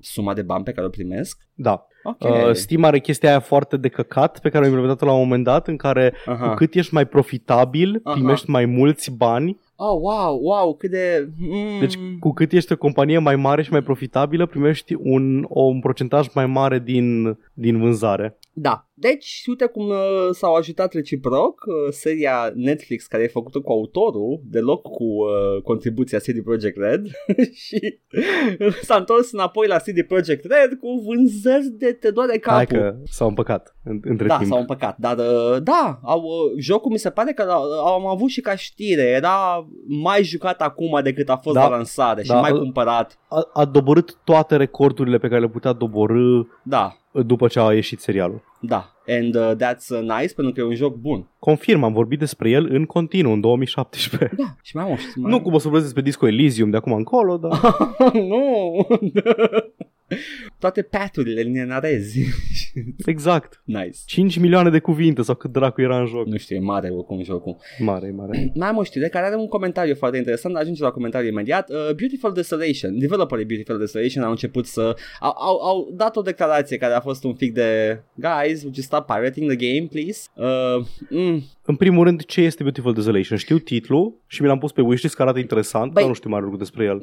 [SPEAKER 1] suma de bani pe care o primesc?
[SPEAKER 2] Da.
[SPEAKER 1] Ok.
[SPEAKER 2] Uh, Steam are chestia aia foarte de căcat pe care am implementat-o la un moment dat în care
[SPEAKER 1] Aha.
[SPEAKER 2] cu cât ești mai profitabil,
[SPEAKER 1] Aha.
[SPEAKER 2] primești mai mulți bani.
[SPEAKER 1] Oh, wow, wow, cât de... Mm.
[SPEAKER 2] Deci cu cât ești o companie mai mare și mai profitabilă, primești un, un procentaj mai mare din, din vânzare.
[SPEAKER 1] Da, deci uite cum uh, s-au ajutat reciproc uh, seria Netflix care e făcută cu autorul, deloc cu uh, contribuția CD Projekt Red și s-a întors înapoi la CD Projekt Red cu vânzări de te doare capul.
[SPEAKER 2] Hai că s-au împăcat în, între
[SPEAKER 1] da,
[SPEAKER 2] timp.
[SPEAKER 1] s-au împăcat, dar uh, da, au, uh, jocul mi se pare că l- am avut și ca știre, era mai jucat acum decât a fost
[SPEAKER 2] Da.
[SPEAKER 1] la lansare și
[SPEAKER 2] Da.
[SPEAKER 1] mai cumpărat.
[SPEAKER 2] A, a doborât toate recordurile pe care le putea doborâ
[SPEAKER 1] Da,
[SPEAKER 2] după ce a ieșit serialul.
[SPEAKER 1] da, and uh, that's uh, nice pentru că e un joc bun.
[SPEAKER 2] Confirm, am vorbit despre el în continuu, în 2017.
[SPEAKER 1] Da, și mai am o știre. mai
[SPEAKER 2] Nu
[SPEAKER 1] am-
[SPEAKER 2] cum o să vorbesc despre Disco Elysium de acum încolo, dar...
[SPEAKER 1] nu! Toate paturile îl nenarezi.
[SPEAKER 2] exact.
[SPEAKER 1] nice.
[SPEAKER 2] 5 milioane de cuvinte sau cât dracu era în joc.
[SPEAKER 1] Nu știu, e mare oricum jocul.
[SPEAKER 2] Mare, mare.
[SPEAKER 1] Mai am o știre care are un comentariu foarte interesant, ajunge la comentariu imediat. Uh, Beautiful Desolation, developerii Beautiful Desolation au început să... Au, au, au dat o declarație care a fost un pic de Guys, would you stop pirating the game, please? Uh, mm,
[SPEAKER 2] În primul rând, ce este Beautiful Desolation? Știu titlul și mi l-am pus pe wishlist că arată interesant,
[SPEAKER 1] Băi-
[SPEAKER 2] dar nu știu mare lucru despre el.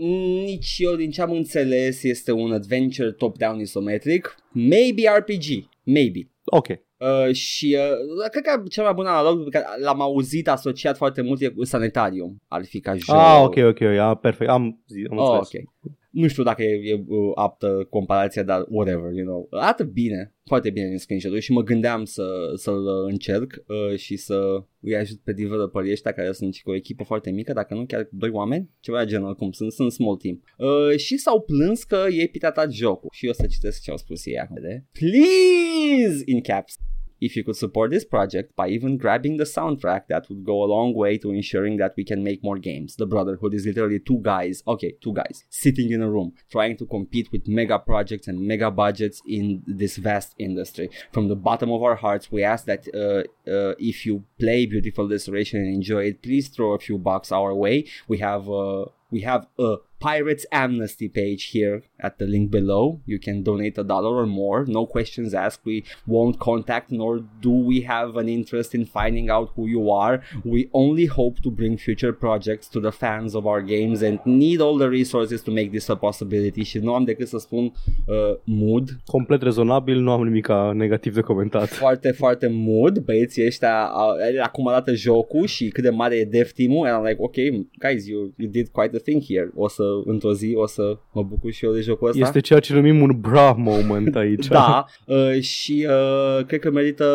[SPEAKER 1] nici eu, din ce am înțeles, este un adventure top-down isometric. Maybe RPG. Maybe.
[SPEAKER 2] Ok.
[SPEAKER 1] Uh, și uh, cred că cel mai bun analog pe care l-am auzit asociat foarte mult e cu Sanitarium. Ar fi ca joc.
[SPEAKER 2] Ah, ok, ok, ja, perfect. Am, zi, am
[SPEAKER 1] Oh,
[SPEAKER 2] înțeles.
[SPEAKER 1] ok. Nu știu dacă e, e uh, aptă comparația, dar whatever, you know. Arată bine, foarte bine în screenshot și mă gândeam să, să-l uh, încerc uh, și să îi ajut pe developerii ăștia care sunt și cu o echipă foarte mică, dacă nu chiar doi oameni, ceva de genul cum sunt, sunt small team. Uh, și s-au plâns că e piratat jocul și eu o să citesc ce au spus ei acum de Please! In caps. If you could support this project by even grabbing the soundtrack, that would go a long way to ensuring that we can make more games. The Brotherhood is literally two guys, okay, two guys, sitting in a room, trying to compete with mega projects and mega budgets in this vast industry. From the bottom of our hearts, we ask that uh, uh, if you play Beautiful Restoration and enjoy it, please throw a few bucks our way. We have uh, we have a Pirates Amnesty page here at the link below. You can donate a dollar or more, no questions asked. We won't contact nor do we have an interest in finding out who you are. We only hope to bring future projects to the fans of our games and need all the resources to make this a possibility. Și nu am decât să spun uh, mood,
[SPEAKER 2] Complet rezonabil, nu am nimic negativ de comentat.
[SPEAKER 1] foarte, foarte mood. Băieții ăștia au, acum arată jocul și cât de mare e dev team-ul. And I'm like, ok, guys, you, you did quite a thing here. O să, într-o zi, o să mă bucur și eu de jocul ăsta.
[SPEAKER 2] Este ceea ce numim un bra moment aici.
[SPEAKER 1] Da, uh, și uh, cred că merită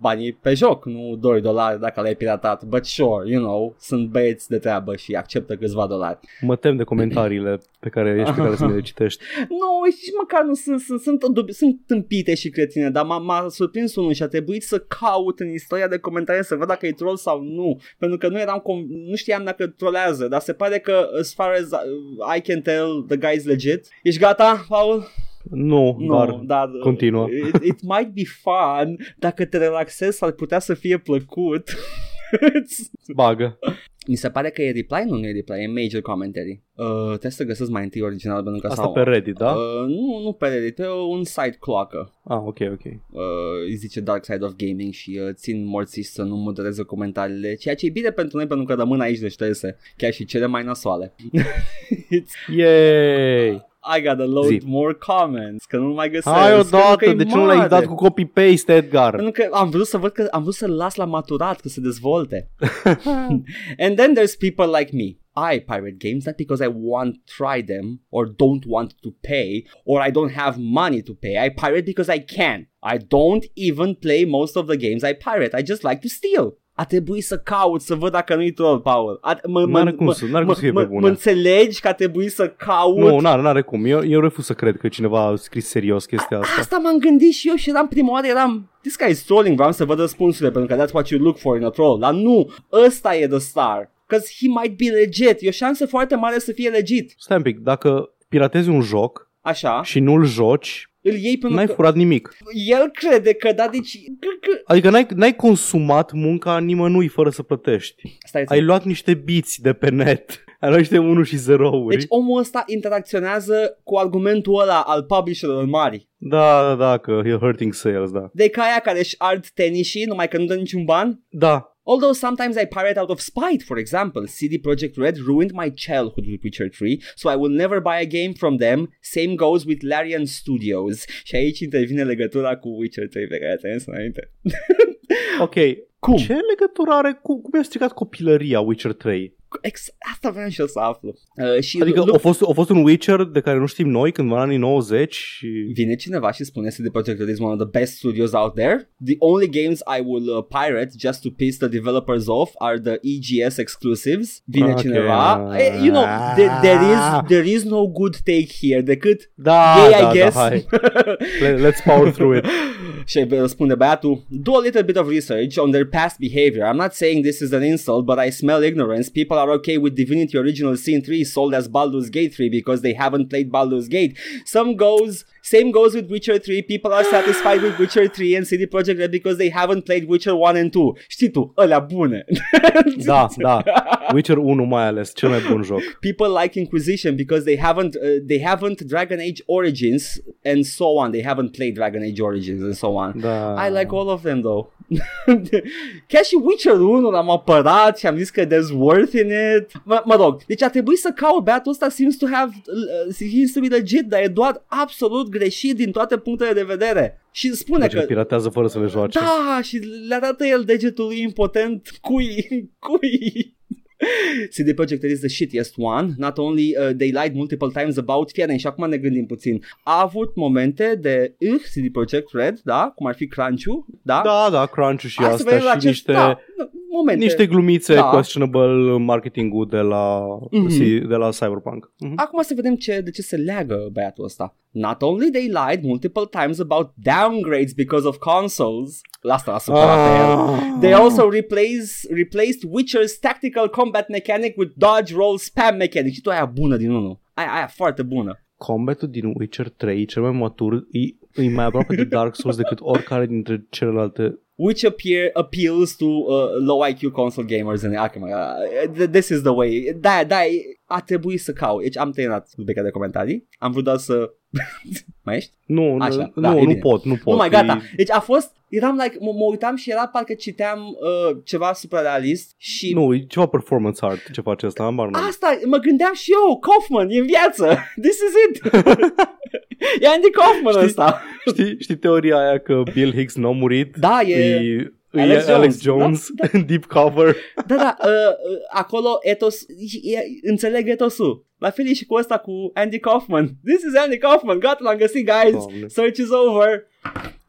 [SPEAKER 1] banii pe joc, nu 2 dolari dacă l-ai piratat, but sure, you know, sunt băieți de treabă și acceptă câțiva dolari.
[SPEAKER 2] Mă tem de comentariile pe care ești pe care să le citești.
[SPEAKER 1] Nu, și măcar nu sunt, sunt, sunt, dubi- sunt tâmpite și cretine, dar m-a, m-a surprins unul și a trebuit să caut în istoria de comentarii să văd dacă e troll sau nu, pentru că nu eram com- nu știam dacă trollează, dar se pare că as far as uh, I can tell, the guy is legit. Ești gata, Paul?
[SPEAKER 2] Nu,
[SPEAKER 1] Nu,
[SPEAKER 2] dar
[SPEAKER 1] dar
[SPEAKER 2] continuă.
[SPEAKER 1] It, it might be fun. Dacă te relaxezi, ar putea să fie plăcut.
[SPEAKER 2] bagă.
[SPEAKER 1] Mi se pare că e reply, nu, nu e reply, e major commentary. Uh, trebuie să găsesc mai întâi original pentru că
[SPEAKER 2] Asta
[SPEAKER 1] sau,
[SPEAKER 2] pe Reddit, da?
[SPEAKER 1] Uh, nu, nu pe Reddit, pe un site cloacă.
[SPEAKER 2] Ah, ok, ok.
[SPEAKER 1] Uh, îi zice Dark Side of Gaming și uh, țin morții să nu modereze comentariile, ceea ce e bine pentru noi pentru că rămân aici de șterse, chiar și cele mai nasoale. It's,
[SPEAKER 2] Yay!
[SPEAKER 1] I gotta load
[SPEAKER 2] Zi.
[SPEAKER 1] more comments, că nu mai găsesc.
[SPEAKER 2] Hai
[SPEAKER 1] pentru că
[SPEAKER 2] odată,
[SPEAKER 1] e
[SPEAKER 2] de ce nu l-ai
[SPEAKER 1] mare.
[SPEAKER 2] dat cu copy-paste, Edgar?
[SPEAKER 1] Pentru că am vrut să văd că am vrut să-l las la maturat, că se dezvolte. And then there's people like me. I pirate games not because I want to try them or don't want to pay or I don't have money to pay. I pirate because I can. I don't even play most of the games I pirate. I just like to steal. A trebuit să caut să văd dacă nu-i troll, Paul. A, mă, mă,
[SPEAKER 2] N-are cum
[SPEAKER 1] mă,
[SPEAKER 2] să- n-are cum
[SPEAKER 1] mă,
[SPEAKER 2] să fie
[SPEAKER 1] mă,
[SPEAKER 2] pe bune.
[SPEAKER 1] mă înțelegi că a trebuit să caut?
[SPEAKER 2] Nu, n-are, n-are cum. Eu, eu refuz să cred că cineva a scris serios chestia asta.
[SPEAKER 1] Asta m-am gândit și eu și eram prima oară, eram This guy is trolling, vreau să văd răspunsurile pentru că that's what you look for in a troll Dar nu, ăsta e the star Cause he might be legit E o șansă foarte mare să fie legit
[SPEAKER 2] Stai un pic, dacă piratezi un joc
[SPEAKER 1] Așa
[SPEAKER 2] și nu-l joci,
[SPEAKER 1] îl iei pentru
[SPEAKER 2] N-ai
[SPEAKER 1] că
[SPEAKER 2] furat nimic.
[SPEAKER 1] el crede că da, deci... Că, că...
[SPEAKER 2] Adică n-ai, n-ai consumat munca nimănui fără să plătești.
[SPEAKER 1] Stai,
[SPEAKER 2] Ai luat niște biți de pe net. Ai luat niște 1 și 0
[SPEAKER 1] Deci omul ăsta interacționează cu argumentul ăla al publisherilor mari.
[SPEAKER 2] Da, da, da, că e hurting sales, da.
[SPEAKER 1] De ca aia care își ard tenisii numai că nu dă niciun ban.
[SPEAKER 2] Da,
[SPEAKER 1] Although sometimes I pirate out of spite, for example, CD Projekt Red ruined my childhood with Witcher 3, so I will never buy a game from them. Same goes with Larian Studios. Și aici intervine legătura cu Witcher 3 pe care ți-am zis înainte.
[SPEAKER 2] ok.
[SPEAKER 1] Cum?
[SPEAKER 2] Ce legătură are cu cum i-a stricat copilăria Witcher 3?
[SPEAKER 1] Ex- asta vreau și eu să aflu. Uh, și
[SPEAKER 2] Adică
[SPEAKER 1] lu-
[SPEAKER 2] a fost, a fost un Witcher de care nu știm noi cândva în anii 90 și...
[SPEAKER 1] Vine cineva și spune CD Projekt Red is one of the best studios out there. The only games I will uh, pirate just to piss the developers off are the EGS exclusives. Vine
[SPEAKER 2] Ok.
[SPEAKER 1] cineva. Eh, You know, there, there is there is no good take here decât
[SPEAKER 2] Da,
[SPEAKER 1] Gay,
[SPEAKER 2] da,
[SPEAKER 1] I guess.
[SPEAKER 2] da, hai. Le- Let's power through it.
[SPEAKER 1] și răspunde băiatul, do a little bit of research on their past behavior. I'm not saying this is an insult, but I smell ignorance. People are okay with Divinity Original Sin 3 sold as Baldur's Gate 3 because they haven't played Baldur's Gate. Some goes, same goes with Witcher 3. People are satisfied with Witcher 3 and CD Projekt Red because they haven't played Witcher 1 and 2. Știi tu, ălea bune.
[SPEAKER 2] Da, da. Witcher 1 mai ales, cel mai bun joc.
[SPEAKER 1] People like Inquisition because they haven't uh, they haven't Dragon Age Origins and so on. They haven't played Dragon Age Origins and so on.
[SPEAKER 2] Da.
[SPEAKER 1] I like all of them though. Chiar și Witcher 1 l-am apărat și am zis că there's worth in it. Mă, mă rog, deci a trebuit să caut băiatul ăsta seems to have, uh, seems to be legit, dar e doar absolut greșit din toate punctele de vedere. Și spune
[SPEAKER 2] Deci
[SPEAKER 1] că...
[SPEAKER 2] îl piratează fără să le joace.
[SPEAKER 1] Da, și le arată el degetul lui impotent cui, cui. CD Projekt Red is the shittiest one. Not only uh, they lied multiple times about Fiena și acum ne gândim puțin. A avut momente de uh, CD Projekt Red, da, cum ar fi Crunch-ul, da?
[SPEAKER 2] Da, da, crunch și
[SPEAKER 1] Hai să vedem
[SPEAKER 2] asta și
[SPEAKER 1] acest-
[SPEAKER 2] niște,
[SPEAKER 1] da, momente.
[SPEAKER 2] niște glumițe
[SPEAKER 1] Da.
[SPEAKER 2] questionable marketing-ul de la,
[SPEAKER 1] Mhm.
[SPEAKER 2] de la Cyberpunk. Mhm.
[SPEAKER 1] Acum să vedem ce, de ce se leagă băiatul ăsta. Not only they lied multiple times about downgrades because of consoles, la asta l-a supărat pe el.
[SPEAKER 2] Ah.
[SPEAKER 1] They also replace, replaced Witcher's tactical combat mechanic with dodge roll spam mechanic. Și tu aia bună din unul. Aia, aia foarte bună.
[SPEAKER 2] Combatul din Witcher 3, cel mai matur, e, e mai aproape de Dark Souls decât oricare dintre celelalte.
[SPEAKER 1] Which appear appeals to uh, low IQ console gamers and acum, uh, this is the way. Da, da, a trebuit să caut. Deci am terminat rubrica de comentarii. Am vrut doar să mai ești?
[SPEAKER 2] Nu,
[SPEAKER 1] Așa,
[SPEAKER 2] nu,
[SPEAKER 1] da, e
[SPEAKER 2] nu
[SPEAKER 1] bine.
[SPEAKER 2] pot, nu pot.
[SPEAKER 1] Nu mai gata.
[SPEAKER 2] E-
[SPEAKER 1] Deci a fost, eram like, mă, mă uitam și era parcă citeam uh, ceva super realist și
[SPEAKER 2] Nu, e ceva performance art ce face asta, ambar n-am.
[SPEAKER 1] Asta, mă gândeam și eu, Kaufman, e în viață. This is it. e Andy Kaufman
[SPEAKER 2] Știi-
[SPEAKER 1] ăsta.
[SPEAKER 2] Știi, știi teoria aia că Bill Hicks n-a murit?
[SPEAKER 1] Da, e...
[SPEAKER 2] E, e
[SPEAKER 1] Alex
[SPEAKER 2] Alex,
[SPEAKER 1] Jones,
[SPEAKER 2] Jones, în deep cover.
[SPEAKER 1] Da, da, uh, uh, acolo etos, e, e, înțeleg etosul. La fel e și cu ăsta cu Andy Kaufman. This is Andy Kaufman, gata, l-am găsit, guys.
[SPEAKER 2] Doamne.
[SPEAKER 1] Search is over.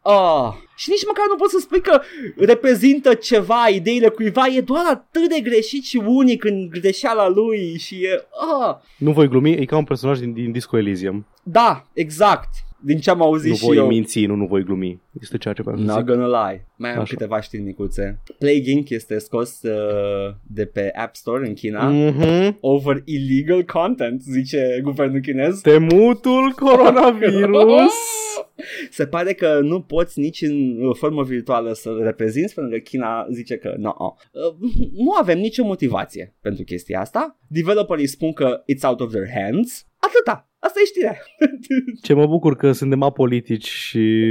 [SPEAKER 1] Oh. Și nici măcar nu pot să spui că reprezintă ceva, ideile cuiva, e doar atât de greșit și unic în greșeala lui și e... Oh.
[SPEAKER 2] Nu voi glumi, e ca un personaj din, din Disco Elysium.
[SPEAKER 1] Da, exact. Din ce am auzit
[SPEAKER 2] nu
[SPEAKER 1] și
[SPEAKER 2] voi
[SPEAKER 1] eu.
[SPEAKER 2] minți, nu, nu voi glumi. Este ceea ce vreau să
[SPEAKER 1] Not
[SPEAKER 2] zic.
[SPEAKER 1] gonna lie. Mai am
[SPEAKER 2] Așa.
[SPEAKER 1] câteva știri micuțe. Plague Inc. este scos uh, de pe App Store în China.
[SPEAKER 2] Mhm.
[SPEAKER 1] Over illegal content, zice guvernul chinez.
[SPEAKER 2] Temutul coronavirus.
[SPEAKER 1] Se pare că nu poți nici în uh, formă virtuală să-l reprezinți pentru că China zice că no, uh, nu avem nicio motivație pentru chestia asta. Developerii spun că it's out of their hands. Atâta. Asta e știrea.
[SPEAKER 2] Ce mă bucur că suntem apolitici și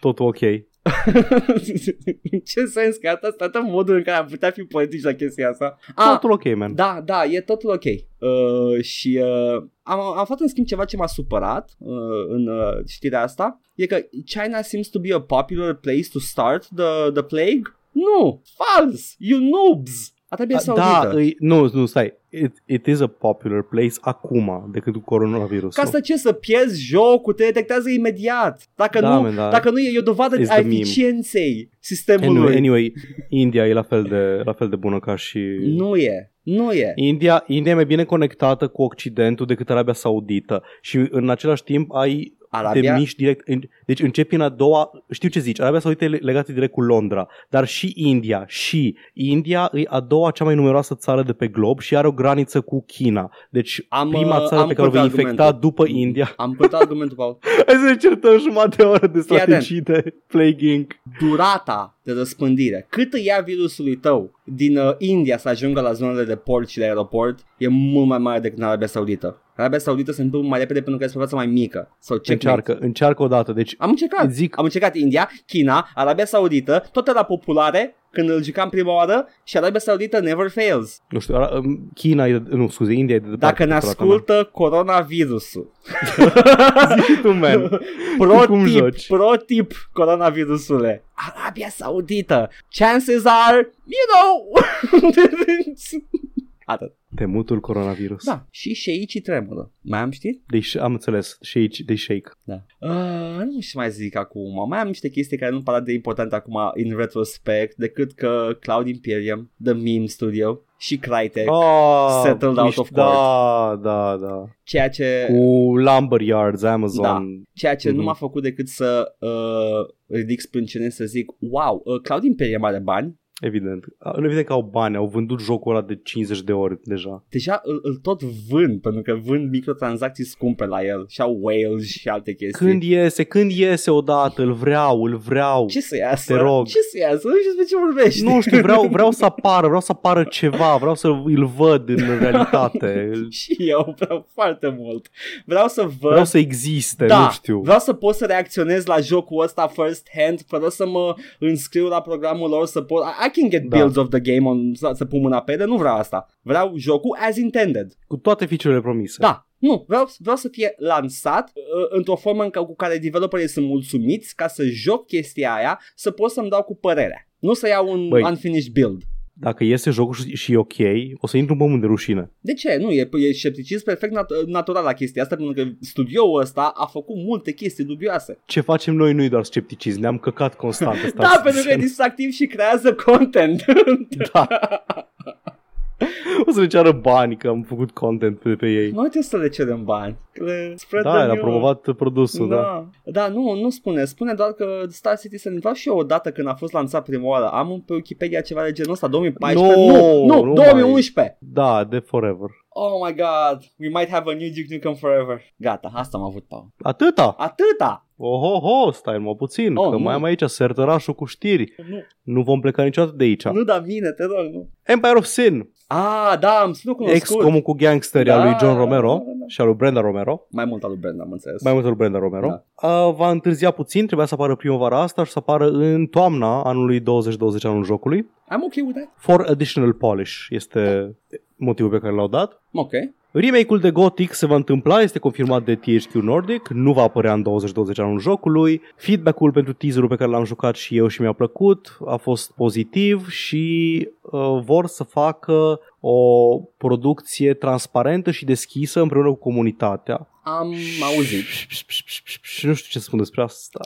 [SPEAKER 2] totul ok.
[SPEAKER 1] în ce sens că asta toată modul în care am putea fi politici la chestia asta? Ah,
[SPEAKER 2] Totul ok, man.
[SPEAKER 1] Da, da, e totul ok. Uh, și uh, am, am aflat în schimb ceva ce m-a supărat uh, în uh, știrea asta. E că China seems to be a popular place to start the, the plague. Nu, fals, you noobs. Arabia
[SPEAKER 2] Da,
[SPEAKER 1] Saudită.
[SPEAKER 2] îi, nu, nu, stai. It, it is a popular place acum decât cu coronavirusul.
[SPEAKER 1] Ca să ce, să pierzi jocul, te detectează imediat. Dacă,
[SPEAKER 2] Da,
[SPEAKER 1] nu,
[SPEAKER 2] man, da.
[SPEAKER 1] dacă nu e, e o dovadă
[SPEAKER 2] It's
[SPEAKER 1] a
[SPEAKER 2] the meme.
[SPEAKER 1] eficienței sistemului.
[SPEAKER 2] Anyway, anyway, India e la fel de, la fel de bună ca și...
[SPEAKER 1] Nu e, nu e.
[SPEAKER 2] India, India e mai bine conectată cu Occidentul decât Arabia Saudită și în același timp ai
[SPEAKER 1] Arabia...
[SPEAKER 2] te miști direct. În, deci începi în a doua, știu ce zici, Arabia Saudită e legată direct cu Londra, dar și India. Și India e a doua cea mai numeroasă țară de pe glob și are o graniță cu China. Deci
[SPEAKER 1] Am,
[SPEAKER 2] prima
[SPEAKER 1] uh,
[SPEAKER 2] țară
[SPEAKER 1] am
[SPEAKER 2] pe care o vei
[SPEAKER 1] păcat
[SPEAKER 2] infecta
[SPEAKER 1] argumentul.
[SPEAKER 2] după India.
[SPEAKER 1] Am pătat argumentul, Paul.
[SPEAKER 2] Hai să ne certăm jumătate de oră de
[SPEAKER 1] Fii atent.
[SPEAKER 2] strategii de plaguing.
[SPEAKER 1] Durata de răspândire, cât îi ia virusului tău din uh, India să ajungă la zonele de port și de aeroport, e mult mai mare decât în Arabia Saudită. Arabia Saudită se întâmplă mai repede pentru că este o față mai mică. Sau ce
[SPEAKER 2] Încearcă, încearcă o dată. Deci
[SPEAKER 1] Am încercat.
[SPEAKER 2] Zic-
[SPEAKER 1] Am încercat India, China, Arabia Saudită, tot era populare când îl jucam prima oară și Arabia Saudită never fails.
[SPEAKER 2] nu știu, Ara- China e, de- nu, scuze, India e de departe.
[SPEAKER 1] Dacă ne
[SPEAKER 2] pe durata mea.
[SPEAKER 1] ascultă coronavirusul.
[SPEAKER 2] Zi și tu, man.
[SPEAKER 1] Pro
[SPEAKER 2] Cum
[SPEAKER 1] tip,
[SPEAKER 2] joci?
[SPEAKER 1] pro tip, coronavirusule. Arabia Saudită. Chances are, you know. Atât.
[SPEAKER 2] Temutul coronavirus.
[SPEAKER 1] Da, și șeicii tremură. Mai am știri?
[SPEAKER 2] Deci am înțeles. Shake, de shake.
[SPEAKER 1] Da. Uh, nu știu ce mai zic acum. Mai am niște chestii care nu par de importante acum in retrospect decât că Cloud Imperium, The Meme Studio și Crytek,
[SPEAKER 2] Oh,
[SPEAKER 1] Settled out of
[SPEAKER 2] Da, da, da.
[SPEAKER 1] ceea ce
[SPEAKER 2] Cu Lumberyards, Amazon.
[SPEAKER 1] Da. ceea ce nu
[SPEAKER 2] Mhm.
[SPEAKER 1] m-a făcut decât să uh, ridic sprâncenele să zic wow, uh, Cloud Imperium are bani,
[SPEAKER 2] Evident. Nu evident că au bani, au vândut jocul ăla de 50 de ori deja.
[SPEAKER 1] deja îl, îl tot vând pentru că vând microtransacții scumpe la el și au whales și alte chestii.
[SPEAKER 2] Când iese, când iese odată, îl vreau, îl vreau.
[SPEAKER 1] Ce să iasă?
[SPEAKER 2] Te rog.
[SPEAKER 1] Ce să iasă? Nu știu despre ce vorbești.
[SPEAKER 2] Nu știu, vreau, vreau să apară, vreau să apară ceva, vreau să îl văd în realitate.
[SPEAKER 1] și eu vreau foarte mult. Vreau să văd
[SPEAKER 2] Vreau să existe,
[SPEAKER 1] da,
[SPEAKER 2] nu știu.
[SPEAKER 1] vreau să pot să reacționez la jocul ăsta first hand fără să mă înscriu la programul lor să pot I, I can get
[SPEAKER 2] Da.
[SPEAKER 1] builds of the game on, să, să pun mâna pe ele, nu vreau asta. Vreau jocul as intended.
[SPEAKER 2] Cu toate feature-urile promise.
[SPEAKER 1] Da, nu, vreau, vreau să fie lansat uh, într-o formă în ca, cu care developerii sunt mulțumiți ca să joc chestia aia, să pot să-mi dau cu părerea. Nu să iau un
[SPEAKER 2] Băi.
[SPEAKER 1] unfinished build.
[SPEAKER 2] Dacă iese jocul și, și e ok, o să intru în pământ de rușine.
[SPEAKER 1] De ce? Nu, e, e scepticism perfect nat- natural la chestia asta, pentru că studioul ăsta a făcut multe chestii dubioase.
[SPEAKER 2] Ce facem noi nu e doar scepticism, ne-am căcat constant. ăsta
[SPEAKER 1] Da,
[SPEAKER 2] să
[SPEAKER 1] pentru că e
[SPEAKER 2] zicem.
[SPEAKER 1] distractiv și creează content.
[SPEAKER 2] Da. O să ne ceară bani că am făcut content pe, pe ei.
[SPEAKER 1] Noi trebuie să le cerem bani. Le spread
[SPEAKER 2] Da,
[SPEAKER 1] the
[SPEAKER 2] el a
[SPEAKER 1] news.
[SPEAKER 2] promovat produsul, da.
[SPEAKER 1] Da. da, nu, nu spune. Spune doar că Star Citizen vreau și eu odată când a fost lansat prima oară. Am pe Wikipedia ceva de genul ăsta, 2014.
[SPEAKER 2] Nu,
[SPEAKER 1] nu, nu,
[SPEAKER 2] nu
[SPEAKER 1] 2011.
[SPEAKER 2] Da, de forever.
[SPEAKER 1] Oh my god, we might have a new Duke Nukem forever. Gata, asta am avut, Paul.
[SPEAKER 2] Atâta!
[SPEAKER 1] Atâta!
[SPEAKER 2] Oho, ho, stai mă puțin,
[SPEAKER 1] Oh,
[SPEAKER 2] că
[SPEAKER 1] nu.
[SPEAKER 2] mai am aici sertărașul cu știri.
[SPEAKER 1] Nu,
[SPEAKER 2] Nu vom pleca niciodată de aici.
[SPEAKER 1] nu da mine, te rog, nu.
[SPEAKER 2] Empire of Sin,
[SPEAKER 1] Ah, da, am spus cunoscut.
[SPEAKER 2] ex-comul cu gangsteri al
[SPEAKER 1] Da,
[SPEAKER 2] lui John
[SPEAKER 1] da,
[SPEAKER 2] Romero
[SPEAKER 1] da, da.
[SPEAKER 2] și al lui Brenda Romero.
[SPEAKER 1] Mai mult al lui Brenda, am înțeles.
[SPEAKER 2] Mai mult al lui Brenda Romero.
[SPEAKER 1] Da.
[SPEAKER 2] Uh, va întârzia puțin, trebuia să apară primăvara asta și să apară în toamna anului 2020 anul jocului.
[SPEAKER 1] I'm okay with that.
[SPEAKER 2] For additional polish este motivul pe care l-au dat.
[SPEAKER 1] Ok.
[SPEAKER 2] Remake-ul de Gothic se va întâmpla, este confirmat de THQ Nordic, nu va apărea în 2020 anul jocului. Feedback-ul pentru teaserul pe care l-am jucat și eu și mi-a plăcut a fost pozitiv și uh, vor să facă o producție transparentă și deschisă împreună cu comunitatea.
[SPEAKER 1] Am auzit.
[SPEAKER 2] Și nu știu ce să spun despre asta.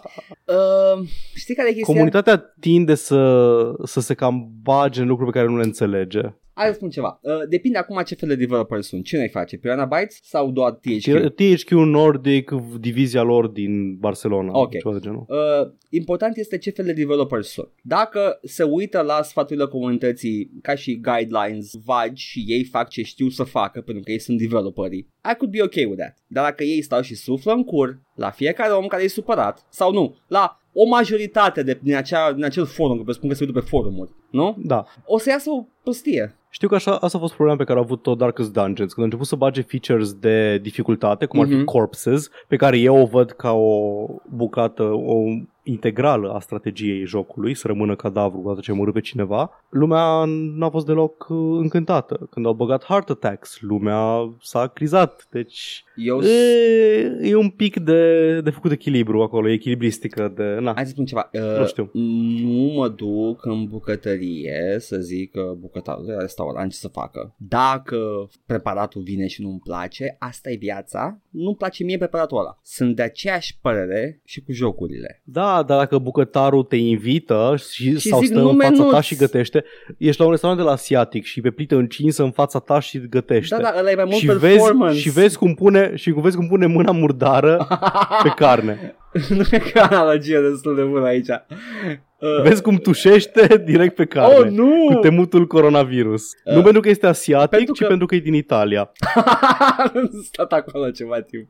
[SPEAKER 1] Uh, știi care e chestia?
[SPEAKER 2] Comunitatea tinde să, să se cam bage în lucruri pe care nu le înțelege.
[SPEAKER 1] Hai să spun ceva. Uh, depinde acum ce fel de developer sunt. Cine îi face? Piranha Bytes sau doar THQ?
[SPEAKER 2] THQ Nordic, divizia lor din Barcelona.
[SPEAKER 1] Ok.
[SPEAKER 2] Ceva de genul.
[SPEAKER 1] Uh, important este ce fel de developer sunt. Dacă se uită la sfaturile comunității ca și guidelines vagi și ei fac ce știu să facă pentru că ei sunt developerii, I could be okay with that. Dar dacă ei stau și suflă în cur la fiecare om care e supărat sau nu, la o majoritate de, din, acea, din acel forum, că presupun că se uită pe forumuri, nu?
[SPEAKER 2] Da.
[SPEAKER 1] O să iasă o prostie.
[SPEAKER 2] Știu că așa, asta a fost problema pe care a avut-o Darkest Dungeons, când a început să bage features de dificultate, cum ar fi
[SPEAKER 1] Mhm.
[SPEAKER 2] corpses, pe care eu o văd ca o bucată, o integrală a strategiei jocului, să rămână cadavru odată ce mură pe cineva, lumea n-a fost deloc uh, încântată. Când au băgat heart attacks, lumea s-a crizat. Deci
[SPEAKER 1] Eu
[SPEAKER 2] e, e un pic de, de făcut echilibru acolo, e echilibristică de... Na.
[SPEAKER 1] Hai să spun ceva. Uh,
[SPEAKER 2] Nu știu.
[SPEAKER 1] Nu mă duc în bucătărie să zic că bucătarul de la restaurant ce să facă. Dacă preparatul vine și nu-mi place, asta e viața. Nu-mi place mie preparatul ăla. Sunt de aceeași părere și cu jocurile.
[SPEAKER 2] Da, Da, dar dacă bucătarul te invită și,
[SPEAKER 1] Și
[SPEAKER 2] sau
[SPEAKER 1] zic,
[SPEAKER 2] stă
[SPEAKER 1] "Nu,
[SPEAKER 2] în fața ta
[SPEAKER 1] menuț."
[SPEAKER 2] și gătește, ești la un restaurant de la asiatic și pe plită încinsă în fața ta și gătește.
[SPEAKER 1] Da, da, ăla e mai mult
[SPEAKER 2] și, vezi,
[SPEAKER 1] performance.
[SPEAKER 2] și vezi cum pune și cum vezi cum pune mâna murdară pe carne.
[SPEAKER 1] nu e ca analogie destul de bună aici. Uh,
[SPEAKER 2] Vezi cum tușește direct pe carne.
[SPEAKER 1] oh, nu!
[SPEAKER 2] Cu temutul coronavirus.
[SPEAKER 1] Uh,
[SPEAKER 2] nu pentru că este asiatic,
[SPEAKER 1] pentru
[SPEAKER 2] ci
[SPEAKER 1] că-
[SPEAKER 2] pentru că e din Italia.
[SPEAKER 1] Am stat acolo ceva timp.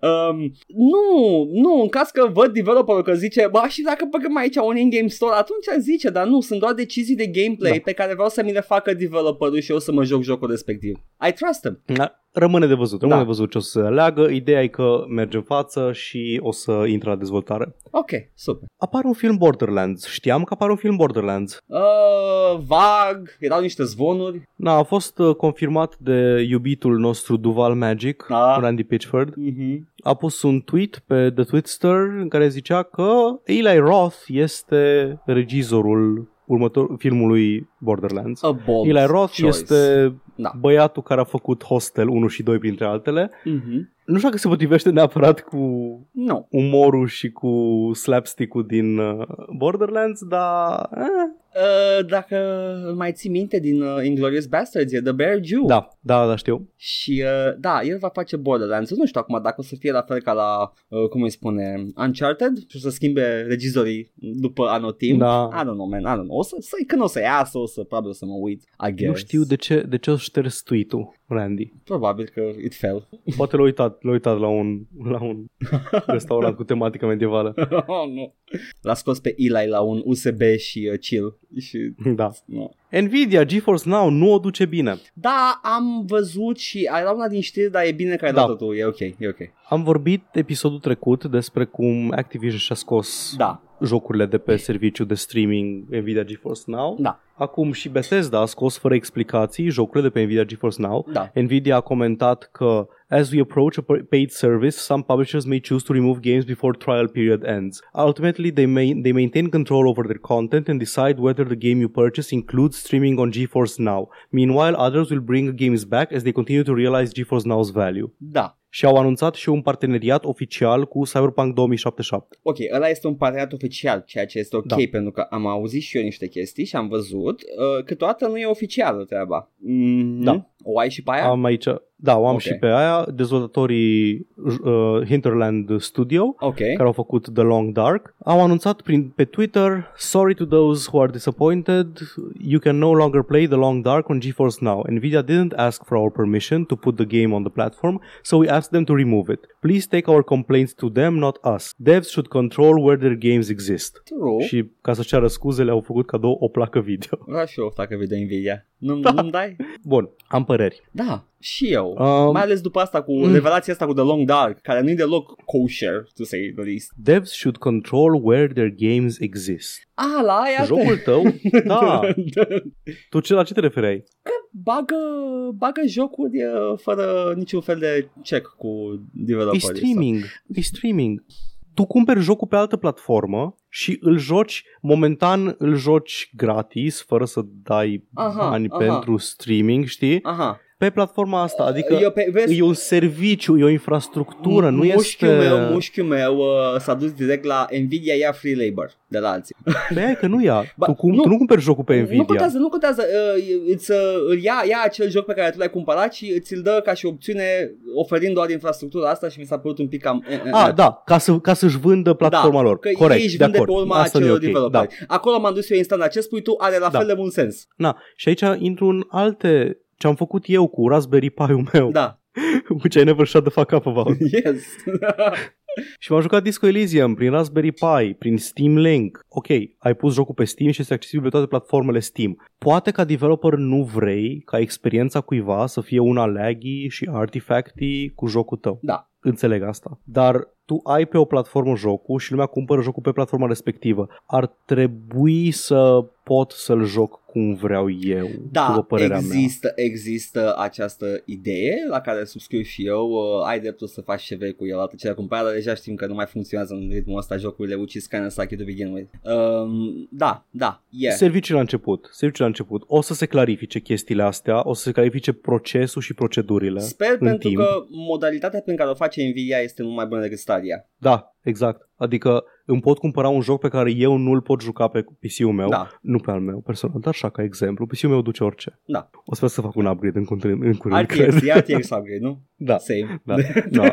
[SPEAKER 1] Um, nu, nu, în caz că văd developerul că zice, ba și dacă băgăm aici un in-game store, atunci zice, dar nu, sunt doar decizii de gameplay
[SPEAKER 2] Da.
[SPEAKER 1] pe care vreau să mi le facă developerul și eu să mă joc jocul respectiv. I trust him.
[SPEAKER 2] Da, Rămâne de văzut, rămâne
[SPEAKER 1] Da.
[SPEAKER 2] de văzut ce o să aleagă. Ideea e că merge în față și o să intre la dezvoltare.
[SPEAKER 1] Ok, super.
[SPEAKER 2] Apare un film Borderlands. Știam că apare un film Borderlands.
[SPEAKER 1] Uh, vag, erau niște zvonuri.
[SPEAKER 2] Na, a fost uh, confirmat de iubitul nostru Duval Magic,
[SPEAKER 1] Da.
[SPEAKER 2] Randy Pitchford.
[SPEAKER 1] Mm-hmm.
[SPEAKER 2] A pus un tweet pe The Twitster în care zicea că Eli Roth este regizorul următor filmului Borderlands.
[SPEAKER 1] A bold
[SPEAKER 2] Eli Roth
[SPEAKER 1] choice.
[SPEAKER 2] este
[SPEAKER 1] Da.
[SPEAKER 2] băiatul care a făcut Hostel 1 și 2 printre altele.
[SPEAKER 1] Mm-hmm.
[SPEAKER 2] Nu știu dacă se potrivește neapărat cu
[SPEAKER 1] Nu.
[SPEAKER 2] umorul și cu slapstick-ul din uh, Borderlands, dar... Eh,
[SPEAKER 1] Uh, dacă îl mai ții minte din uh, Inglourious Bastards, e The Bear Jew.
[SPEAKER 2] da, da, da, știu.
[SPEAKER 1] Și uh, da, el va face Borderlands. Nu știu acum dacă o să fie la fel ca la, uh, cum îi spune, Uncharted și o să schimbe regizorii după anotimp.
[SPEAKER 2] Da.
[SPEAKER 1] I don't know, man, I don't know. O să, să, când o să iasă, o să, probabil o să mă uit, I guess.
[SPEAKER 2] Nu știu de ce, de ce o șters tweet-ul, Randy.
[SPEAKER 1] Probabil că it fell.
[SPEAKER 2] Poate l-a uitat, l-a uitat la un, la un restaurant cu tematică medievală.
[SPEAKER 1] oh, nu. L-a scos pe Eli la un USB și uh, chill. Și,
[SPEAKER 2] Da.
[SPEAKER 1] nu.
[SPEAKER 2] Nvidia GeForce Now nu o duce bine.
[SPEAKER 1] Da, am văzut și era una din știri, dar e bine că ai
[SPEAKER 2] Da.
[SPEAKER 1] dat tu. E ok, e ok.
[SPEAKER 2] Am vorbit episodul trecut despre cum Activision și-a scos
[SPEAKER 1] Da,
[SPEAKER 2] jocurile de pe serviciu de streaming Nvidia GeForce Now.
[SPEAKER 1] da,
[SPEAKER 2] Acum și Bethesda a scos fără explicații jocurile de pe Nvidia GeForce Now.
[SPEAKER 1] da.
[SPEAKER 2] Nvidia a comentat că As we approach a paid service, some publishers may choose to remove games before trial period ends. Ultimately, they, may, they maintain control over their content and decide whether the game you purchase includes streaming on GeForce Now. Meanwhile, others will bring games back as they continue to realize GeForce Now's value.
[SPEAKER 1] Da,
[SPEAKER 2] Și au anunțat și un parteneriat oficial cu Cyberpunk 2077.
[SPEAKER 1] Ok, ăla este un parteneriat oficial, ceea ce este ok,
[SPEAKER 2] Da.
[SPEAKER 1] pentru că am auzit și eu niște chestii și am văzut. Uh, câteodată nu e oficială treaba. Mm-hmm.
[SPEAKER 2] Da.
[SPEAKER 1] O ai și pe aia?
[SPEAKER 2] Am aici, da, o am
[SPEAKER 1] Ok.
[SPEAKER 2] și pe aia, dezvoltatorii uh, Hinterland Studio,
[SPEAKER 1] ok.
[SPEAKER 2] care au făcut The Long Dark, au anunțat prin, pe Twitter Sorry to those who are disappointed, you can no longer play The Long Dark on GeForce Now. Nvidia didn't ask for our permission to put the game on the platform, so we asked them to remove it. Please take our complaints to them, not us. Devs should control where their games exist.
[SPEAKER 1] True. Și...
[SPEAKER 2] Și ca să-și ceară scuze, le-au făcut cadou o placă video.
[SPEAKER 1] Vreau și eu dacă video Nvidia. Nu,
[SPEAKER 2] Da.
[SPEAKER 1] nu-mi dai?
[SPEAKER 2] Bun, am păreri.
[SPEAKER 1] Da, și eu.
[SPEAKER 2] Um,
[SPEAKER 1] Mai ales după asta cu
[SPEAKER 2] mm.
[SPEAKER 1] revelația asta cu The Long Dark, care nu e deloc kosher, to say the least.
[SPEAKER 2] Devs should control where their games exist.
[SPEAKER 1] Ah, la aia
[SPEAKER 2] Jocul tău, da, tu ce, la ce te refereai?
[SPEAKER 1] bagă, bagă jocuri uh, fără niciun fel de check cu
[SPEAKER 2] E
[SPEAKER 1] developerii.
[SPEAKER 2] streaming, e streaming. Tu cumperi jocul pe altă platformă și îl joci, momentan îl joci gratis, fără să dai
[SPEAKER 1] Aha,
[SPEAKER 2] bani
[SPEAKER 1] aha.
[SPEAKER 2] pentru streaming, știi?
[SPEAKER 1] Aha.
[SPEAKER 2] Pe platforma asta, adică
[SPEAKER 1] eu pe, vezi,
[SPEAKER 2] e un serviciu, e o infrastructură, nu
[SPEAKER 1] mușchiul
[SPEAKER 2] este...
[SPEAKER 1] meu, mușchiul meu uh, s-a dus direct la Nvidia ia free labor de la alții.
[SPEAKER 2] Pe aia că nu ia.
[SPEAKER 1] Ba,
[SPEAKER 2] tu, cum,
[SPEAKER 1] nu.
[SPEAKER 2] tu nu cumperi jocul pe Nvidia.
[SPEAKER 1] Nu contează, nu contează. Uh, îți, uh, îl ia, ia acel joc pe care tu l-ai cumpărat și îți îl dă ca și opțiune oferind doar infrastructura asta și mi s-a părut un pic cam... Uh, uh,
[SPEAKER 2] Ah,
[SPEAKER 1] uh.
[SPEAKER 2] da, ca, să, ca să-și vândă platforma lor.
[SPEAKER 1] Că
[SPEAKER 2] Corect,
[SPEAKER 1] ei își
[SPEAKER 2] de
[SPEAKER 1] vând de
[SPEAKER 2] acord.
[SPEAKER 1] pe urma
[SPEAKER 2] Asta nu e
[SPEAKER 1] acelor
[SPEAKER 2] ok.
[SPEAKER 1] developeri.
[SPEAKER 2] Da.
[SPEAKER 1] Acolo m-am dus eu instant la ce spui tu, are la
[SPEAKER 2] Da.
[SPEAKER 1] fel de mult sens.
[SPEAKER 2] Na, și aici intru în alte... Ce am făcut eu cu Raspberry Pi-ul meu,
[SPEAKER 1] Da.
[SPEAKER 2] which I never shut the fuck up about.
[SPEAKER 1] Yes.
[SPEAKER 2] Și m-am jucat Disco Elysium prin Raspberry Pi, prin Steam Link. Ok, ai pus jocul pe Steam și este accesibil pe toate platformele Steam. Poate ca developer nu vrei ca experiența cuiva să fie una laggy și artifacty cu jocul tău.
[SPEAKER 1] da.
[SPEAKER 2] Înțeleg asta. Dar tu ai pe o platformă jocul și lumea cumpără jocul pe platforma respectivă. Ar trebui să pot să-l joc cum vreau eu,
[SPEAKER 1] Da,
[SPEAKER 2] după părerea
[SPEAKER 1] există, există această idee la care subscriu și eu. Uh, ai dreptul să faci ce vrei cu el, atât ce ai cumpărat, dar deja știm că nu mai funcționează în ritmul ăsta jocurile, which is kind of sucky to begin with. Um, da, da,
[SPEAKER 2] mea.
[SPEAKER 1] yeah.
[SPEAKER 2] Serviciul la început, serviciul la început. O să se clarifice chestiile astea, o să se clarifice procesul și procedurile
[SPEAKER 1] Sper
[SPEAKER 2] în
[SPEAKER 1] pentru
[SPEAKER 2] timp.
[SPEAKER 1] că modalitatea prin care o face Nvidia este mult mai bună decât Stadia. Stadia.
[SPEAKER 2] Da, exact. Adică îmi pot cumpăra un joc pe care eu nu-l pot juca pe PC-ul meu,
[SPEAKER 1] Da.
[SPEAKER 2] nu pe al meu personal, dar așa ca exemplu. PC-ul meu duce orice.
[SPEAKER 1] Da.
[SPEAKER 2] O să să fac un upgrade în curând, în curând cred.
[SPEAKER 1] RTX, e RTX upgrade, nu?
[SPEAKER 2] Da.
[SPEAKER 1] Same.
[SPEAKER 2] Da. Da.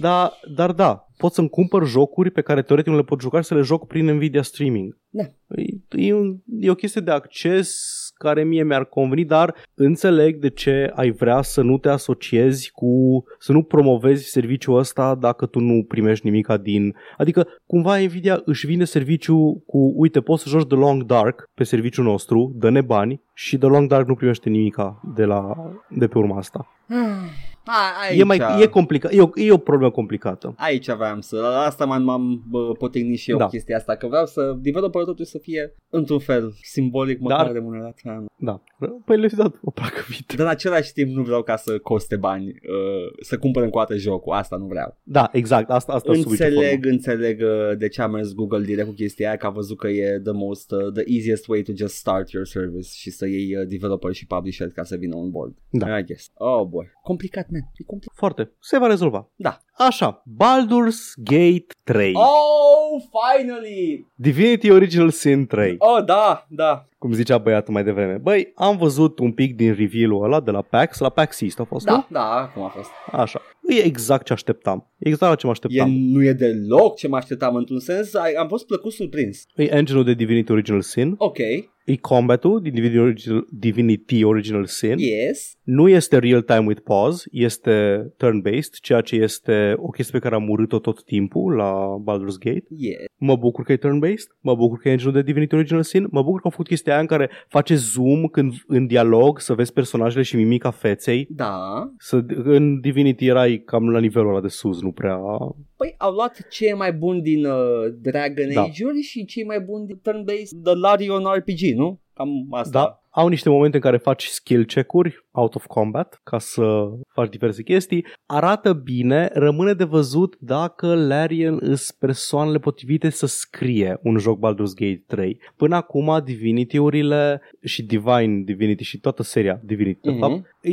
[SPEAKER 2] da, dar da, pot să-mi cumpăr jocuri pe care teoretic nu le pot juca și să le joc prin Nvidia Streaming.
[SPEAKER 1] Da.
[SPEAKER 2] E, e, un, e o chestie de acces care mie mi-ar conveni, dar înțeleg de ce ai vrea să nu te asociezi cu, să nu promovezi serviciul ăsta dacă tu nu primești nimica din... Adică cumva Nvidia își vine serviciu cu, uite, poți să joci The Long Dark pe serviciul nostru, dă-ne bani și The Long Dark nu primește nimica de, la, de pe urma asta.
[SPEAKER 1] A, aici,
[SPEAKER 2] E, mai, e, complicat, e, o, e o problemă complicată.
[SPEAKER 1] aici aveam să, la asta m-am, m-am bă, potignit și eu
[SPEAKER 2] Da.
[SPEAKER 1] da. chestia asta, că vreau să developerul totuși să fie într-un fel simbolic măcar
[SPEAKER 2] Dar-
[SPEAKER 1] remunerat. Ha.
[SPEAKER 2] Da. Păi le-ai dat o placă vită.
[SPEAKER 1] Dar în același timp nu vreau ca să coste bani, uh, să cumpăr încă o dată jocul, asta nu vreau.
[SPEAKER 2] Da, exact, asta, asta sub nicio formă.
[SPEAKER 1] Înțeleg, înțeleg uh, de ce a mers Google direct cu chestia aia, că a văzut că e the most, uh, the easiest way to just start your service și să iei uh, developer și publisher ca să vină on board.
[SPEAKER 2] Da.
[SPEAKER 1] I guess. Oh boy. Complicat, man. E complicat.
[SPEAKER 2] Foarte. Se va rezolva.
[SPEAKER 1] Da.
[SPEAKER 2] Așa, Baldur's Gate 3.
[SPEAKER 1] Oh, finally!
[SPEAKER 2] Divinity Original Sin 3.
[SPEAKER 1] Oh, da, da.
[SPEAKER 2] Cum zicea băiatul mai devreme. Băi, am văzut un pic din reveal-ul ăla de la PAX, la PAX East a fost,
[SPEAKER 1] Da,
[SPEAKER 2] nu?
[SPEAKER 1] da, cum a fost.
[SPEAKER 2] Așa. E exact ce așteptam. Exact la ce mă
[SPEAKER 1] E,
[SPEAKER 2] așteptam.
[SPEAKER 1] nu e deloc ce mă așteptam într-un sens, ai- am fost plăcut surprins.
[SPEAKER 2] E engine-ul de Divinity Original Sin.
[SPEAKER 1] Ok,
[SPEAKER 2] E combat-ul din Divinity Original, Divinity Original Sin.
[SPEAKER 1] yes,
[SPEAKER 2] Nu este real-time with pause, este turn-based, ceea ce este o chestie pe care am urât-o tot timpul la Baldur's Gate.
[SPEAKER 1] yes.
[SPEAKER 2] Mă bucur că e turn-based, mă bucur că e engine de Divinity Original Sin, mă bucur că au făcut chestia aia în care face zoom când în dialog să vezi personajele și mimica feței.
[SPEAKER 1] Da.
[SPEAKER 2] Să, în Divinity erai cam la nivelul ăla de sus, nu prea...
[SPEAKER 1] Păi au luat ce e mai bun din uh, Dragon
[SPEAKER 2] Da.
[SPEAKER 1] Age-uri și ce e mai bun din turn-based The Larion RPG, nu? Cam asta.
[SPEAKER 2] Da, au niște momente în care faci skill check-uri out of combat ca să faci diverse chestii. Arată bine, rămâne de văzut dacă Larian îs persoanele potrivite să scrie un joc Baldur's Gate 3. Până acum Divinity-urile și Divine Divinity și toată seria Divinity, de
[SPEAKER 1] Mhm.
[SPEAKER 2] fapt, e,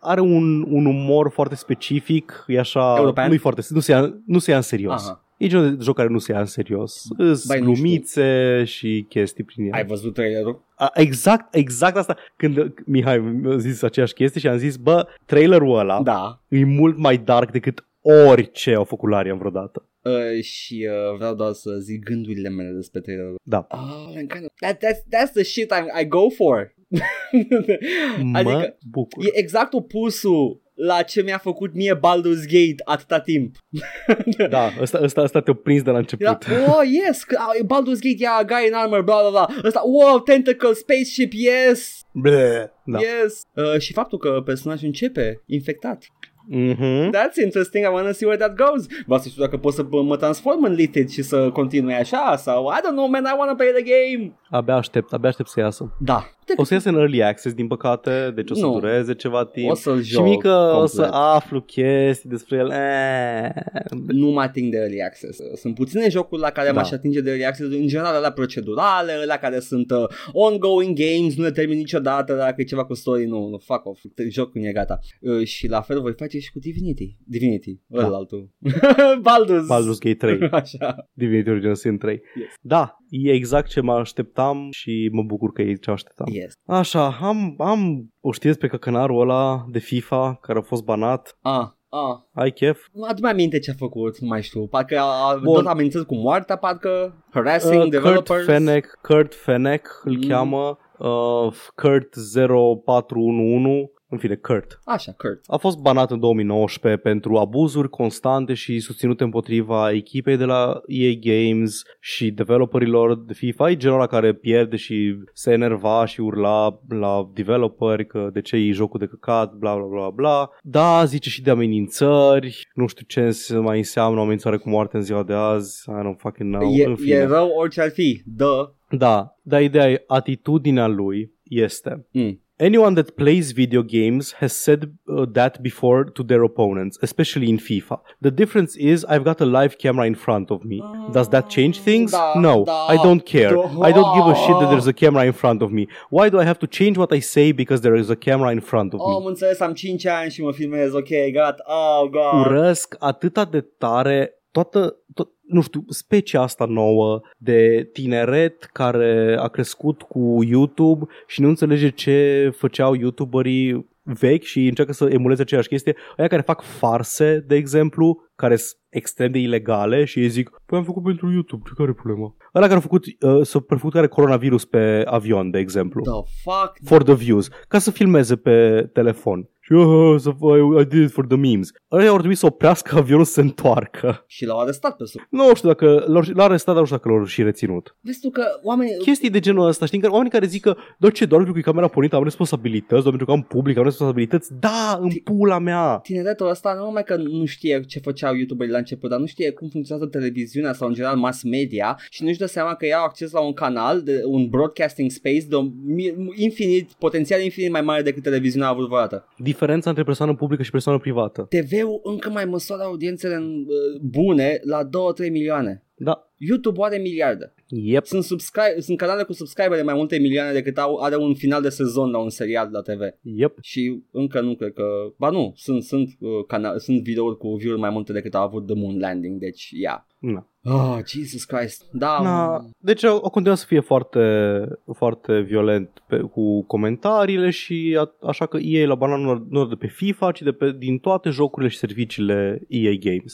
[SPEAKER 2] are un, un umor foarte specific, e așa,
[SPEAKER 1] European?
[SPEAKER 2] nu-i foarte, nu se ia, nu se ia în serios.
[SPEAKER 1] Aha.
[SPEAKER 2] E genul de joc care nu se ia în serios. Îs
[SPEAKER 1] Bai, nu știu.
[SPEAKER 2] glumițe și chestii prin el.
[SPEAKER 1] Ai văzut trailerul?
[SPEAKER 2] A, Exact, exact asta. Când Mihai mi-a zis aceeași chestie și am zis, bă, trailerul ăla
[SPEAKER 1] Da.
[SPEAKER 2] e mult mai dark decât orice au făcut Larian vreodată.
[SPEAKER 1] Uh, și uh, vreau doar să zic gândurile mele despre trailerul.
[SPEAKER 2] Da.
[SPEAKER 1] Oh, I'm kind of... That, that's, that's the shit I, I go for.
[SPEAKER 2] Mă
[SPEAKER 1] adică
[SPEAKER 2] bucur.
[SPEAKER 1] e exact opusul la ce mi-a făcut mie Baldur's Gate atâta timp.
[SPEAKER 2] Da, ăsta, ăsta, ăsta te-a prins de la început.
[SPEAKER 1] Era, oh, yes, că, uh, Baldur's Gate, yeah, guy in armor, bla, bla, bla. Ăsta, wow, tentacle, spaceship, yes,
[SPEAKER 2] Bleh. Da.
[SPEAKER 1] yes. Uh, și faptul că personajul începe infectat.
[SPEAKER 2] Mhm.
[SPEAKER 1] That's interesting, I wanna see where that goes. Vreau să știu dacă pot să bă, mă transform în Lithid și să continui așa sau I don't know, man, I wanna play the game.
[SPEAKER 2] Abia aștept, abia aștept să iasă.
[SPEAKER 1] Da.
[SPEAKER 2] O să iasă în early access, din păcate, deci o să
[SPEAKER 1] Nu.
[SPEAKER 2] dureze ceva timp.
[SPEAKER 1] O să-l
[SPEAKER 2] și
[SPEAKER 1] joc
[SPEAKER 2] mică o să
[SPEAKER 1] complet.
[SPEAKER 2] aflu chestii despre el. Eh.
[SPEAKER 1] Nu mă ating de early access. Sunt puține jocuri la care
[SPEAKER 2] Da.
[SPEAKER 1] m-aș atinge de early access, în general la procedurale, la care sunt uh, ongoing games, nu le termin niciodată, dacă e ceva cu story, nu, nu, fuck off, joc când e gata. Uh, și la fel voi face și cu Divinity. Divinity,
[SPEAKER 2] Da.
[SPEAKER 1] da. ălaltul. Baldur's.
[SPEAKER 2] Baldur's Gate 3.
[SPEAKER 1] Așa.
[SPEAKER 2] Divinity Original Sin 3.
[SPEAKER 1] Yes.
[SPEAKER 2] Da, e exact ce mă așteptam și mă bucur că e ce așteptam.
[SPEAKER 1] Yes.
[SPEAKER 2] Așa, am, am o știți pe căcănarul ăla de FIFA care a fost banat.
[SPEAKER 1] Ah, ah.
[SPEAKER 2] Ai chef?
[SPEAKER 1] Adu-mi aminte ce a făcut, nu mai știu. Parcă a, a
[SPEAKER 2] Bun.
[SPEAKER 1] tot amenințat cu moartea, parcă harassing
[SPEAKER 2] Uh, Kurt
[SPEAKER 1] developers.
[SPEAKER 2] Fennec, Kurt Fennec îl
[SPEAKER 1] Mm.
[SPEAKER 2] cheamă. Uh, Kurt 0411 în fine, Kurt.
[SPEAKER 1] Așa, Kurt.
[SPEAKER 2] A fost banat în 2019 pentru abuzuri constante și susținute împotriva echipei de la EA Games și developerilor de FIFA. E genul ăla care pierde și se enerva și urla la developeri că de ce e jocul de căcat, bla bla bla bla. Da, zice și de amenințări, nu știu ce înse- mai înseamnă o amenințare cu moarte în ziua de azi, I don't fucking know.
[SPEAKER 1] e,
[SPEAKER 2] în fine.
[SPEAKER 1] e rău orice ar fi. Dă.
[SPEAKER 2] Da, dar ideea e, atitudinea lui este
[SPEAKER 1] Mm.
[SPEAKER 2] Anyone that plays video games has said uh, that before to their opponents, especially in FIFA. The difference is I've got a live camera in front of me. Does that change things?
[SPEAKER 1] Da,
[SPEAKER 2] no,
[SPEAKER 1] da,
[SPEAKER 2] I don't care.
[SPEAKER 1] da.
[SPEAKER 2] I don't give a shit that there's a camera in front of me. Why do I have to change what I say because there is a camera in front of
[SPEAKER 1] Oh, am
[SPEAKER 2] me?
[SPEAKER 1] înțeles, am 5 ani și mă filmez, ok, gata, oh, god.
[SPEAKER 2] Urăsc atâta de tare toată, tot, nu știu, specia asta nouă de tineret care a crescut cu YouTube și nu înțelege ce făceau YouTuberii vechi și încearcă să emuleze aceeași chestie, aia care fac farse, de exemplu, care sunt extrem de ilegale și ei zic, păi am făcut pentru YouTube, ce care e problema? Ăla care a făcut, uh, s-a făcut care coronavirus pe avion, de exemplu.
[SPEAKER 1] The fuck?
[SPEAKER 2] For the views, ca să filmeze pe telefon. Și uh, să I, I did it for the memes. Ăia ar trebui să oprească avionul să se întoarcă.
[SPEAKER 1] Și l-au arestat pe sub.
[SPEAKER 2] Nu știu dacă l-au, l-a arestat, dar nu știu dacă l-au și reținut.
[SPEAKER 1] Vezi tu că oamenii...
[SPEAKER 2] Chestii de genul ăsta, știi, că oamenii care zic că doar ce, doar pentru că e camera pornită am responsabilități, doar pentru că am public am responsabilități, da, în pula mea.
[SPEAKER 1] Tineretul ăsta nu numai că nu știe ce făceau youtuberii la început, dar nu știe cum funcționează televiziunea sau în general mass media și nu-și dă seama că iau acces la un canal, de, un broadcasting space de un mi- infinit, potențial infinit mai mare decât televiziunea a avut vreodată.
[SPEAKER 2] Diferența între persoană publică și persoană privată.
[SPEAKER 1] TV-ul încă mai măsoară audiențele uh, bune la 2-3 milioane.
[SPEAKER 2] Da.
[SPEAKER 1] YouTube are miliarde.
[SPEAKER 2] Yep.
[SPEAKER 1] Sunt, subscri- sunt canale cu subscribere mai multe milioane decât au, are un final de sezon la un serial la TV.
[SPEAKER 2] Yep.
[SPEAKER 1] Și încă nu cred că... Ba nu, sunt, sunt, uh, cana- sunt videouri cu view-uri mai multe decât a avut The Moon Landing, deci ia.
[SPEAKER 2] Na.
[SPEAKER 1] Oh, Jesus Christ. Da,
[SPEAKER 2] Na. Deci o, o continuă să fie foarte, foarte violent pe, cu comentariile și a, așa că EA la banal nu, nu de pe FIFA, ci de pe, din toate jocurile și serviciile EA Games.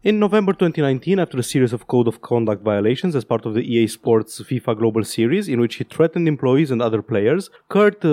[SPEAKER 2] In November 2019, after a series of code of conduct violations as part of the EA Sports FIFA Global Series, in which he threatened employees and other players, Kurt uh,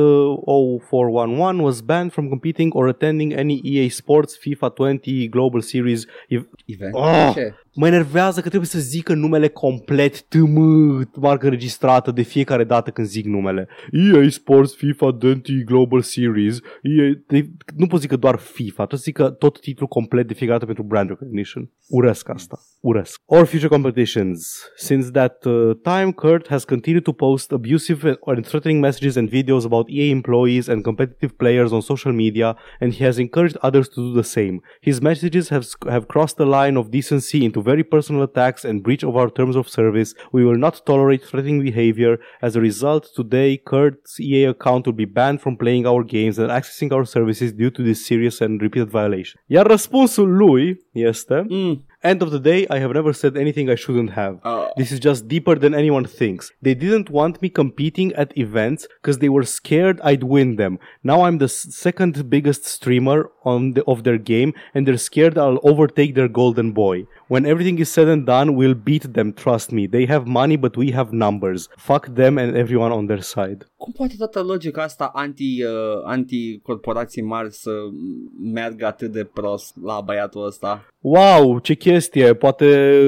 [SPEAKER 2] 0411 was banned from competing or attending any EA Sports FIFA 20 Global Series ev-
[SPEAKER 1] Event.
[SPEAKER 2] Oh!
[SPEAKER 1] Ce?
[SPEAKER 2] Mă enervează că trebuie să zică numele complet TM, marcă registrată de fiecare dată când zic numele. EA Sports FIFA 20 Global Series. EA, de, nu pot zică doar FIFA, trebuie să zică tot titlul complet de fiecare dată pentru brand recognition. Urăsc asta. Urăsc. Or future competitions. Since that uh, time, Kurt has continued to post abusive and threatening messages and videos about EA employees and competitive players on social media, and he has encouraged others to do the same. His messages have, have crossed the line of decency into very personal attacks and breach of our terms of service. We will not tolerate threatening behavior. As a result, today, Kurt's EA account will be banned from playing our games and accessing our services due to this serious and repeated violation. Iar răspunsul lui este
[SPEAKER 1] Mm.
[SPEAKER 2] End of the day, I have never said anything I shouldn't have.
[SPEAKER 1] Uh,
[SPEAKER 2] This is just deeper than anyone thinks. They didn't want me competing at events because they were scared I'd win them. Now I'm the second biggest streamer on the, of their game and they're scared I'll overtake their golden boy. When everything is said and done, we'll beat them, trust me. They have money, but we have numbers. Fuck them and everyone on their side.
[SPEAKER 1] cum poate toată logica asta anti, uh, anti-corporații mari să meargă atât de prost la băiatul ăsta?
[SPEAKER 2] Wow, ce chestie. Poate,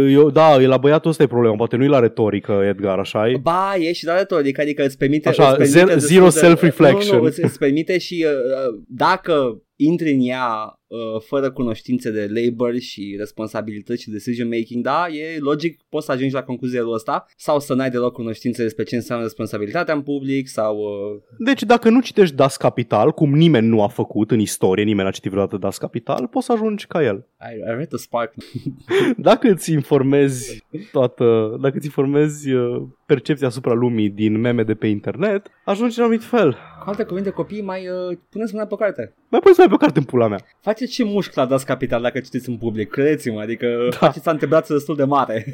[SPEAKER 2] eu, da, e la băiatul ăsta e problema. Poate nu e la retorică, Edgar, așa e?
[SPEAKER 1] Ba, e și la retoric, adică îți permite...
[SPEAKER 2] Așa,
[SPEAKER 1] îți permite
[SPEAKER 2] zero-
[SPEAKER 1] destul
[SPEAKER 2] zero
[SPEAKER 1] de-
[SPEAKER 2] self-reflection.
[SPEAKER 1] Nu, nu, îți, îți permite și uh, uh, dacă intri în ea uh, fără cunoștințe de labor și responsabilități și decision making, da, e logic, poți să ajungi la concluzia ăsta sau să n-ai deloc cunoștințe despre ce înseamnă responsabilitatea în public sau... Uh,
[SPEAKER 2] Deci dacă nu citești Das Capital, cum nimeni nu a făcut în istorie, nimeni n-a citit vreodată Das Capital, poți să ajungi ca el.
[SPEAKER 1] I, I read the spark.
[SPEAKER 2] Dacă îți informezi toată, dacă îți informezi uh, percepția asupra lumii din meme de pe internet, ajungi în anumit fel.
[SPEAKER 1] Cu alte cuvinte, copii, mai uh, puneți mâna pe carte.
[SPEAKER 2] Mai poți să mai pe carte în pula mea.
[SPEAKER 1] Faceți și mușchi la Das Capital dacă citiți în public, credeți-mă, adică da. faceți antebrațul destul de mare.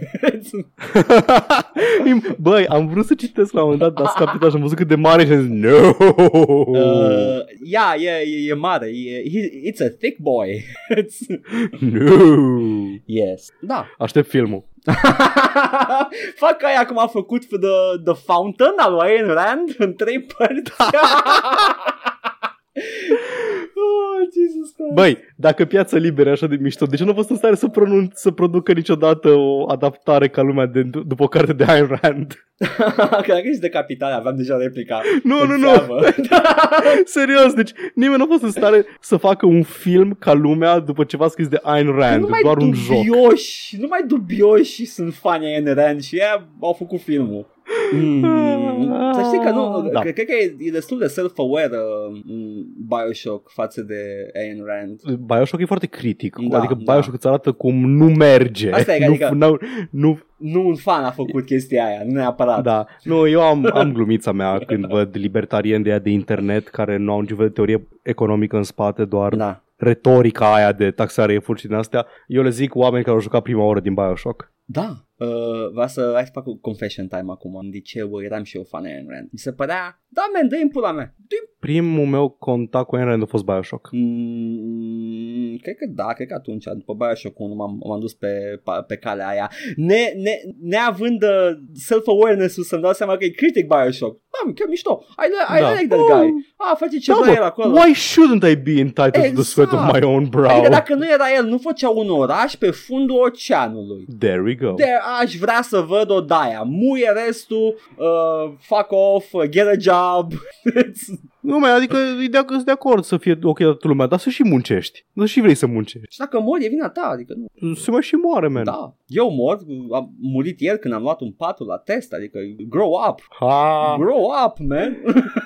[SPEAKER 2] Băi, am vrut să citesc la un moment dat Das Capital și am văzut cât de mare și am zis, no!
[SPEAKER 1] uh, ia, e, e, e mare, e, he, it's a thick boy. It's-
[SPEAKER 2] no!
[SPEAKER 1] yes. Da.
[SPEAKER 2] Aștept filmul.
[SPEAKER 1] Fac aia cum a făcut The, the Fountain al lui Ayn Rand în trei părți. oh, Jesus Christ.
[SPEAKER 2] Băi, dacă piața liberă e așa de mișto, de ce nu a fost în stare să, pronunț, să producă niciodată o adaptare ca lumea de, după o carte de Ayn Rand?
[SPEAKER 1] Cred că ești de capitale, aveam deja replica.
[SPEAKER 2] Nu,
[SPEAKER 1] Pe
[SPEAKER 2] nu, nu.
[SPEAKER 1] țeavă.
[SPEAKER 2] Serios, deci nimeni nu a fost în stare să facă un film ca lumea după ceva scris de Ayn Rand,
[SPEAKER 1] nu mai
[SPEAKER 2] doar un joc.
[SPEAKER 1] dubioși, nu mai dubioși sunt fani Ayn Rand și ea au făcut filmul. Mm. Să știi că nu,
[SPEAKER 2] Da.
[SPEAKER 1] cred, cred că e, e destul de self-aware uh, Bioshock față de Ayn Rand.
[SPEAKER 2] Bioshock e foarte critic,
[SPEAKER 1] Da,
[SPEAKER 2] adică
[SPEAKER 1] da.
[SPEAKER 2] Bioshock îți arată cum nu merge.
[SPEAKER 1] Asta e,
[SPEAKER 2] nu,
[SPEAKER 1] adică-
[SPEAKER 2] nu, nu,
[SPEAKER 1] Nu un fan a făcut chestia aia, nu neapărat.
[SPEAKER 2] da. Nu, eu am, am glumița mea când văd libertarieni de aia de internet care nu au niciun fel de teorie economică în spate, doar
[SPEAKER 1] Da.
[SPEAKER 2] retorica aia de taxare e furci din astea, eu le zic oameni care au jucat prima oră din Bioshock.
[SPEAKER 1] Da, uh, vreau să, hai să fac un confession time acum. În liceu eram și eu fan Ayn Rand. Mi se părea, da, man, dă-i în pula mea. dă
[SPEAKER 2] Primul meu contact cu Ayn Rand a fost Bioshock.
[SPEAKER 1] Mm, cred că da, cred că atunci, după Bioshock 1 m-am, m-am dus pe, pe calea aia. Ne, ne, neavând uh, self-awareness-ul să-mi dau seama că e critic Bioshock. Da, chiar mișto. I, I
[SPEAKER 2] Da.
[SPEAKER 1] like that
[SPEAKER 2] Oh.
[SPEAKER 1] guy. Ah, face ce
[SPEAKER 2] Da,
[SPEAKER 1] vrea
[SPEAKER 2] bă,
[SPEAKER 1] el acolo.
[SPEAKER 2] why shouldn't I be entitled to the sweat of
[SPEAKER 1] Exact.
[SPEAKER 2] my own brow?
[SPEAKER 1] Adică dacă nu era el, nu făcea un oraș pe fundul oceanului.
[SPEAKER 2] There we go.
[SPEAKER 1] De aș vrea să văd o daia. Muie restul, uh, fuck off, uh, get a job.
[SPEAKER 2] Nu mai, adică ideea că sunt de acord să fie ok toată lumea, dar să și muncești. Să și vrei să muncești.
[SPEAKER 1] și dacă mori, e vina ta. Adică nu.
[SPEAKER 2] Se mai și moare, man.
[SPEAKER 1] Da. Eu mor, am murit ieri când am luat un patul la test. Adică grow up.
[SPEAKER 2] Ha.
[SPEAKER 1] Grow up, man.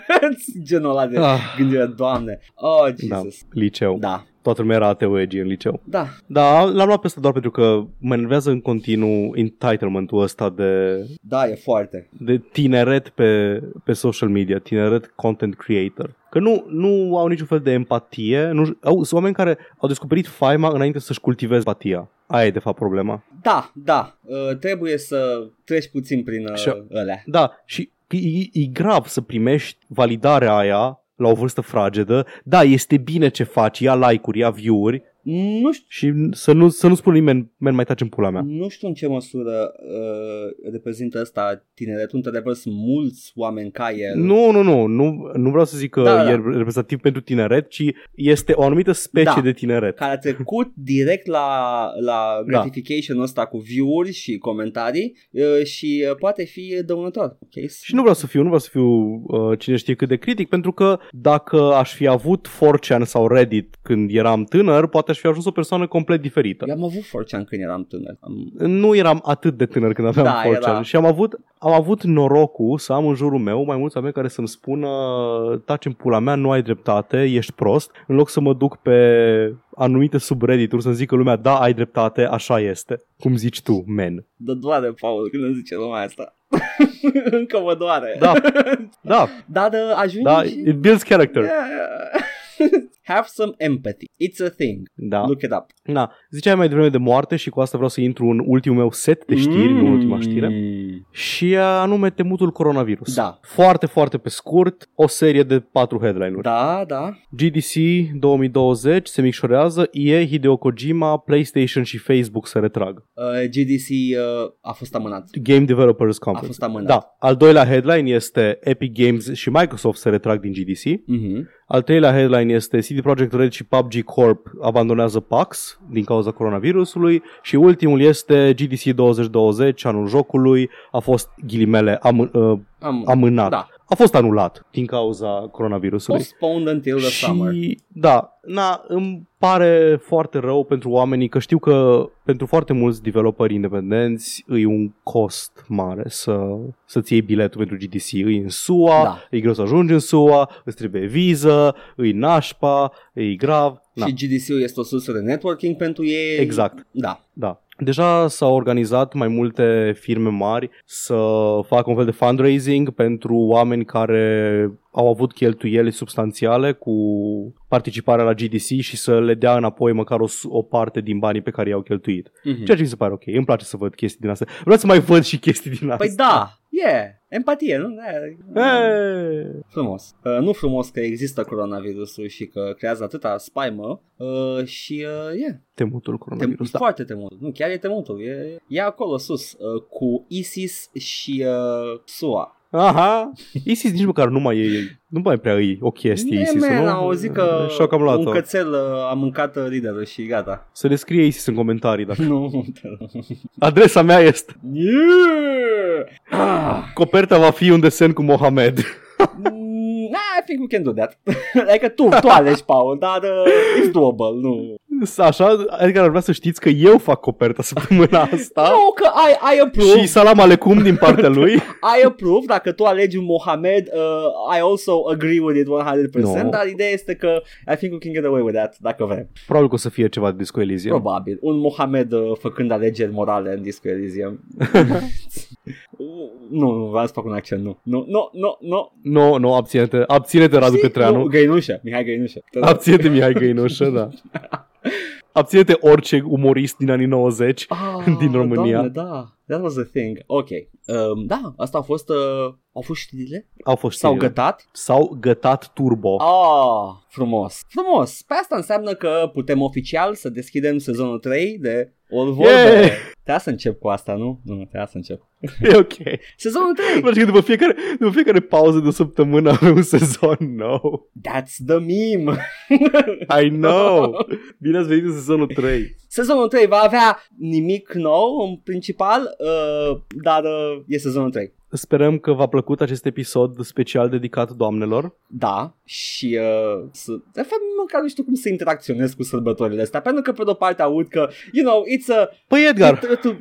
[SPEAKER 1] Genul ăla de
[SPEAKER 2] Ah,
[SPEAKER 1] gândire, doamne. Oh,
[SPEAKER 2] da,
[SPEAKER 1] Jesus.
[SPEAKER 2] liceu.
[SPEAKER 1] Da.
[SPEAKER 2] Toată lumea era ateu edgy în liceu.
[SPEAKER 1] Da.
[SPEAKER 2] Da, l-am luat pe ăsta doar pentru că mă enervează în continuu entitlement-ul ăsta de,
[SPEAKER 1] Da, e foarte.
[SPEAKER 2] de tineret pe, pe social media, tineret content creator. Că nu, nu au niciun fel de empatie, nu, au, sunt oameni care au descoperit faima înainte să-și cultiveze empatia. Aia e de fapt problema.
[SPEAKER 1] Da, da. Uh, trebuie să treci puțin prin uh,
[SPEAKER 2] Și-
[SPEAKER 1] alea.
[SPEAKER 2] Da, și e, e grav să primești validarea aia la o vârstă fragedă. Da, este bine ce faci, ia like-uri, ia view-uri
[SPEAKER 1] Nu știu
[SPEAKER 2] și să nu, să nu spun nimeni, men, mai taci în pula mea.
[SPEAKER 1] Nu știu în ce măsură uh, reprezintă asta tineretul. Într-adevăr, sunt mulți oameni ca el.
[SPEAKER 2] Nu, nu, nu, nu, nu vreau să zic că
[SPEAKER 1] Da,
[SPEAKER 2] da,
[SPEAKER 1] da.
[SPEAKER 2] e reprezentativ pentru tineret, ci este o anumită specie
[SPEAKER 1] Da.
[SPEAKER 2] de tineret.
[SPEAKER 1] care a trecut direct la, la gratification ăsta cu view-uri și comentarii uh, și uh, poate fi dăunător. Okay?
[SPEAKER 2] Și nu vreau să fiu, nu vreau să fiu uh, cine știe cât de critic, pentru că dacă aș fi avut 4chan sau Reddit când eram tânăr, poate aș fi ajuns o persoană complet diferită.
[SPEAKER 1] Eu am avut 4 când eram tânăr. Am...
[SPEAKER 2] Nu eram atât de tânăr când aveam
[SPEAKER 1] Da,
[SPEAKER 2] 4chan
[SPEAKER 1] era.
[SPEAKER 2] și am avut, am avut norocul să am în jurul meu mai mulți oameni care să-mi spună taci în pula mea, nu ai dreptate, ești prost, în loc să mă duc pe anumite subreddituri să-mi zică lumea, da, ai dreptate, așa este. Cum zici tu, men.
[SPEAKER 1] Dă doare, Paul, când îmi zice lumea asta. Încă mă doare.
[SPEAKER 2] Da, da,
[SPEAKER 1] Da, da, ajungi
[SPEAKER 2] da,
[SPEAKER 1] și...
[SPEAKER 2] it builds character.
[SPEAKER 1] Yeah. Have some empathy. It's a thing.
[SPEAKER 2] Da.
[SPEAKER 1] Look it up.
[SPEAKER 2] Na, ziceai mai devreme de moarte și cu asta vreau să intru în ultimul meu set de știri, mm. nu ultima știre.
[SPEAKER 1] Mm.
[SPEAKER 2] Și anume temutul coronavirus.
[SPEAKER 1] Da.
[SPEAKER 2] Foarte, foarte pe scurt, o serie de patru headline-uri.
[SPEAKER 1] Da, da.
[SPEAKER 2] GDC 2020 se micșorează, EA, Hideo Kojima, PlayStation și Facebook se retrag.
[SPEAKER 1] Uh, GDC uh, a fost amânat.
[SPEAKER 2] Game Developers
[SPEAKER 1] A
[SPEAKER 2] Conference.
[SPEAKER 1] fost amânat.
[SPEAKER 2] Da. Al doilea headline este Epic Games și Microsoft se retrag din GDC.
[SPEAKER 1] Mhm.
[SPEAKER 2] Al treilea headline este CD Projekt Red și PUBG Corp abandonează PAX din cauza coronavirusului și ultimul este GDC 2020, anul jocului, a fost ghilimele am, uh,
[SPEAKER 1] Am,
[SPEAKER 2] amânat.
[SPEAKER 1] Da.
[SPEAKER 2] A fost anulat din cauza coronavirusului.
[SPEAKER 1] Postponed until the summer.
[SPEAKER 2] Și da, na, îmi pare foarte rău pentru oamenii că știu că pentru foarte mulți developeri independenți e un cost mare să, să-ți iei biletul pentru GDC. E în SUA,
[SPEAKER 1] Da.
[SPEAKER 2] e greu să ajungi în SUA, îți trebuie viză, e nașpa, e grav. Na,
[SPEAKER 1] Și GDC-ul este o sursă de networking pentru ei.
[SPEAKER 2] exact,
[SPEAKER 1] Da.
[SPEAKER 2] da. Deja s-au organizat mai multe firme mari să facă un fel de fundraising pentru oameni care au avut cheltuieli substanțiale cu participarea la GDC și să le dea înapoi măcar o, s- o parte din banii pe care i-au cheltuit.
[SPEAKER 1] Mhm.
[SPEAKER 2] Ceea ce mi se pare ok. Îmi place să văd chestii din astea. Vreau să mai văd și chestii din astea.
[SPEAKER 1] Păi da, yeah, empatie, nu? Da,
[SPEAKER 2] Hey.
[SPEAKER 1] Frumos. Uh, nu frumos că există coronavirusul și că creează atâta spaimă uh, și uh, yeah,
[SPEAKER 2] Temutul
[SPEAKER 1] tem-
[SPEAKER 2] coronavirus. Da.
[SPEAKER 1] foarte temut. Nu, chiar e temutul. E, e acolo sus uh, cu ISIS și uh, SUA.
[SPEAKER 2] Aha. ISIS nici măcar nu mai e, nu mai prea e o chestie
[SPEAKER 1] E,
[SPEAKER 2] ISIS,
[SPEAKER 1] man,
[SPEAKER 2] nu?
[SPEAKER 1] am auzit că
[SPEAKER 2] Și am luat
[SPEAKER 1] un cățel uh, a mâncat uh, liderul și gata.
[SPEAKER 2] Să descrie ISIS în comentarii. Dacă...
[SPEAKER 1] nu, te rog.
[SPEAKER 2] Adresa mea este
[SPEAKER 1] Yeah! Ah.
[SPEAKER 2] Coperta va fi un desen cu Mohamed.
[SPEAKER 1] Mm, I think we can do that. adică tu, tu alegi, Paul, dar uh, it's doable, nu.
[SPEAKER 2] Așa, adică ar vrea să știți că eu fac coperta săptămâna asta.
[SPEAKER 1] Nu, că I, I approve.
[SPEAKER 2] Și salam alecum din partea lui.
[SPEAKER 1] I approve, dacă tu alegi un Mohamed, uh, I also agree with it 100%,
[SPEAKER 2] No.
[SPEAKER 1] dar ideea este că I think we can get away with that, dacă vrem.
[SPEAKER 2] Probabil că o să fie ceva de Disco Elysium.
[SPEAKER 1] Probabil. Un Mohamed uh, făcând alegeri morale în Disco Elysium. Nu, nu, vreau să fac un accent, nu. Nu, nu, nu, nu.
[SPEAKER 2] Nu, nu, abține-te, abține-te Radu
[SPEAKER 1] Zi,
[SPEAKER 2] Petreanu.
[SPEAKER 1] Nu, Găinușă, Mihai Găinușă. Te rog.
[SPEAKER 2] Abține-te Mihai Găinușă, da. Abține-te orice umorist din anii 90
[SPEAKER 1] Ah,
[SPEAKER 2] din România.
[SPEAKER 1] Doamne, da, that was a thing. Ok. Um, da, asta au fost, uh, au fost știrile?
[SPEAKER 2] Au fost
[SPEAKER 1] S-au
[SPEAKER 2] știrile.
[SPEAKER 1] gătat?
[SPEAKER 2] S-au gătat turbo.
[SPEAKER 1] Ah, frumos. Frumos. Pe asta înseamnă că putem oficial să deschidem sezonul 3 de All Vorbe.
[SPEAKER 2] Yeah!
[SPEAKER 1] Trebuia să încep cu asta, nu? Nu, trebuia să încep.
[SPEAKER 2] E ok.
[SPEAKER 1] Sezonul 3.
[SPEAKER 2] Îmi place că după fiecare, după fiecare pauză de o săptămână avem un sezon nou.
[SPEAKER 1] That's the meme.
[SPEAKER 2] I know. Bine ați venit în sezonul 3.
[SPEAKER 1] Sezonul 3 va avea nimic nou în principal, uh, dar uh, e sezonul 3.
[SPEAKER 2] Sperăm că v-a plăcut acest episod special dedicat doamnelor.
[SPEAKER 1] Da, și uh, să, de fapt măcar nu știu cum să interacționez cu sărbătorile astea, pentru că pe de-o parte aud că, you know, it's a...
[SPEAKER 2] Păi Edgar,
[SPEAKER 1] Tu, tu,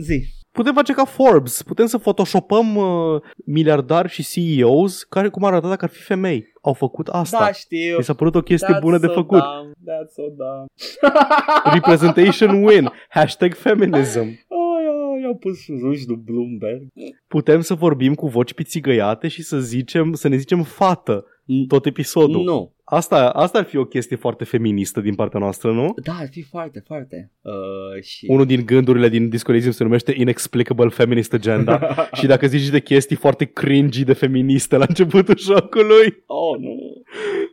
[SPEAKER 1] zi.
[SPEAKER 2] Putem face ca Forbes, putem să photoshopăm uh, miliardari și CEOs care cum ar arăta dacă ar fi femei. Au făcut asta.
[SPEAKER 1] Da, știu.
[SPEAKER 2] Mi s-a părut o chestie
[SPEAKER 1] That's
[SPEAKER 2] bună de
[SPEAKER 1] so
[SPEAKER 2] făcut.
[SPEAKER 1] Dumb. That's so dumb.
[SPEAKER 2] Representation win. Hashtag feminism.
[SPEAKER 1] Ai, ai, i-au pus ruși de Bloomberg.
[SPEAKER 2] Putem să vorbim cu voci pițigăiate și să zicem, să ne zicem fată tot episodul.
[SPEAKER 1] Nu.
[SPEAKER 2] Asta, asta ar fi o chestie foarte feministă din partea noastră, nu?
[SPEAKER 1] Da, ar fi foarte, foarte. Uh, și...
[SPEAKER 2] Unul din gândurile din Discolism se numește Inexplicable Feminist Agenda și dacă zici de chestii foarte cringy de feministe la începutul jocului,
[SPEAKER 1] Oh, nu.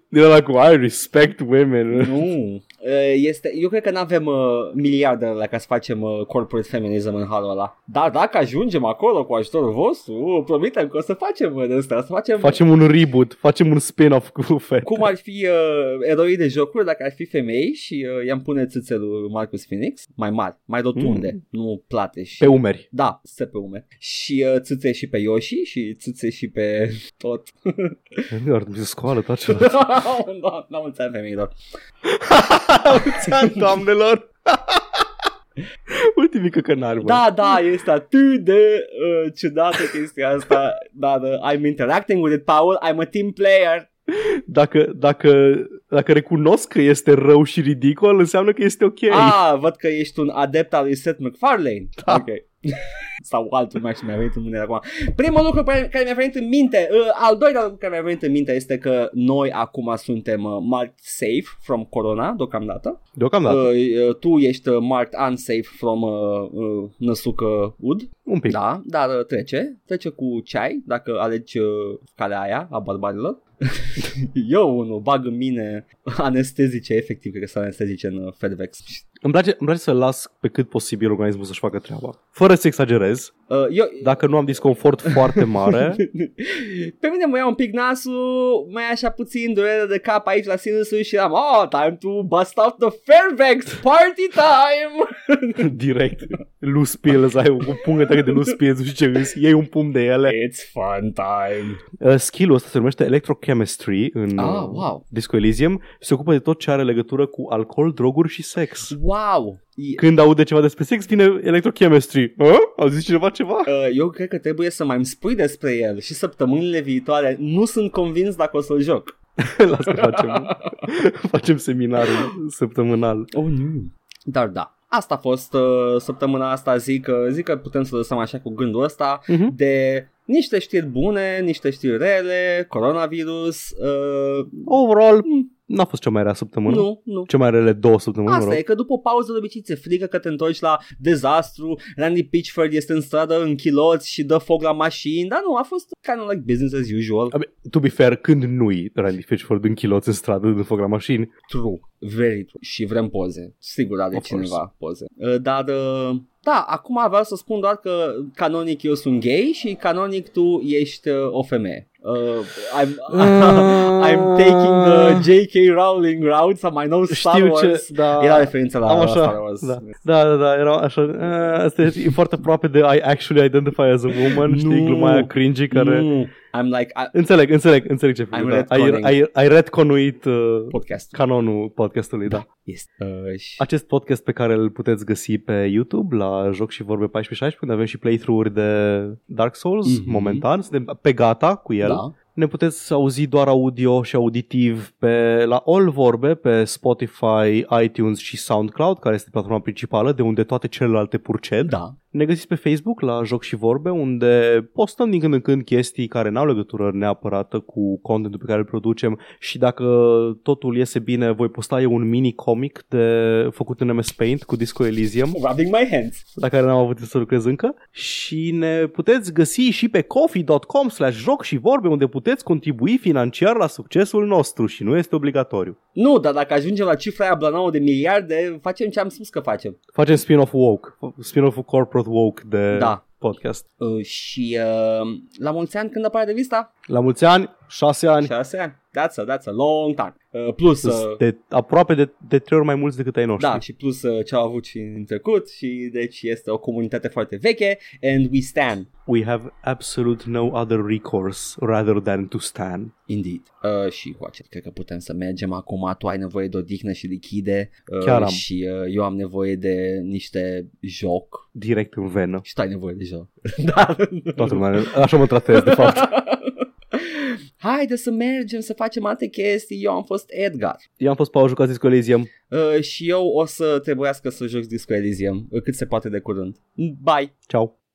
[SPEAKER 2] din ăla cu I respect women.
[SPEAKER 1] Nu. Uh, Este, eu cred că nu avem uh, miliardele la ca să facem uh, corporate feminism în halul ăla. Dar dacă ajungem acolo cu ajutorul vostru, uh, promitem că o să facem uh, de asta, să facem,
[SPEAKER 2] Facem un reboot, facem un spin-off cu fete.
[SPEAKER 1] cum ar fi uh, eroi de jocuri dacă ar fi femei și uh, i-am pune țâțe lui Marcus Phoenix, mai mari, mai rotunde, mm. nu plate și...
[SPEAKER 2] Pe umeri.
[SPEAKER 1] Da, se pe ume. Și uh, țâțe și pe Yoshi și țâțe și pe tot.
[SPEAKER 2] Edgar, mi se scoală tot ce
[SPEAKER 1] da, n-am înțeles femeilor.
[SPEAKER 2] Mulțumesc, doamnelor! Ultimii căcănari, bă.
[SPEAKER 1] Da, da, este atât de uh, ciudată chestia asta, dar uh, I'm interacting with it, Paul, I'm a team player.
[SPEAKER 2] Dacă, dacă, dacă recunosc că este rău și ridicol, înseamnă că este ok.
[SPEAKER 1] Ah, văd că ești un adept al lui Seth MacFarlane.
[SPEAKER 2] Da.
[SPEAKER 1] Ok. Sau altul mai și mi-a venit în minte acum. Primul lucru pe care mi-a venit în minte, uh, al doilea lucru care mi-a venit în minte este că noi acum suntem uh, marked safe from corona deocamdată.
[SPEAKER 2] Deocamdată.
[SPEAKER 1] Uh, uh, tu ești uh, marked unsafe from uh, uh, năsucă ud.
[SPEAKER 2] Un pic.
[SPEAKER 1] Da, dar uh, trece. Trece cu ceai dacă alegi uh, calea aia a barbarilor. Eu unul bag în mine anestezice, efectiv cred că sunt anestezice în uh, Fedvex.
[SPEAKER 2] Îmi place, îmi place să las pe cât posibil organismul să-și facă treaba. Fără să exagerez,
[SPEAKER 1] Uh, eu,
[SPEAKER 2] dacă nu am disconfort foarte mare,
[SPEAKER 1] Pe mine mă ia un pic nasul, mai așa puțin durere de cap aici la sinusul și eram, oh, time to bust out the Fairvex, party time!
[SPEAKER 2] direct, loose pills, ai o pungă întreagă de loose pills și ce îți iei un pumn de ele.
[SPEAKER 1] It's fun time!
[SPEAKER 2] Uh, skill-ul ăsta se numește Electrochemistry în
[SPEAKER 1] Ah,
[SPEAKER 2] uh,
[SPEAKER 1] wow.
[SPEAKER 2] Disco Elysium și se ocupă de tot ce are legătură cu alcool, droguri și sex.
[SPEAKER 1] Wow! E-
[SPEAKER 2] Când aude ceva despre sex, vine Electrochemistry. Hă? Au zis cineva ceva?
[SPEAKER 1] Uh, eu cred că trebuie să mai îmi spui despre el și săptămânile viitoare nu sunt convins dacă o să-l joc.
[SPEAKER 2] Las că facem, facem seminarul săptămânal.
[SPEAKER 1] Oh, nu. Dar da, asta a fost uh, săptămâna asta, zic, că zic că putem să lăsăm așa cu gândul ăsta
[SPEAKER 2] Mhm.
[SPEAKER 1] de niște știri bune, niște știri rele, coronavirus, uh,
[SPEAKER 2] Overall,
[SPEAKER 1] Mm.
[SPEAKER 2] N-a fost cea mai rea săptămână.
[SPEAKER 1] nu, nu.
[SPEAKER 2] Ce mai rele două săptămâni, mă
[SPEAKER 1] Asta
[SPEAKER 2] rog.
[SPEAKER 1] e că după o pauză de obicei ți frică că te întorci la dezastru, Randy Pitchford este în stradă în chiloți și dă foc la mașini, dar nu, a fost kind of like business as usual.
[SPEAKER 2] I mean, to be fair, când nu-i Randy Pitchford în chiloți în stradă de foc la mașini,
[SPEAKER 1] True, very true. Și vrem poze. Sigur are
[SPEAKER 2] Of
[SPEAKER 1] cineva poze. Uh, Dar, uh, da, acum vreau să spun doar că canonic eu sunt gay și canonic tu ești uh, o femeie. Uh, I'm, I'm taking the J.K. Rowling route, sau mai nou Star
[SPEAKER 2] știu
[SPEAKER 1] Wars.
[SPEAKER 2] ce... Da,
[SPEAKER 1] Era referință la,
[SPEAKER 2] am
[SPEAKER 1] la
[SPEAKER 2] așa,
[SPEAKER 1] Star Wars.
[SPEAKER 2] Da, da, da, da era așa. Uh, asta e, e foarte aproape de I actually identify as a woman,
[SPEAKER 1] Nu.
[SPEAKER 2] știi, gluma aia cringy care...
[SPEAKER 1] Nu, I'm like, I,
[SPEAKER 2] Înțeleg, înțeleg, înțeleg ce
[SPEAKER 1] I'm
[SPEAKER 2] faci. Da. Ai,
[SPEAKER 1] retconning.
[SPEAKER 2] ai, ai retconuit uh,
[SPEAKER 1] podcast.
[SPEAKER 2] canonul podcastului, da.
[SPEAKER 1] Este. Uh, și...
[SPEAKER 2] Acest podcast pe care îl puteți găsi pe YouTube la Joc și Vorbe 14-16, unde avem și playthrough-uri de Dark Souls,
[SPEAKER 1] Mhm.
[SPEAKER 2] momentan, suntem pe gata cu el.
[SPEAKER 1] Da.
[SPEAKER 2] Ne puteți auzi doar audio și auditiv pe, la All Vorbe, pe Spotify, iTunes și SoundCloud, care este platforma principală, de unde toate celelalte purced.
[SPEAKER 1] Da.
[SPEAKER 2] Ne găsiți pe Facebook la Joc și Vorbe, unde postăm din când în când chestii care n-au legătură neapărat cu contentul pe care îl producem și dacă totul iese bine, voi posta eu un mini-comic de, făcut în MS Paint cu Disco Elysium,
[SPEAKER 1] Rubbing my hands.
[SPEAKER 2] la care n-am avut să lucrez încă și ne puteți găsi și pe coffee.com slash joc și vorbe unde puteți contribui financiar la succesul nostru și nu este obligatoriu.
[SPEAKER 1] Nu, dar dacă ajungem la cifra aia blanouă de miliarde, facem ce am spus că facem.
[SPEAKER 2] Facem spin-off woke, spin-off corporate woke de
[SPEAKER 1] Da.
[SPEAKER 2] podcast.
[SPEAKER 1] Uh, și uh, la mulți ani când apare revista?
[SPEAKER 2] La mulți ani, șase ani,
[SPEAKER 1] Șase ani. That's a, that's a long time. Uh, plus, uh,
[SPEAKER 2] de, aproape de, de trei ori mai mulți decât ai noștri.
[SPEAKER 1] da, și plus uh, ce au avut și în trecut și deci este o comunitate foarte veche and we stand.
[SPEAKER 2] We have absolute no other recourse rather than to stand.
[SPEAKER 1] Indeed. Uh, și Watcher, cred că putem să mergem acum. Tu ai nevoie de odihnă și lichide. Uh,
[SPEAKER 2] Chiar am.
[SPEAKER 1] Și uh, eu am nevoie de niște joc.
[SPEAKER 2] Direct în venă.
[SPEAKER 1] Și tu ai nevoie de joc. da.
[SPEAKER 2] Toată lumea, așa mă tratez de fapt.
[SPEAKER 1] Haide să mergem să facem alte chestii. Eu am fost Edgar.
[SPEAKER 2] Eu am fost Paul jucat Disco Elysium.
[SPEAKER 1] Uh, și eu o să trebuiască să joc Disco Elysium uh, cât se poate de curând. Bye!
[SPEAKER 2] Ciao.